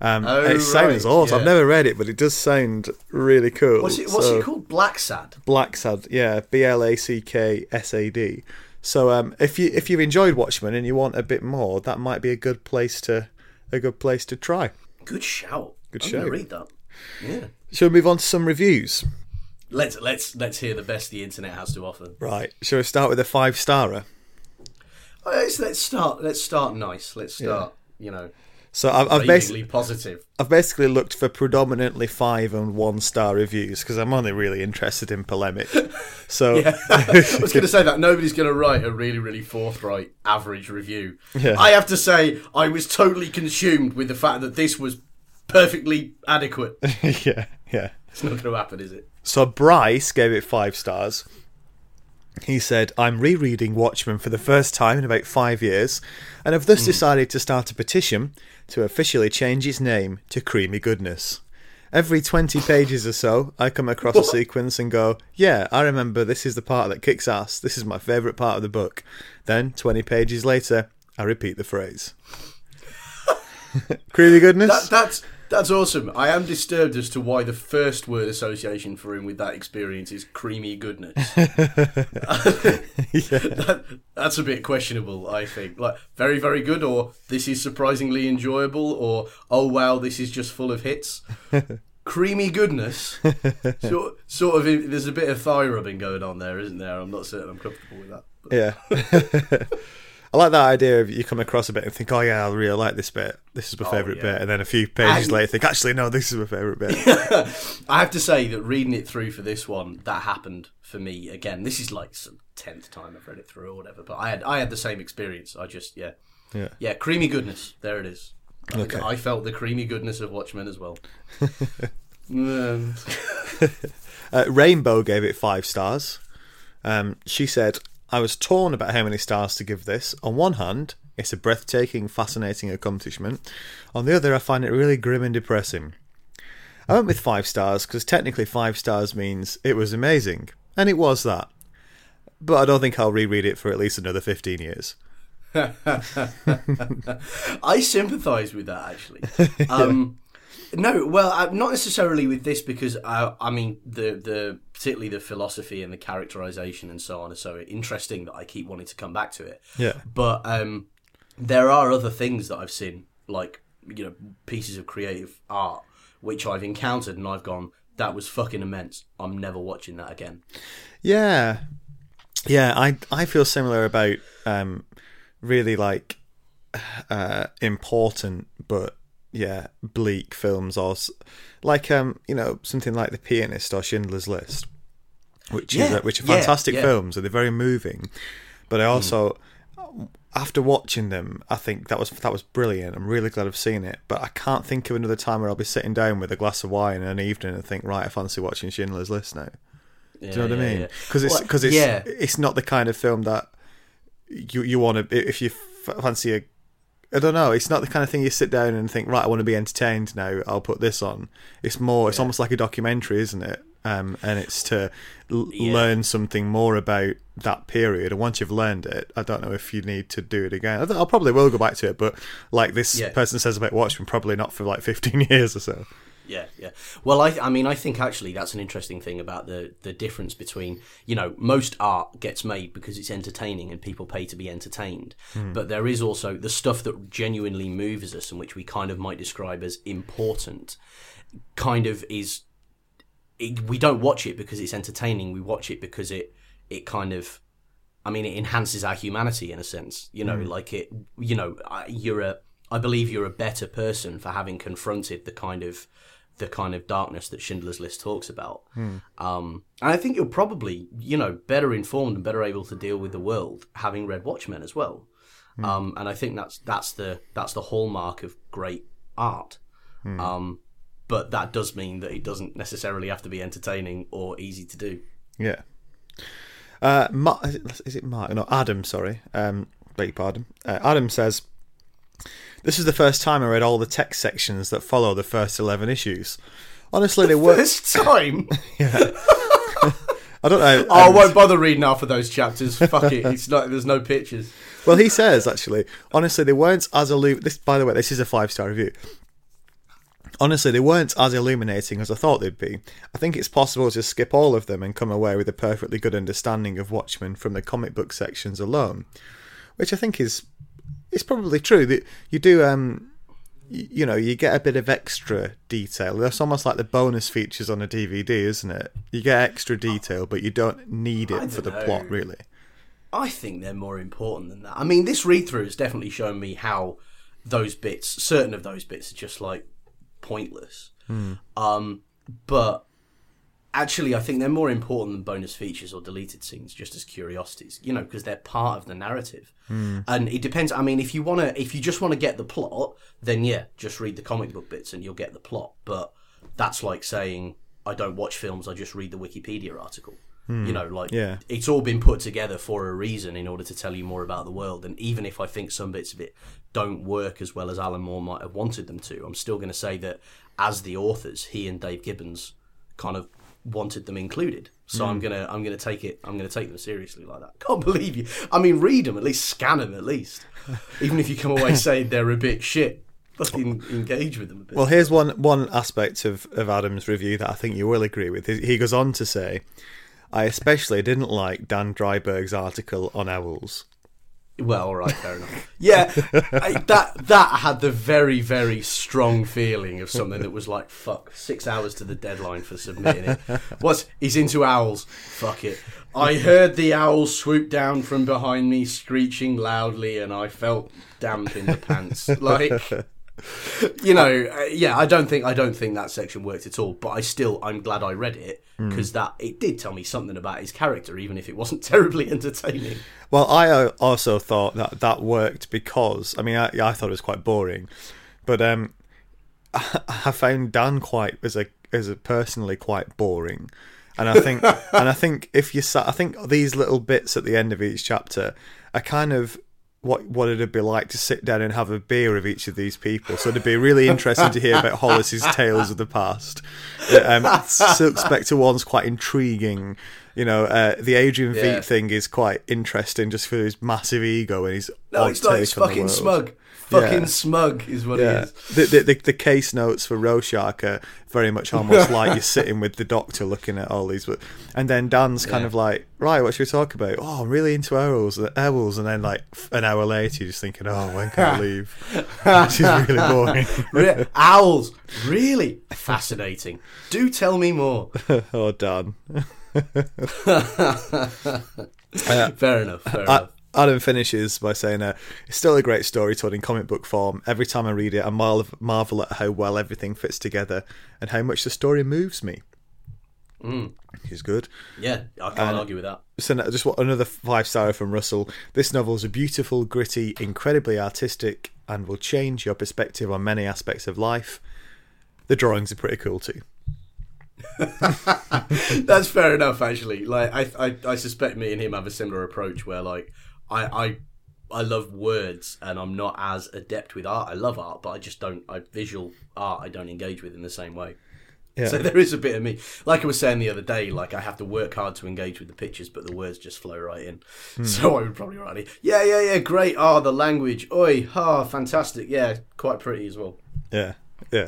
Um, Oh, it sounds right, awesome. I've never read it, but it does sound really cool. What's it? What's So- it called? Blacksad. Black Sad, yeah, B L A C K S A D. So um, if you if you've enjoyed Watchmen and you want a bit more, that might be a good place to a good place to try. Good shout. Good I'm shout. read that. Yeah. Shall we move on to some reviews? Let's let's let's hear the best the internet has to offer. Right. Shall we start with a five starer? Oh, Let's, let's start. Let's start nice. Let's start. You know, So I've, I've, basically, positive. I've basically looked for predominantly five and one star reviews because I'm only really interested in polemic. So I was going to say that nobody's going to write a really, really forthright average review. Yeah. I have to say, I was totally consumed with the fact that this was perfectly adequate. yeah, yeah. It's not going to happen, is it? So Bryce gave it five stars. He said, I'm rereading Watchmen for the first time in about five years, and have thus hmm. decided to start a petition to officially change its name to Creamy Goodness. Every 20 pages or so, I come across a sequence and go, Yeah, I remember this is the part that kicks ass. This is my favourite part of the book. Then, 20 pages later, I repeat the phrase. Creamy Goodness? That, that's that's awesome. I am disturbed as to why the first word association for him with that experience is creamy goodness. That- that's a bit questionable, I think. Like very, very good, or this is surprisingly enjoyable, or oh wow, this is just full of hits. creamy goodness. sort, sort of. There's a bit of thigh rubbing going on there, isn't there? I'm not certain I'm comfortable with that. But- Yeah. I like that idea of you come across a bit and think, oh yeah, I really like this bit. This is my favourite yeah. bit. And then a few pages And- later think, actually, no, this is my favourite bit. I have to say that reading it through for this one, that happened for me again. This is like some tenth time I've read it through or whatever, but I had I had the same experience. I just yeah Yeah. yeah creamy goodness. There it is. I, Okay. I felt the creamy goodness of Watchmen as well. Um, Uh, Rainbow gave it five stars. Um, she said, I was torn about how many stars to give this. On one hand, It's a breathtaking, fascinating accomplishment. On the other, I find it really grim and depressing. I went with five stars because technically five stars means it was amazing, and it was that. But I don't think I'll reread it for at least another 15 years. I sympathise with that actually. Um, no, well, uh, not necessarily with this because I, I mean the the particularly the philosophy and the characterization and so on are so interesting that I keep wanting to come back to it. Yeah. But um, there are other things that I've seen, like you know, pieces of creative art which I've encountered and I've gone, that was fucking immense. I'm never watching that again. Yeah, yeah. I I feel similar about um, really like uh, important but yeah bleak films or like um you know something like The Pianist or Schindler's List, which is uh, which are fantastic yeah. films and they're very moving. But I also after watching them, I think that was that was brilliant. I'm really glad I've seen it, but I can't think of another time where I'll be sitting down with a glass of wine in an evening and think, right, I fancy watching Schindler's List now. Do you know what I mean? Because it's Well, because it's yeah. it's not the kind of film that you you want to if you f- fancy a. I don't know. It's not the kind of thing you sit down and think, right, I want to be entertained now. I'll put this on. It's more. It's almost like a documentary, isn't it? Um, and it's to l- Yeah. learn something more about that period. And once you've learned it, I don't know if you need to do it again. I th- I'll probably will go back to it, but like this Yeah. person says about Watchmen, probably not for like 15 years or so. Yeah, yeah. Well, I, I mean, I think actually that's an interesting thing about the the difference between you know most art gets made because it's entertaining and people pay to be entertained, hmm. but there is also the stuff that genuinely moves us and which we kind of might describe as important, kind of is. It, we don't watch it because it's entertaining. We watch it because it it kind of I mean, it enhances our humanity in a sense. You know, hmm. like it. You know, you're a. I believe you're a better person for having confronted the kind of the kind of darkness that Schindler's List talks about. Um, and I think you're probably, you know, better informed and better able to deal with the world having read Watchmen as well. Um, and I think that's that's the that's the hallmark of great art. Um, but that does mean that it doesn't necessarily have to be entertaining or easy to do. Yeah. Uh, Ma- is, it, is it Mark? No, Adam. Sorry. Um, beg your pardon. Uh, Adam says, "This is the first time I read all the text sections that follow the first eleven issues. Honestly, they were. First time. Yeah. I don't know. Oh, I won't bother reading half of those chapters. Fuck it. It's not. There's no pictures. well, he says actually, honestly, they weren't as illu- This, by the way, this is a five star review. Honestly, they weren't as illuminating as I thought they'd be. I think it's possible to skip all of them and come away with a perfectly good understanding of Watchmen from the comic book sections alone, which I think is is probably true. That you do, um, you know, you get a bit of extra detail. That's almost like the bonus features on a DVD, isn't it? You get extra detail, but you don't need it for the don't plot, really. I think they're more important than that. I mean, this read through has definitely shown me how those bits, certain of those bits, are just like pointless. Um, but actually, I think they're more important than bonus features or deleted scenes, just as curiosities. You know, because they're part of the narrative. Hmm. And it depends. I mean, if you want to, if you just want to get the plot, then yeah, just read the comic book bits and you'll get the plot. But that's like saying I don't watch films; I just read the Wikipedia article. You hmm. know, like Yeah. it's all been put together for a reason in order to tell you more about the world. And even if I think some bits of it don't work as well as Alan Moore might have wanted them to, I'm still going to say that as the authors, he and Dave Gibbons kind of wanted them included. So I'm hmm. gonna I'm gonna take it I'm gonna take them seriously like that. Can't believe you. I mean, read them at least, scan them at least. Even if you come away saying they're a bit shit, fucking engage with them a bit. Well, here's one one aspect of, of Adam's review that I think you will agree with. He he goes on to say, "I especially didn't like Dan Dreiberg's article on owls." Well, all right, fair enough. Yeah, I, that that had the very very strong feeling of something that was like fuck six hours to the deadline for submitting it. What's he's into owls? Fuck it. I heard the owl swoop down from behind me, screeching loudly, and I felt damp in the pants. Like, you know, uh, yeah. I don't think I don't think that section worked at all. But I still, I'm glad I read it because that it did tell me something about his character, even if it wasn't terribly entertaining. Well, I uh, also thought that that worked because I mean I, I thought it was quite boring, but um, I found Dan quite as a as a personally quite boring, and I think and I think if you sat, I think these little bits at the end of each chapter are kind of what what it'd be like to sit down and have a beer with each of these people. So it'd be really interesting to hear about Hollis's tales of the past. Um, Silk Spectre one's quite intriguing. You know, uh, the Adrian Yeah. Veidt thing is quite interesting just for his massive ego and his No, odd it's not. It's fucking smug. Fucking Yeah. smug is what Yeah, it is. the, the, the the case notes for Rorschach are very much almost like you're sitting with the doctor looking at all these, but and then Dan's kind Yeah. of like, right, what should we talk about? Oh, I'm really into owls, uh, owls, and then like an hour later, you're just thinking, oh, when can I leave? this is really boring. Re- Owls, really fascinating. Do tell me more. oh, Dan. Fair enough. Fair A- enough. Adam finishes by saying, uh, "It's still a great story told in comic book form. Every time I read it, I marvel, marvel at how well everything fits together and how much the story moves me." Mm. Is good. Yeah, I can't argue with that. So just what another five star from Russell. This novel is a beautiful, gritty, incredibly artistic, and will change your perspective on many aspects of life. The drawings are pretty cool too. That's fair enough, actually. Like, I, I, I suspect me and him have a similar approach where, like, I, I, I love words, and I'm not as adept with art. I love art, but I just don't. I visual art, I don't engage with in the same way. Yeah. So there is a bit of me. Like I was saying the other day, like I have to work hard to engage with the pictures, but the words just flow right in. So I would probably write it. Yeah, yeah, yeah, great. Ah, the language. Oi, ah, fantastic. Yeah, quite pretty as well. Yeah, yeah.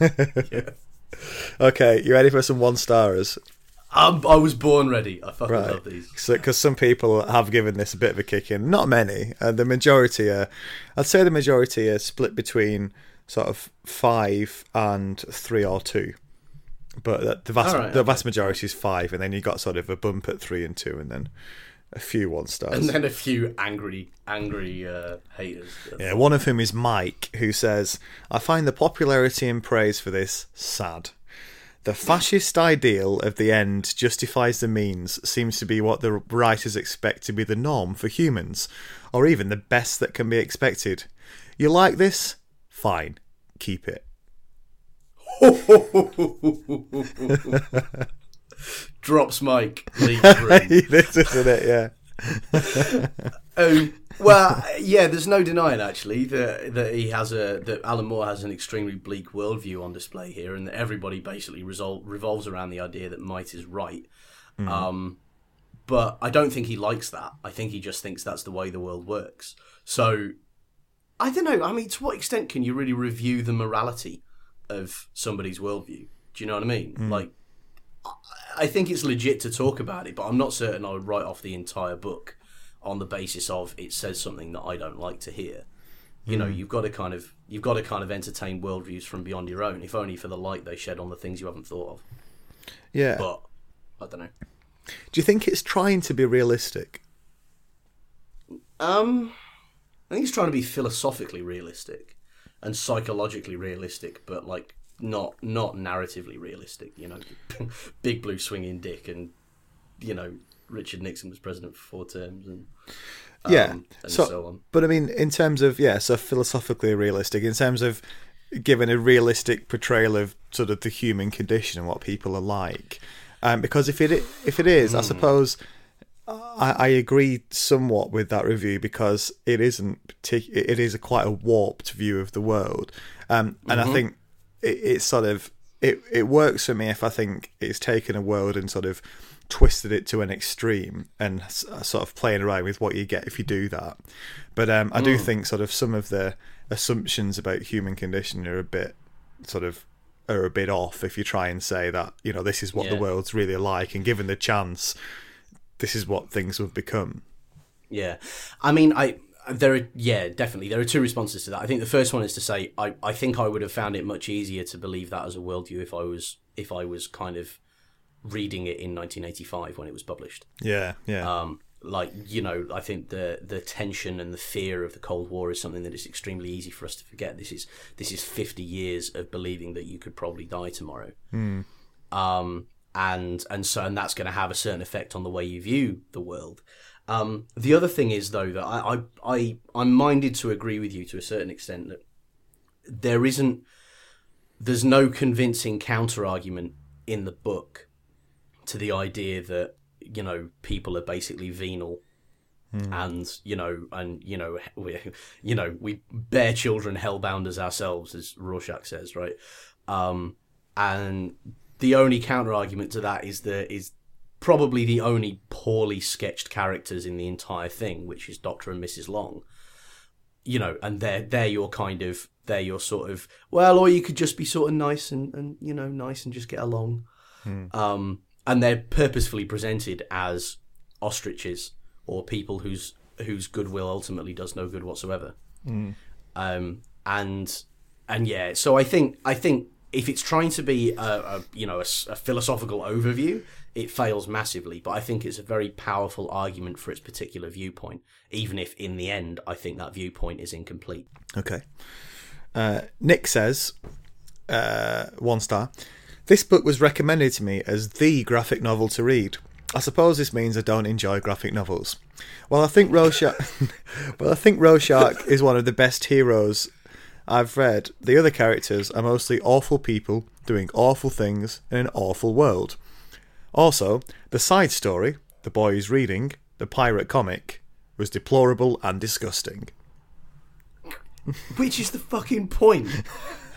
Okay, you ready for some one stars? Um, I was born ready. I fucking Right. love these. So, because some people have given this a bit of a kick in, not many. Uh, the majority are, I'd say, the majority are split between sort of five and three or two. But the- the vast right, the vast majority is five, and then you got sort of a bump at three and two, and then a few one stars. And then a few angry, angry uh, haters. Yeah, one of whom is Mike, who says, I find the popularity and praise for this sad. The fascist ideal of the end justifies the means seems to be what the writers expect to be the norm for humans, or even the best that can be expected. You like this? Fine. Keep it. Drops Mike. Leaves room. this isn't it, yeah. Um, well, yeah, there's no denying actually that that he has a that Alan Moore has an extremely bleak worldview on display here, and that everybody basically resol- revolves around the idea that might is right. Um, but I don't think he likes that. I think he just thinks that's the way the world works. So I don't know. I mean, to what extent can you really review the morality of somebody's worldview? Do you know what I mean? Like, I- I think it's legit to talk about it, but I'm not certain I would write off the entire book on the basis of it says something that I don't like to hear. You know, you've got to kind of you've got to kind of entertain worldviews from beyond your own, if only for the light they shed on the things you haven't thought of. Yeah. But I don't know. Do you think it's trying to be realistic? Um, I think he's trying to be philosophically realistic and psychologically realistic, but like not not narratively realistic. You know, big blue swinging dick, and you know Richard Nixon was president for four terms, and um, yeah. and so, so on. but I mean, in terms of yeah, so philosophically realistic, in terms of giving a realistic portrayal of sort of the human condition and what people are like, um, because if it if it is, Hmm. I suppose. I, I agree somewhat with that review because it isn't partic- it is a quite a warped view of the world, um, and Mm-hmm. I think it, it's sort of it it works for me if I think it's taken a world and sort of twisted it to an extreme and s- sort of playing around with what you get if you do that. But um, I do Mm. think sort of some of the assumptions about human condition are a bit sort of are a bit off if you try and say that you know this is what the world's really like and given the chance this is what things would become. Yeah, I mean, I there are yeah definitely there are two responses to that. I think the first one is to say I I think I would have found it much easier to believe that as a worldview if I was if I was kind of reading it in 1985 when it was published. Yeah, yeah, Um, like you know, I think the the tension and the fear of the Cold War is something that is extremely easy for us to forget. This is this is 50 years of believing that you could probably die tomorrow. Um, and and so and that's going to have a certain effect on the way you view the world. Um, the other thing is though that I, I I I'm minded to agree with you to a certain extent that there isn't there's no convincing counter argument in the book to the idea that you know people are basically venal and you know, and you know, we, you know, we bear children hellbound as ourselves, as Rorschach says, right? Um, and the only counter argument to that is that is probably the only poorly sketched characters in the entire thing, which is Doctor and Mrs. Long. You know, and they're they're your kind of they're your sort of well, or you could just be sort of nice and, and you know nice and just get along. Um, and they're purposefully presented as ostriches or people whose whose goodwill ultimately does no good whatsoever. Um, and and yeah, so I think I think if it's trying to be a, a you know a, a philosophical overview, it fails massively. But I think it's a very powerful argument for its particular viewpoint, even if in the end I think that viewpoint is incomplete. Okay. Uh, Nick says, uh, one star. This book was recommended to me as the graphic novel to read. I suppose this means I don't enjoy graphic novels. Well, I think Rorschach. well, I think Rorschach is one of the best heroes I've read. The other characters are mostly awful people doing awful things in an awful world. Also, the side story, the boy is reading, the pirate comic, was deplorable and disgusting. Which is the fucking point?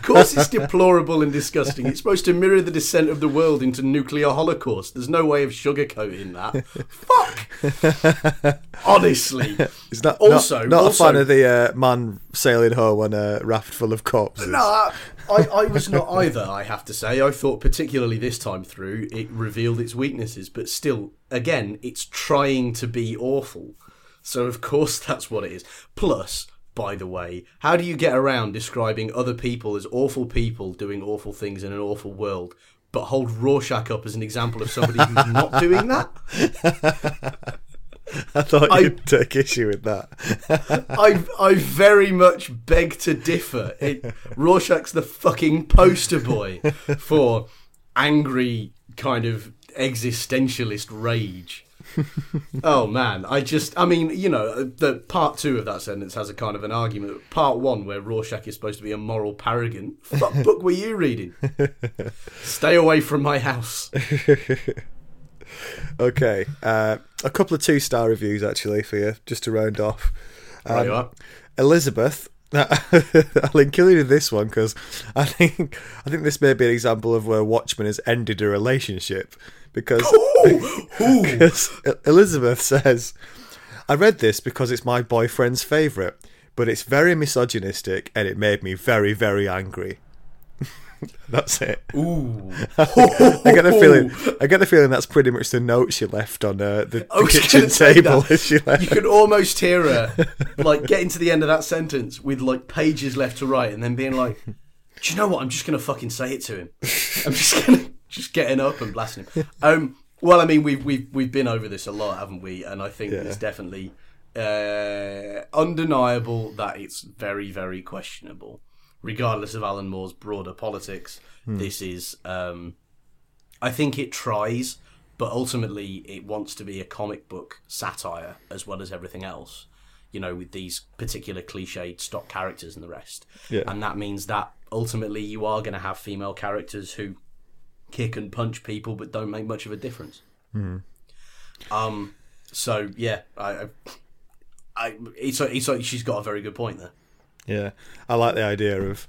Of course, it's deplorable and disgusting. It's supposed to mirror the descent of the world into nuclear holocaust. There's no way of sugarcoating that. Fuck. Honestly, Is that Also- not, not also- a fan of the uh, man sailing home on a raft full of corpses? no, I, I was not either. I have to say, I thought particularly this time through, it revealed its weaknesses. But still, again, it's trying to be awful. So of course that's what it is. Plus. By the way, how do you get around describing other people as awful people doing awful things in an awful world, but hold Rorschach up as an example of somebody who's not doing that? I thought I- you'd take issue with that. I I very much beg to differ. It, Rorschach's the fucking poster boy for angry kind of existentialist rage. oh man, I just I mean, you know, the part 2 of that sentence has a kind of an argument. Part 1 where Rorschach is supposed to be a moral paragon. What book were you reading? Stay away from my house. okay, uh, a couple of two star reviews actually for you, just to round off. Um, Right you are. Elizabeth. I'll include this one because I think I think this may be an example of where Watchmen has ended a relationship because Ooh, ooh. Because Elizabeth says, I read this because it's my boyfriend's favourite, but it's very misogynistic and it made me very, very angry. that's it. Ooh. I get the feeling. I get the feeling that's pretty much the note she left on uh, the, the kitchen table as she left. You could almost hear her like getting to the end of that sentence with like pages left to write, and then being like, "Do you know what? I'm just gonna fucking say it to him. I'm just gonna just getting up and blasting him." Um, well, I mean, we've we've we've been over this a lot, haven't we? And I think Yeah. it's definitely uh, undeniable that it's very very questionable, regardless of Alan Moore's broader politics. This is. Um, I think it tries, but ultimately it wants to be a comic book satire as well as everything else. You know, with these particular cliched stock characters and the rest. Yeah. And that means that ultimately you are going to have female characters who kick and punch people but don't make much of a difference. Um. So yeah, I, I, it's, it's like she's got a very good point there. Yeah, I like the idea of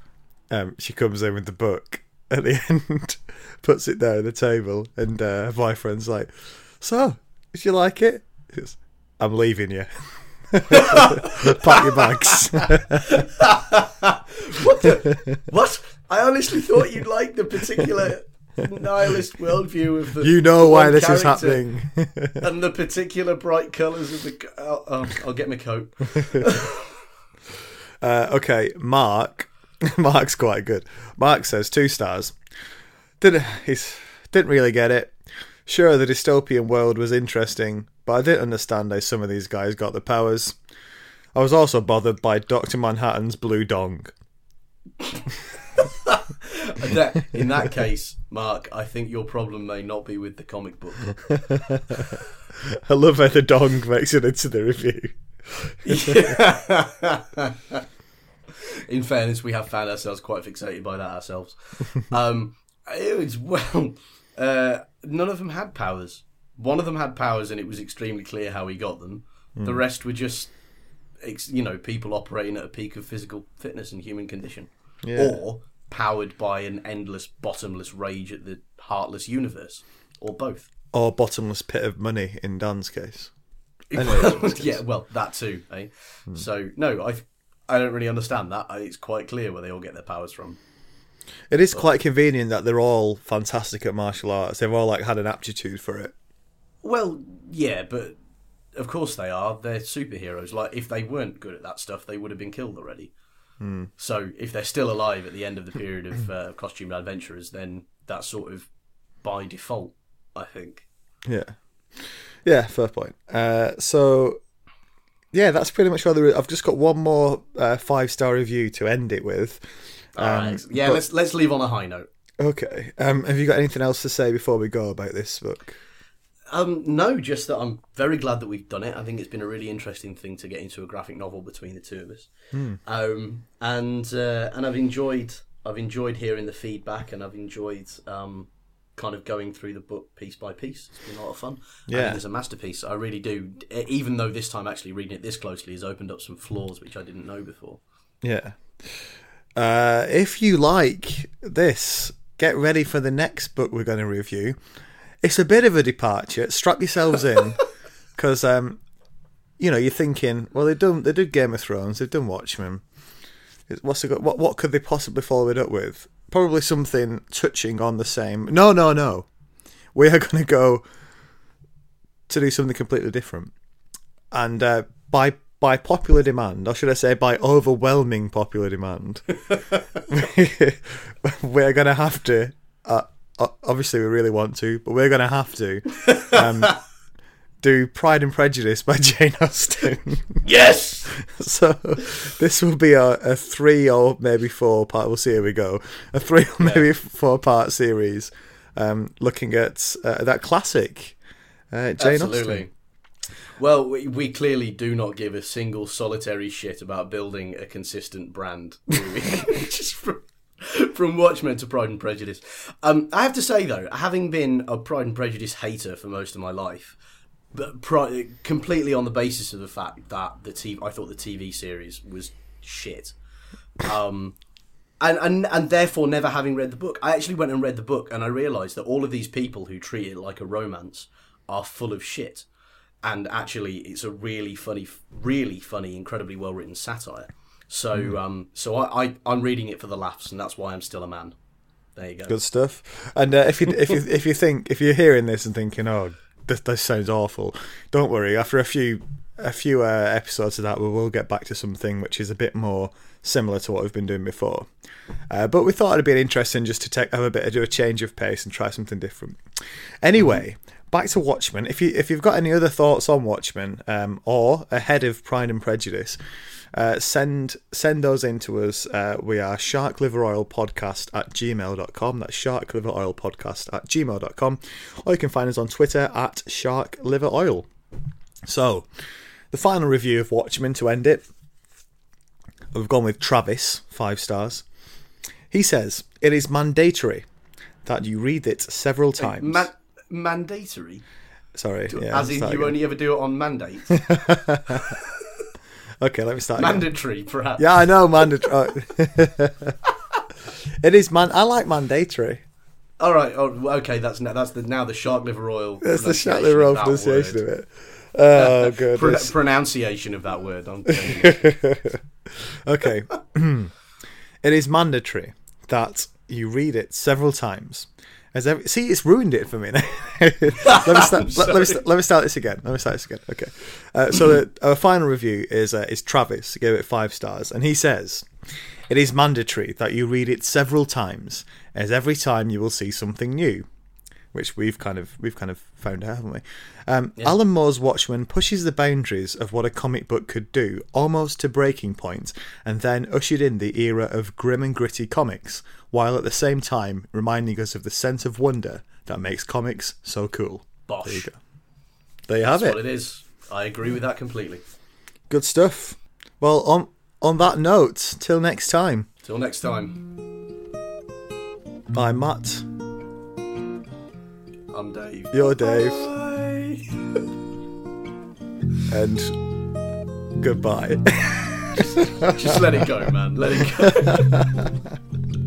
um, she comes in with the book at the end, puts it there on the table, and uh, her boyfriend's like, "So, did you like it?" Goes, I'm leaving you. Pack your bags. What the? what? I honestly thought you'd like the particular nihilist worldview of the. you know why this is happening. and the particular bright colours of the. co- Oh, oh, I'll get my coat. Uh, okay, Mark. Mark's quite good. Mark says two stars. Didn't he's didn't really get it. Sure, the dystopian world was interesting, but I didn't understand how some of these guys got the powers. I was also bothered by Doctor Manhattan's blue dong. In that case, Mark, I think your problem may not be with the comic book. I love how the dong makes it into the review. In fairness, we have found ourselves quite fixated by that ourselves. Um, it was well, uh, none of them had powers. One of them had powers, and it was extremely clear how he got them. The rest were just, you know, people operating at a peak of physical fitness and human condition, Yeah. or powered by an endless, bottomless rage at the heartless universe, or both. Or bottomless pit of money in Dan's case. Anyway, yeah, well, that too. Eh? So no, I I don't really understand that. It's quite clear where they all get their powers from. It is quite convenient that they're all fantastic at martial arts. They've all like had an aptitude for it. Well, yeah, but of course they are. They're superheroes. Like if they weren't good at that stuff, they would have been killed already. So if they're still alive at the end of the period of uh, costume adventurers, then that's sort of by default, I think. Yeah, yeah, fair point. Uh, so, yeah, that's pretty much all there is. I've just got one more uh, five star review to end it with. Um, yeah, but- let's let's leave on a high note. Okay. Um, have you got anything else to say before we go about this book? Um, no, just that I'm very glad that we've done it. I think it's been a really interesting thing to get into a graphic novel between the two of us. Um, and uh, and I've enjoyed I've enjoyed hearing the feedback, and I've enjoyed um, kind of going through the book piece by piece. It's been a lot of fun. I Yeah. think it's a masterpiece. I really do. Even though this time actually reading it this closely has opened up some flaws which I didn't know before. Yeah. Uh, if you like this, get ready for the next book we're going to review. It's a bit of a departure. Strap yourselves in, because um, you know you're thinking, well, they've done they did Game of Thrones, they've done Watchmen. What's they got, what what could they possibly follow it up with? Probably something touching on the same. No, no, no. We are going to go to do something completely different, and uh, by by popular demand, or should I say by overwhelming popular demand, we're going to have to. Uh, obviously, we really want to, but we're going to have to um, do Pride and Prejudice by Jane Austen. Yes. so this will be a, a three or maybe four part. We'll see how we go. A three or maybe four part series, um, looking at uh, that classic uh, Jane Absolutely. Austen. Well, we, we clearly do not give a single solitary shit about building a consistent brand. Just from, from Watchmen to Pride and Prejudice. Um, I have to say, though, having been a Pride and Prejudice hater for most of my life, but pri- completely on the basis of the fact that the TV, I thought the TV series was shit. Um, and, and and therefore never having read the book. I actually went and read the book and I realised that all of these people who treat it like a romance are full of shit. And actually, it's a really funny, really funny, incredibly well written satire. So um, so I, I I'm reading it for the laughs, and that's why I'm still a man. There you go. Good stuff. And uh, if you if you if you think if you're hearing this and thinking, oh, this, this sounds awful, don't worry. After a few a few uh, episodes of that, we will get back to something which is a bit more similar to what we've been doing before. Uh, but we thought it'd be interesting just to take have a bit do a change of pace and try something different. Anyway. Back to Watchmen. If you if you've got any other thoughts on Watchmen, um, or ahead of Pride and Prejudice, uh, send send those in to us. Uh, we are Shark Liver Oil Podcast at gmail.com. That's Shark Liver Oil Podcast at gmail.com. Or you can find us on Twitter at Shark Liver Oil. So, the final review of Watchmen to end it. We've gone with Travis, five stars. He says, It is mandatory that you read it several times. Ma- mandatory, Sorry. Yeah, as in you again. only ever do it on mandate. Okay, let me start again. mandatory, perhaps. Yeah, I know mandatory. Oh. it is man. I like mandatory. All right. Oh, okay. That's now that's the now the shark liver oil. That's the shark liver oil pronunciation of it. Oh, Pro- pronunciation of that word. Okay. it is mandatory that you read it several times. As every, see, it's ruined it for me. let, me start, let, let me sorry. st- let me start this again. Let me start this again. Okay. Uh, so the, our final review is uh, is Travis. He gave it five stars, and he says, "It is mandatory that you read it several times, as every time you will see something new." Which we've kind of we've kind of found out, haven't we? Um, Alan Moore's Watchmen pushes the boundaries of what a comic book could do, almost to breaking point, and then ushered in the era of grim and gritty comics, while at the same time reminding us of the sense of wonder that makes comics so cool. Bosh. There you go. There you have That's it. what it is. I agree with that completely. Good stuff. Well, on on that note, till next time. Till next time, I'm Matt. I'm Dave. You're Dave. Bye. And Goodbye. Just let it go, man. Let it go.